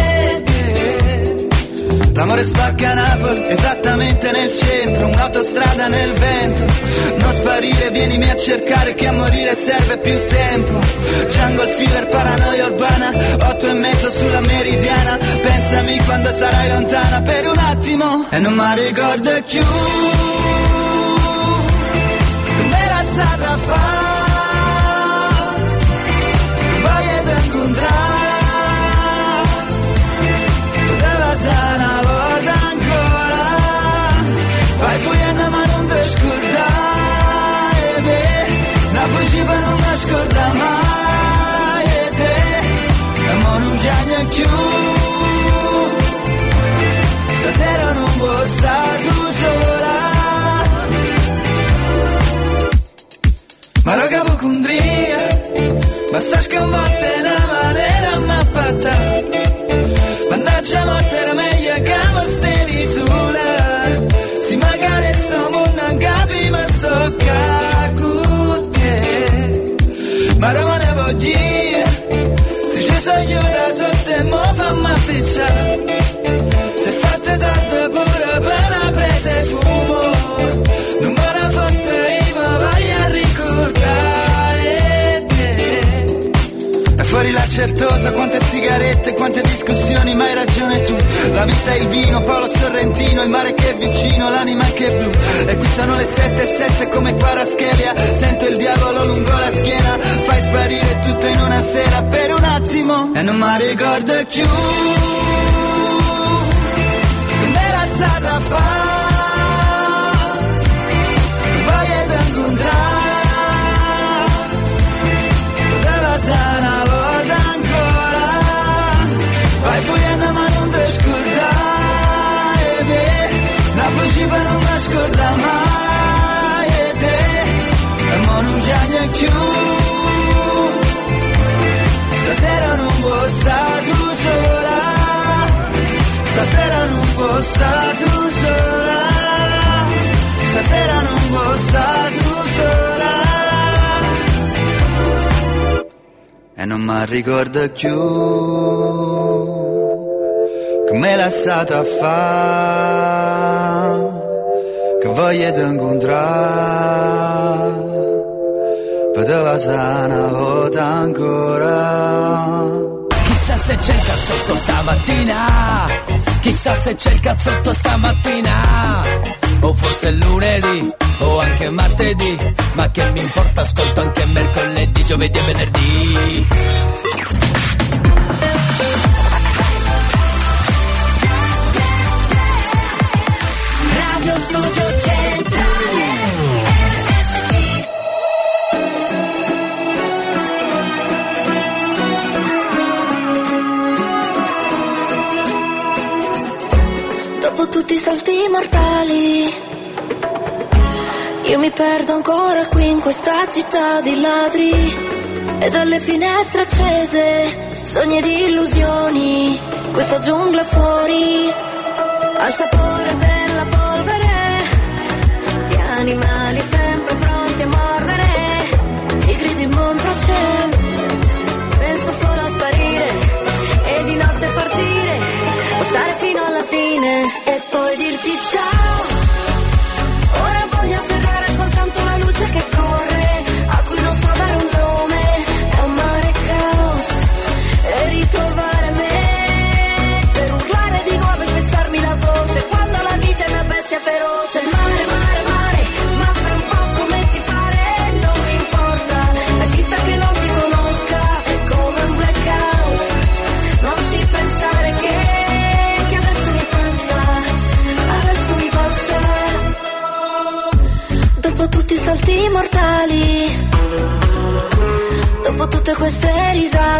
L'amore spacca a Napoli, esattamente nel centro, un'autostrada nel vento. Non sparire, vienimi a cercare che a morire serve più tempo. Jungle fever, paranoia urbana, otto e mezzo sulla meridiana. Pensami quando sarai lontana per un attimo e non mi ricordo più. La fa. Voglio te incontrare. Poteva essere una volta ancora Vai fuggendo ma non ti scordare me Una bugia non mi scorda mai e te E mo non chiami più Stasera non può Ma raga può condria Ma sta sconvolta in una maniera mappata Mannaggia morte era meglio che mi stavi sola Si magari siamo non capi ma so che con te. Ma ora me ne voglio Se ci so aiuta sotto e mo fammi appicciare certosa, quante sigarette, quante discussioni, ma hai ragione tu. La vita è il vino, Paolo Sorrentino, il mare che è vicino, l'anima che è blu. E qui sono le sette e sette come Paraschelia, sento il diavolo lungo la schiena, fai sparire tutto in una sera per un attimo e non mi ricordo più. Me la stata fa Per non mi scorda mai e te. E non chiami più Stasera non può stare tu sola. Stasera non può stare tu sola. Stasera non può stare tu sola. E non mi ricordo più mi hai lasciato a fare Che voglio ti incontrare. Poteva essere una volta ancora. Chissà se c'è il cazzotto stamattina. Chissà se c'è il cazzotto stamattina. O forse è lunedì o anche martedì. Ma che mi importa ascolto anche mercoledì, giovedì e venerdì. Radio Studio Dopo tutti i salti mortali, io mi perdo ancora qui in questa città di ladri. E dalle finestre accese, sogni di illusioni, questa giungla fuori, al sapore della polvere, di animali sempre pronti a mordere, tigri di Montracè, fine e poi dirti ciao.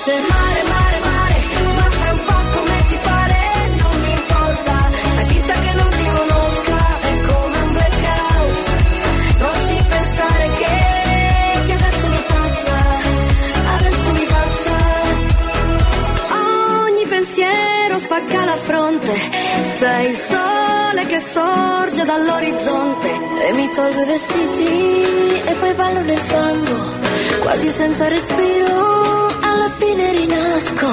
Feroce. Mare, mare, mare, ma fai un po' come ti pare, non mi importa, fai finta che non ti conosca, è come un blackout. Non ci pensare che, che adesso mi passa, adesso mi passa. Ogni pensiero spacca la fronte, sei il sole che sorge dall'orizzonte e mi tolgo i vestiti e poi ballo nel fango, quasi senza respiro, alla fine rinasco.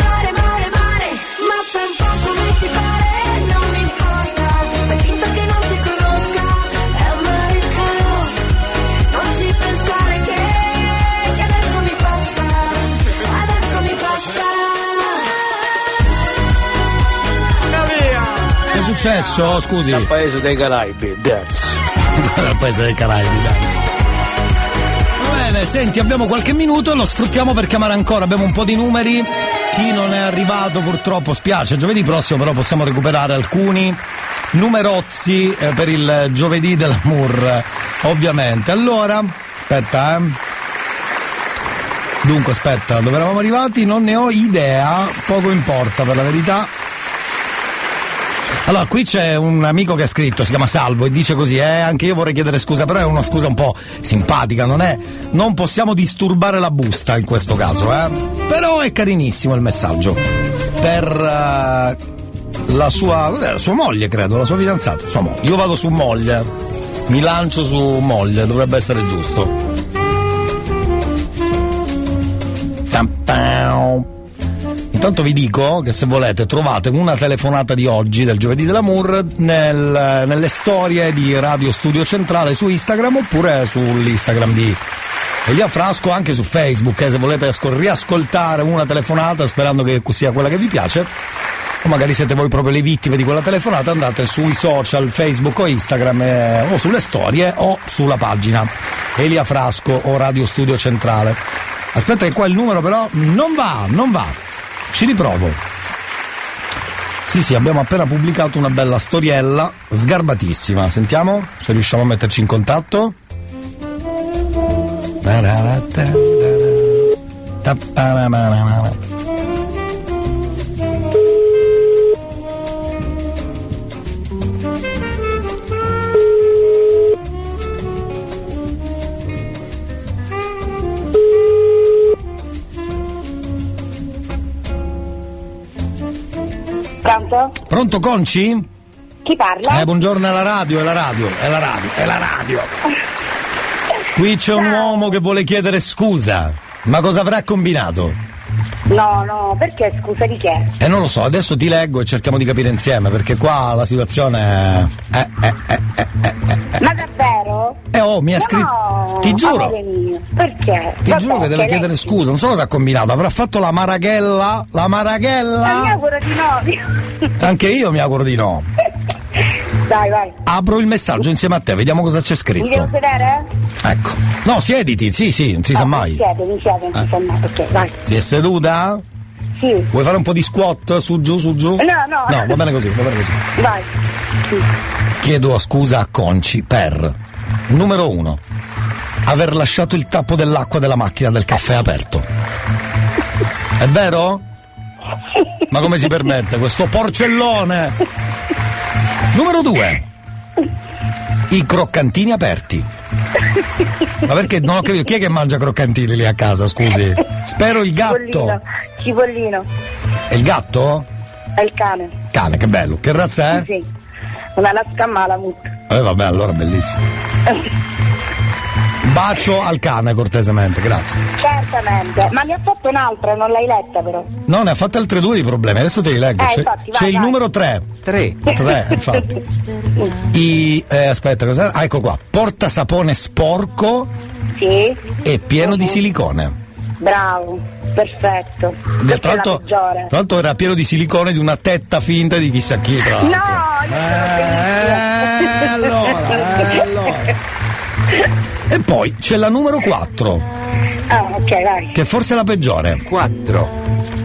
Mare, mare, mare, ma fai un po' come ti pare, non mi importa, fai finta che non ti conosca, è un mare caos, non ci pensare che, che adesso mi passa, adesso mi passa. Che è successo? Scusi. Dal paese dei Caraibi, dance. Dal paese dei Caraibi, dance. Va bene, senti, abbiamo qualche minuto, lo sfruttiamo per chiamare ancora, abbiamo un po' di numeri. Chi non è arrivato purtroppo spiace, giovedì prossimo però possiamo recuperare alcuni numerozzi eh, per il giovedì dell'amour, ovviamente. Allora, aspetta, eh. Dunque, aspetta, dove eravamo arrivati? Non ne ho idea, poco importa per la verità. Allora, qui c'è un amico che ha scritto, si chiama Salvo, e dice così, eh, anche io vorrei chiedere scusa, però è una scusa un po' simpatica, non è? Non possiamo disturbare la busta in questo caso, eh? Però è carinissimo il messaggio. Per eh, la sua, sua moglie, credo, la sua fidanzata. Sua moglie. Io vado su moglie, mi lancio su moglie, dovrebbe essere giusto. Tampau. Intanto vi dico che se volete trovate una telefonata di oggi, del giovedì dell'amour, nel- nelle storie di Radio Studio Centrale su Instagram oppure sull'Instagram di Elia Frasco, anche su Facebook, eh, se volete ascol- riascoltare una telefonata sperando che sia quella che vi piace. O magari siete voi proprio le vittime di quella telefonata, andate sui social, Facebook o Instagram eh, o sulle storie o sulla pagina Elia Frasco o Radio Studio Centrale. Aspetta che qua il numero però non va, non va. Ci riprovo. Sì, sì, abbiamo appena pubblicato una bella storiella, sgarbatissima. Sentiamo se riusciamo a metterci in contatto. Pronto? Pronto Conci? Chi parla? Eh, buongiorno, è la radio, è la radio, è la radio, è la radio. Qui c'è un uomo che vuole chiedere scusa. Ma cosa avrà combinato? No, no, perché scusa di che? Eh non lo so, adesso ti leggo e cerchiamo di capire insieme, perché qua la situazione è. Eh, eh, eh, eh, eh, eh. Ma davvero? Eh, oh, mi ha No, scritto. Ti giuro. Perché? Ti Vabbè, giuro che deve che chiedere lei- scusa, non so cosa ha combinato, avrà fatto la maraghella? La Ma mi maraghella? auguro di no. Anche io mi auguro di no. Dai, vai. Apro il messaggio insieme a te, vediamo cosa c'è Mi devo scritto. sedere? Ecco. No, siediti, sì, sì, non si sa Oh, mai. Mi siete, mi siete, non si sa mai. Ok, vai. Si è seduta? Sì. Vuoi fare un po' di squat su giù su giù? No, no. No, va bene così, va bene così. Vai. Chiedo scusa a Conci per numero uno aver lasciato il tappo dell'acqua della macchina del caffè aperto. È vero? Ma come si permette questo porcellone? Numero due i croccantini aperti. Ma perché non ho capito chi è che mangia croccantini lì a casa, scusi? Spero il gatto. Cipollino. Cipollino. È il gatto? È il cane. Cane, che bello. Che razza è? Sì. Una lasca malamut. Eh vabbè, allora bellissimo. Bacio al cane cortesemente, grazie. Certamente. Ma ne ha fatto un'altra, non l'hai letta però. No, ne ha fatte altre due di problemi, adesso te li leggo. Eh, c'è infatti, vai, c'è il vai. numero 3. 3. 3, infatti. I, eh, aspetta, cos'era? Ah, ecco qua. Portasapone sporco Sì. e pieno di silicone. Bravo. Perfetto. Tra l'altro, tra l'altro era pieno di silicone di una tetta finta di chissà chi, tra l'altro. No, Eh, allora, eh, allora. E poi c'è la numero 4, Ah, ok, vai. che forse è la peggiore. 4.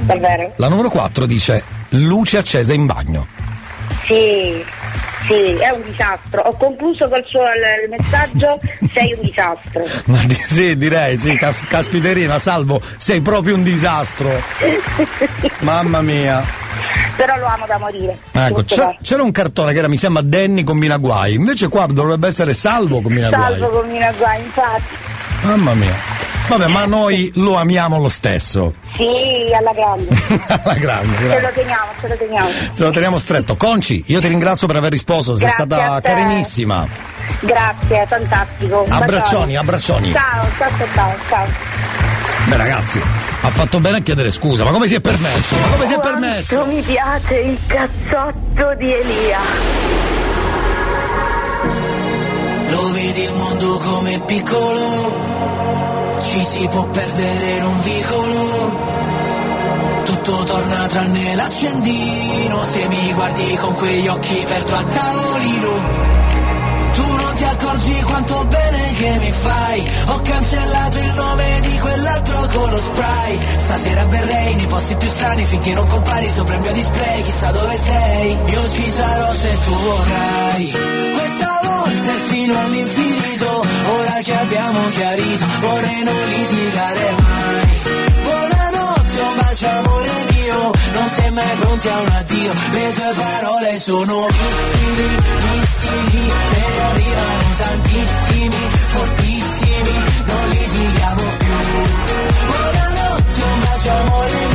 Davvero? La numero 4 dice luce accesa in bagno. Sì. Sì, è un disastro. Ho concluso col suo il messaggio, sei un disastro. Ma di- sì, direi, sì, cas- caspiterina, salvo, sei proprio un disastro. Mamma mia. Però lo amo da morire. Ecco, c'è- c'era un cartone che era, mi sembra, Danny combina guai. Invece qua dovrebbe essere Salvo combina va. guai. Salvo con Minaguai, infatti. Mamma mia. Vabbè, ma noi lo amiamo lo stesso. Sì, alla grande. Alla grande, Ce lo teniamo, ce lo teniamo. Ce lo teniamo stretto. Conci, io ti ringrazio per aver risposto, sei Grazie stata carinissima. Grazie, fantastico. Un Abbraccioni, bacione. abbraccioni. Ciao, ciao, ciao, ciao. ciao. Beh ragazzi, ha fatto bene a chiedere scusa, ma come si è permesso? Ma come si è permesso? Quanto mi piace il cazzotto di Elia. Lo vedi il mondo come piccolo, ci si può perdere in un vicolo. Tutto torna tranne l'accendino, se mi guardi con quegli occhi perdo a tavolino. Tu non ti accorgi quanto bene che mi fai Ho cancellato il nome di quell'altro con lo spray Stasera berrei nei posti più strani Finché non compari sopra il mio display Chissà dove sei Io ci sarò se tu vorrai Questa è fino all'infinito Ora che abbiamo chiarito Vorrei non litigare mai. Buonanotte, un bacio amore mio Non sei mai pronti a un addio Le tue parole sono missili, missili E ne arrivano tantissimi, fortissimi Non litighiamo più. Buonanotte, un bacio amore mio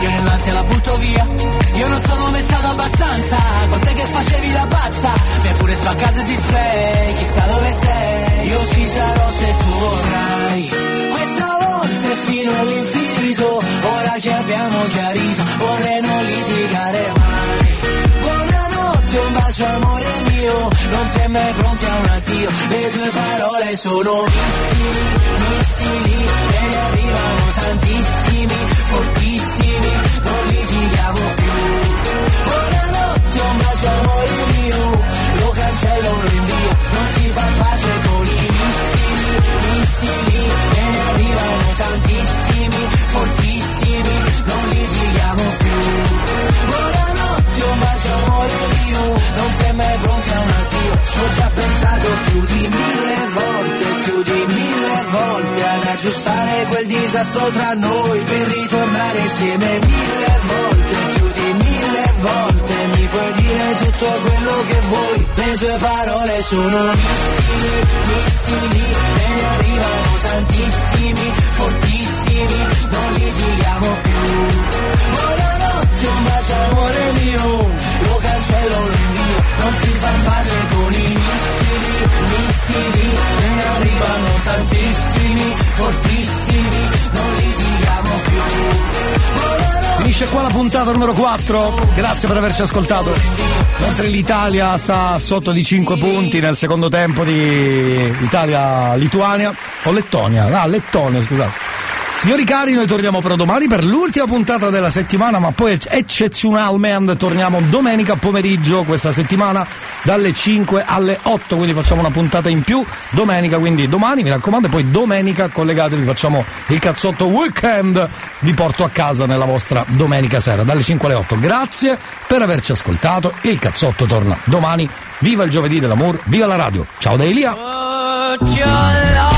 Io nell'ansia la butto via. Io non sono messato abbastanza Con te che facevi la pazza. Mi hai pure spaccato il display Chissà dove sei. Io ci sarò se tu vorrai. Questa volta è fino all'infinito Ora che abbiamo chiarito Vorrei non litigare mai. Buonanotte, un bacio amore Non sei mai pronti a un addio. Le tue parole sono missili, missili E ne arrivano tantissimi, fortissimi. Non litighiamo più. Buonanotte, un bacio amore mio. Lo cancello, lo invio Non si fa pace con i missili, missili pensato più di mille volte Più di mille volte Ad aggiustare quel disastro tra noi Per ritornare insieme mille volte volte Mi puoi dire tutto quello che vuoi. Le tue parole sono missili, missili E ne arrivano tantissimi, fortissimi Non litighiamo più. Buonanotte, un bacio amore mio Lo cancello, lo invio Non si fa pace con i missili, missili E ne arrivano tantissimi, fortissimi Non litighiamo Finisce qua la puntata numero 4. Grazie per averci ascoltato. Mentre l'Italia sta sotto di 5 punti nel secondo tempo di Italia-Lituania o Lettonia. Ah, Lettonia, scusate. Signori cari, noi torniamo però domani per l'ultima puntata della settimana, ma poi eccezionalmente torniamo domenica pomeriggio questa settimana dalle 5 alle 8, quindi facciamo una puntata in più domenica, quindi domani mi raccomando, e poi domenica collegatevi, facciamo il cazzotto weekend, vi porto a casa nella vostra domenica sera dalle 5 alle 8. Grazie per averci ascoltato, il cazzotto torna domani. Viva il giovedì dell'amore, viva la radio. Ciao da Elia. Your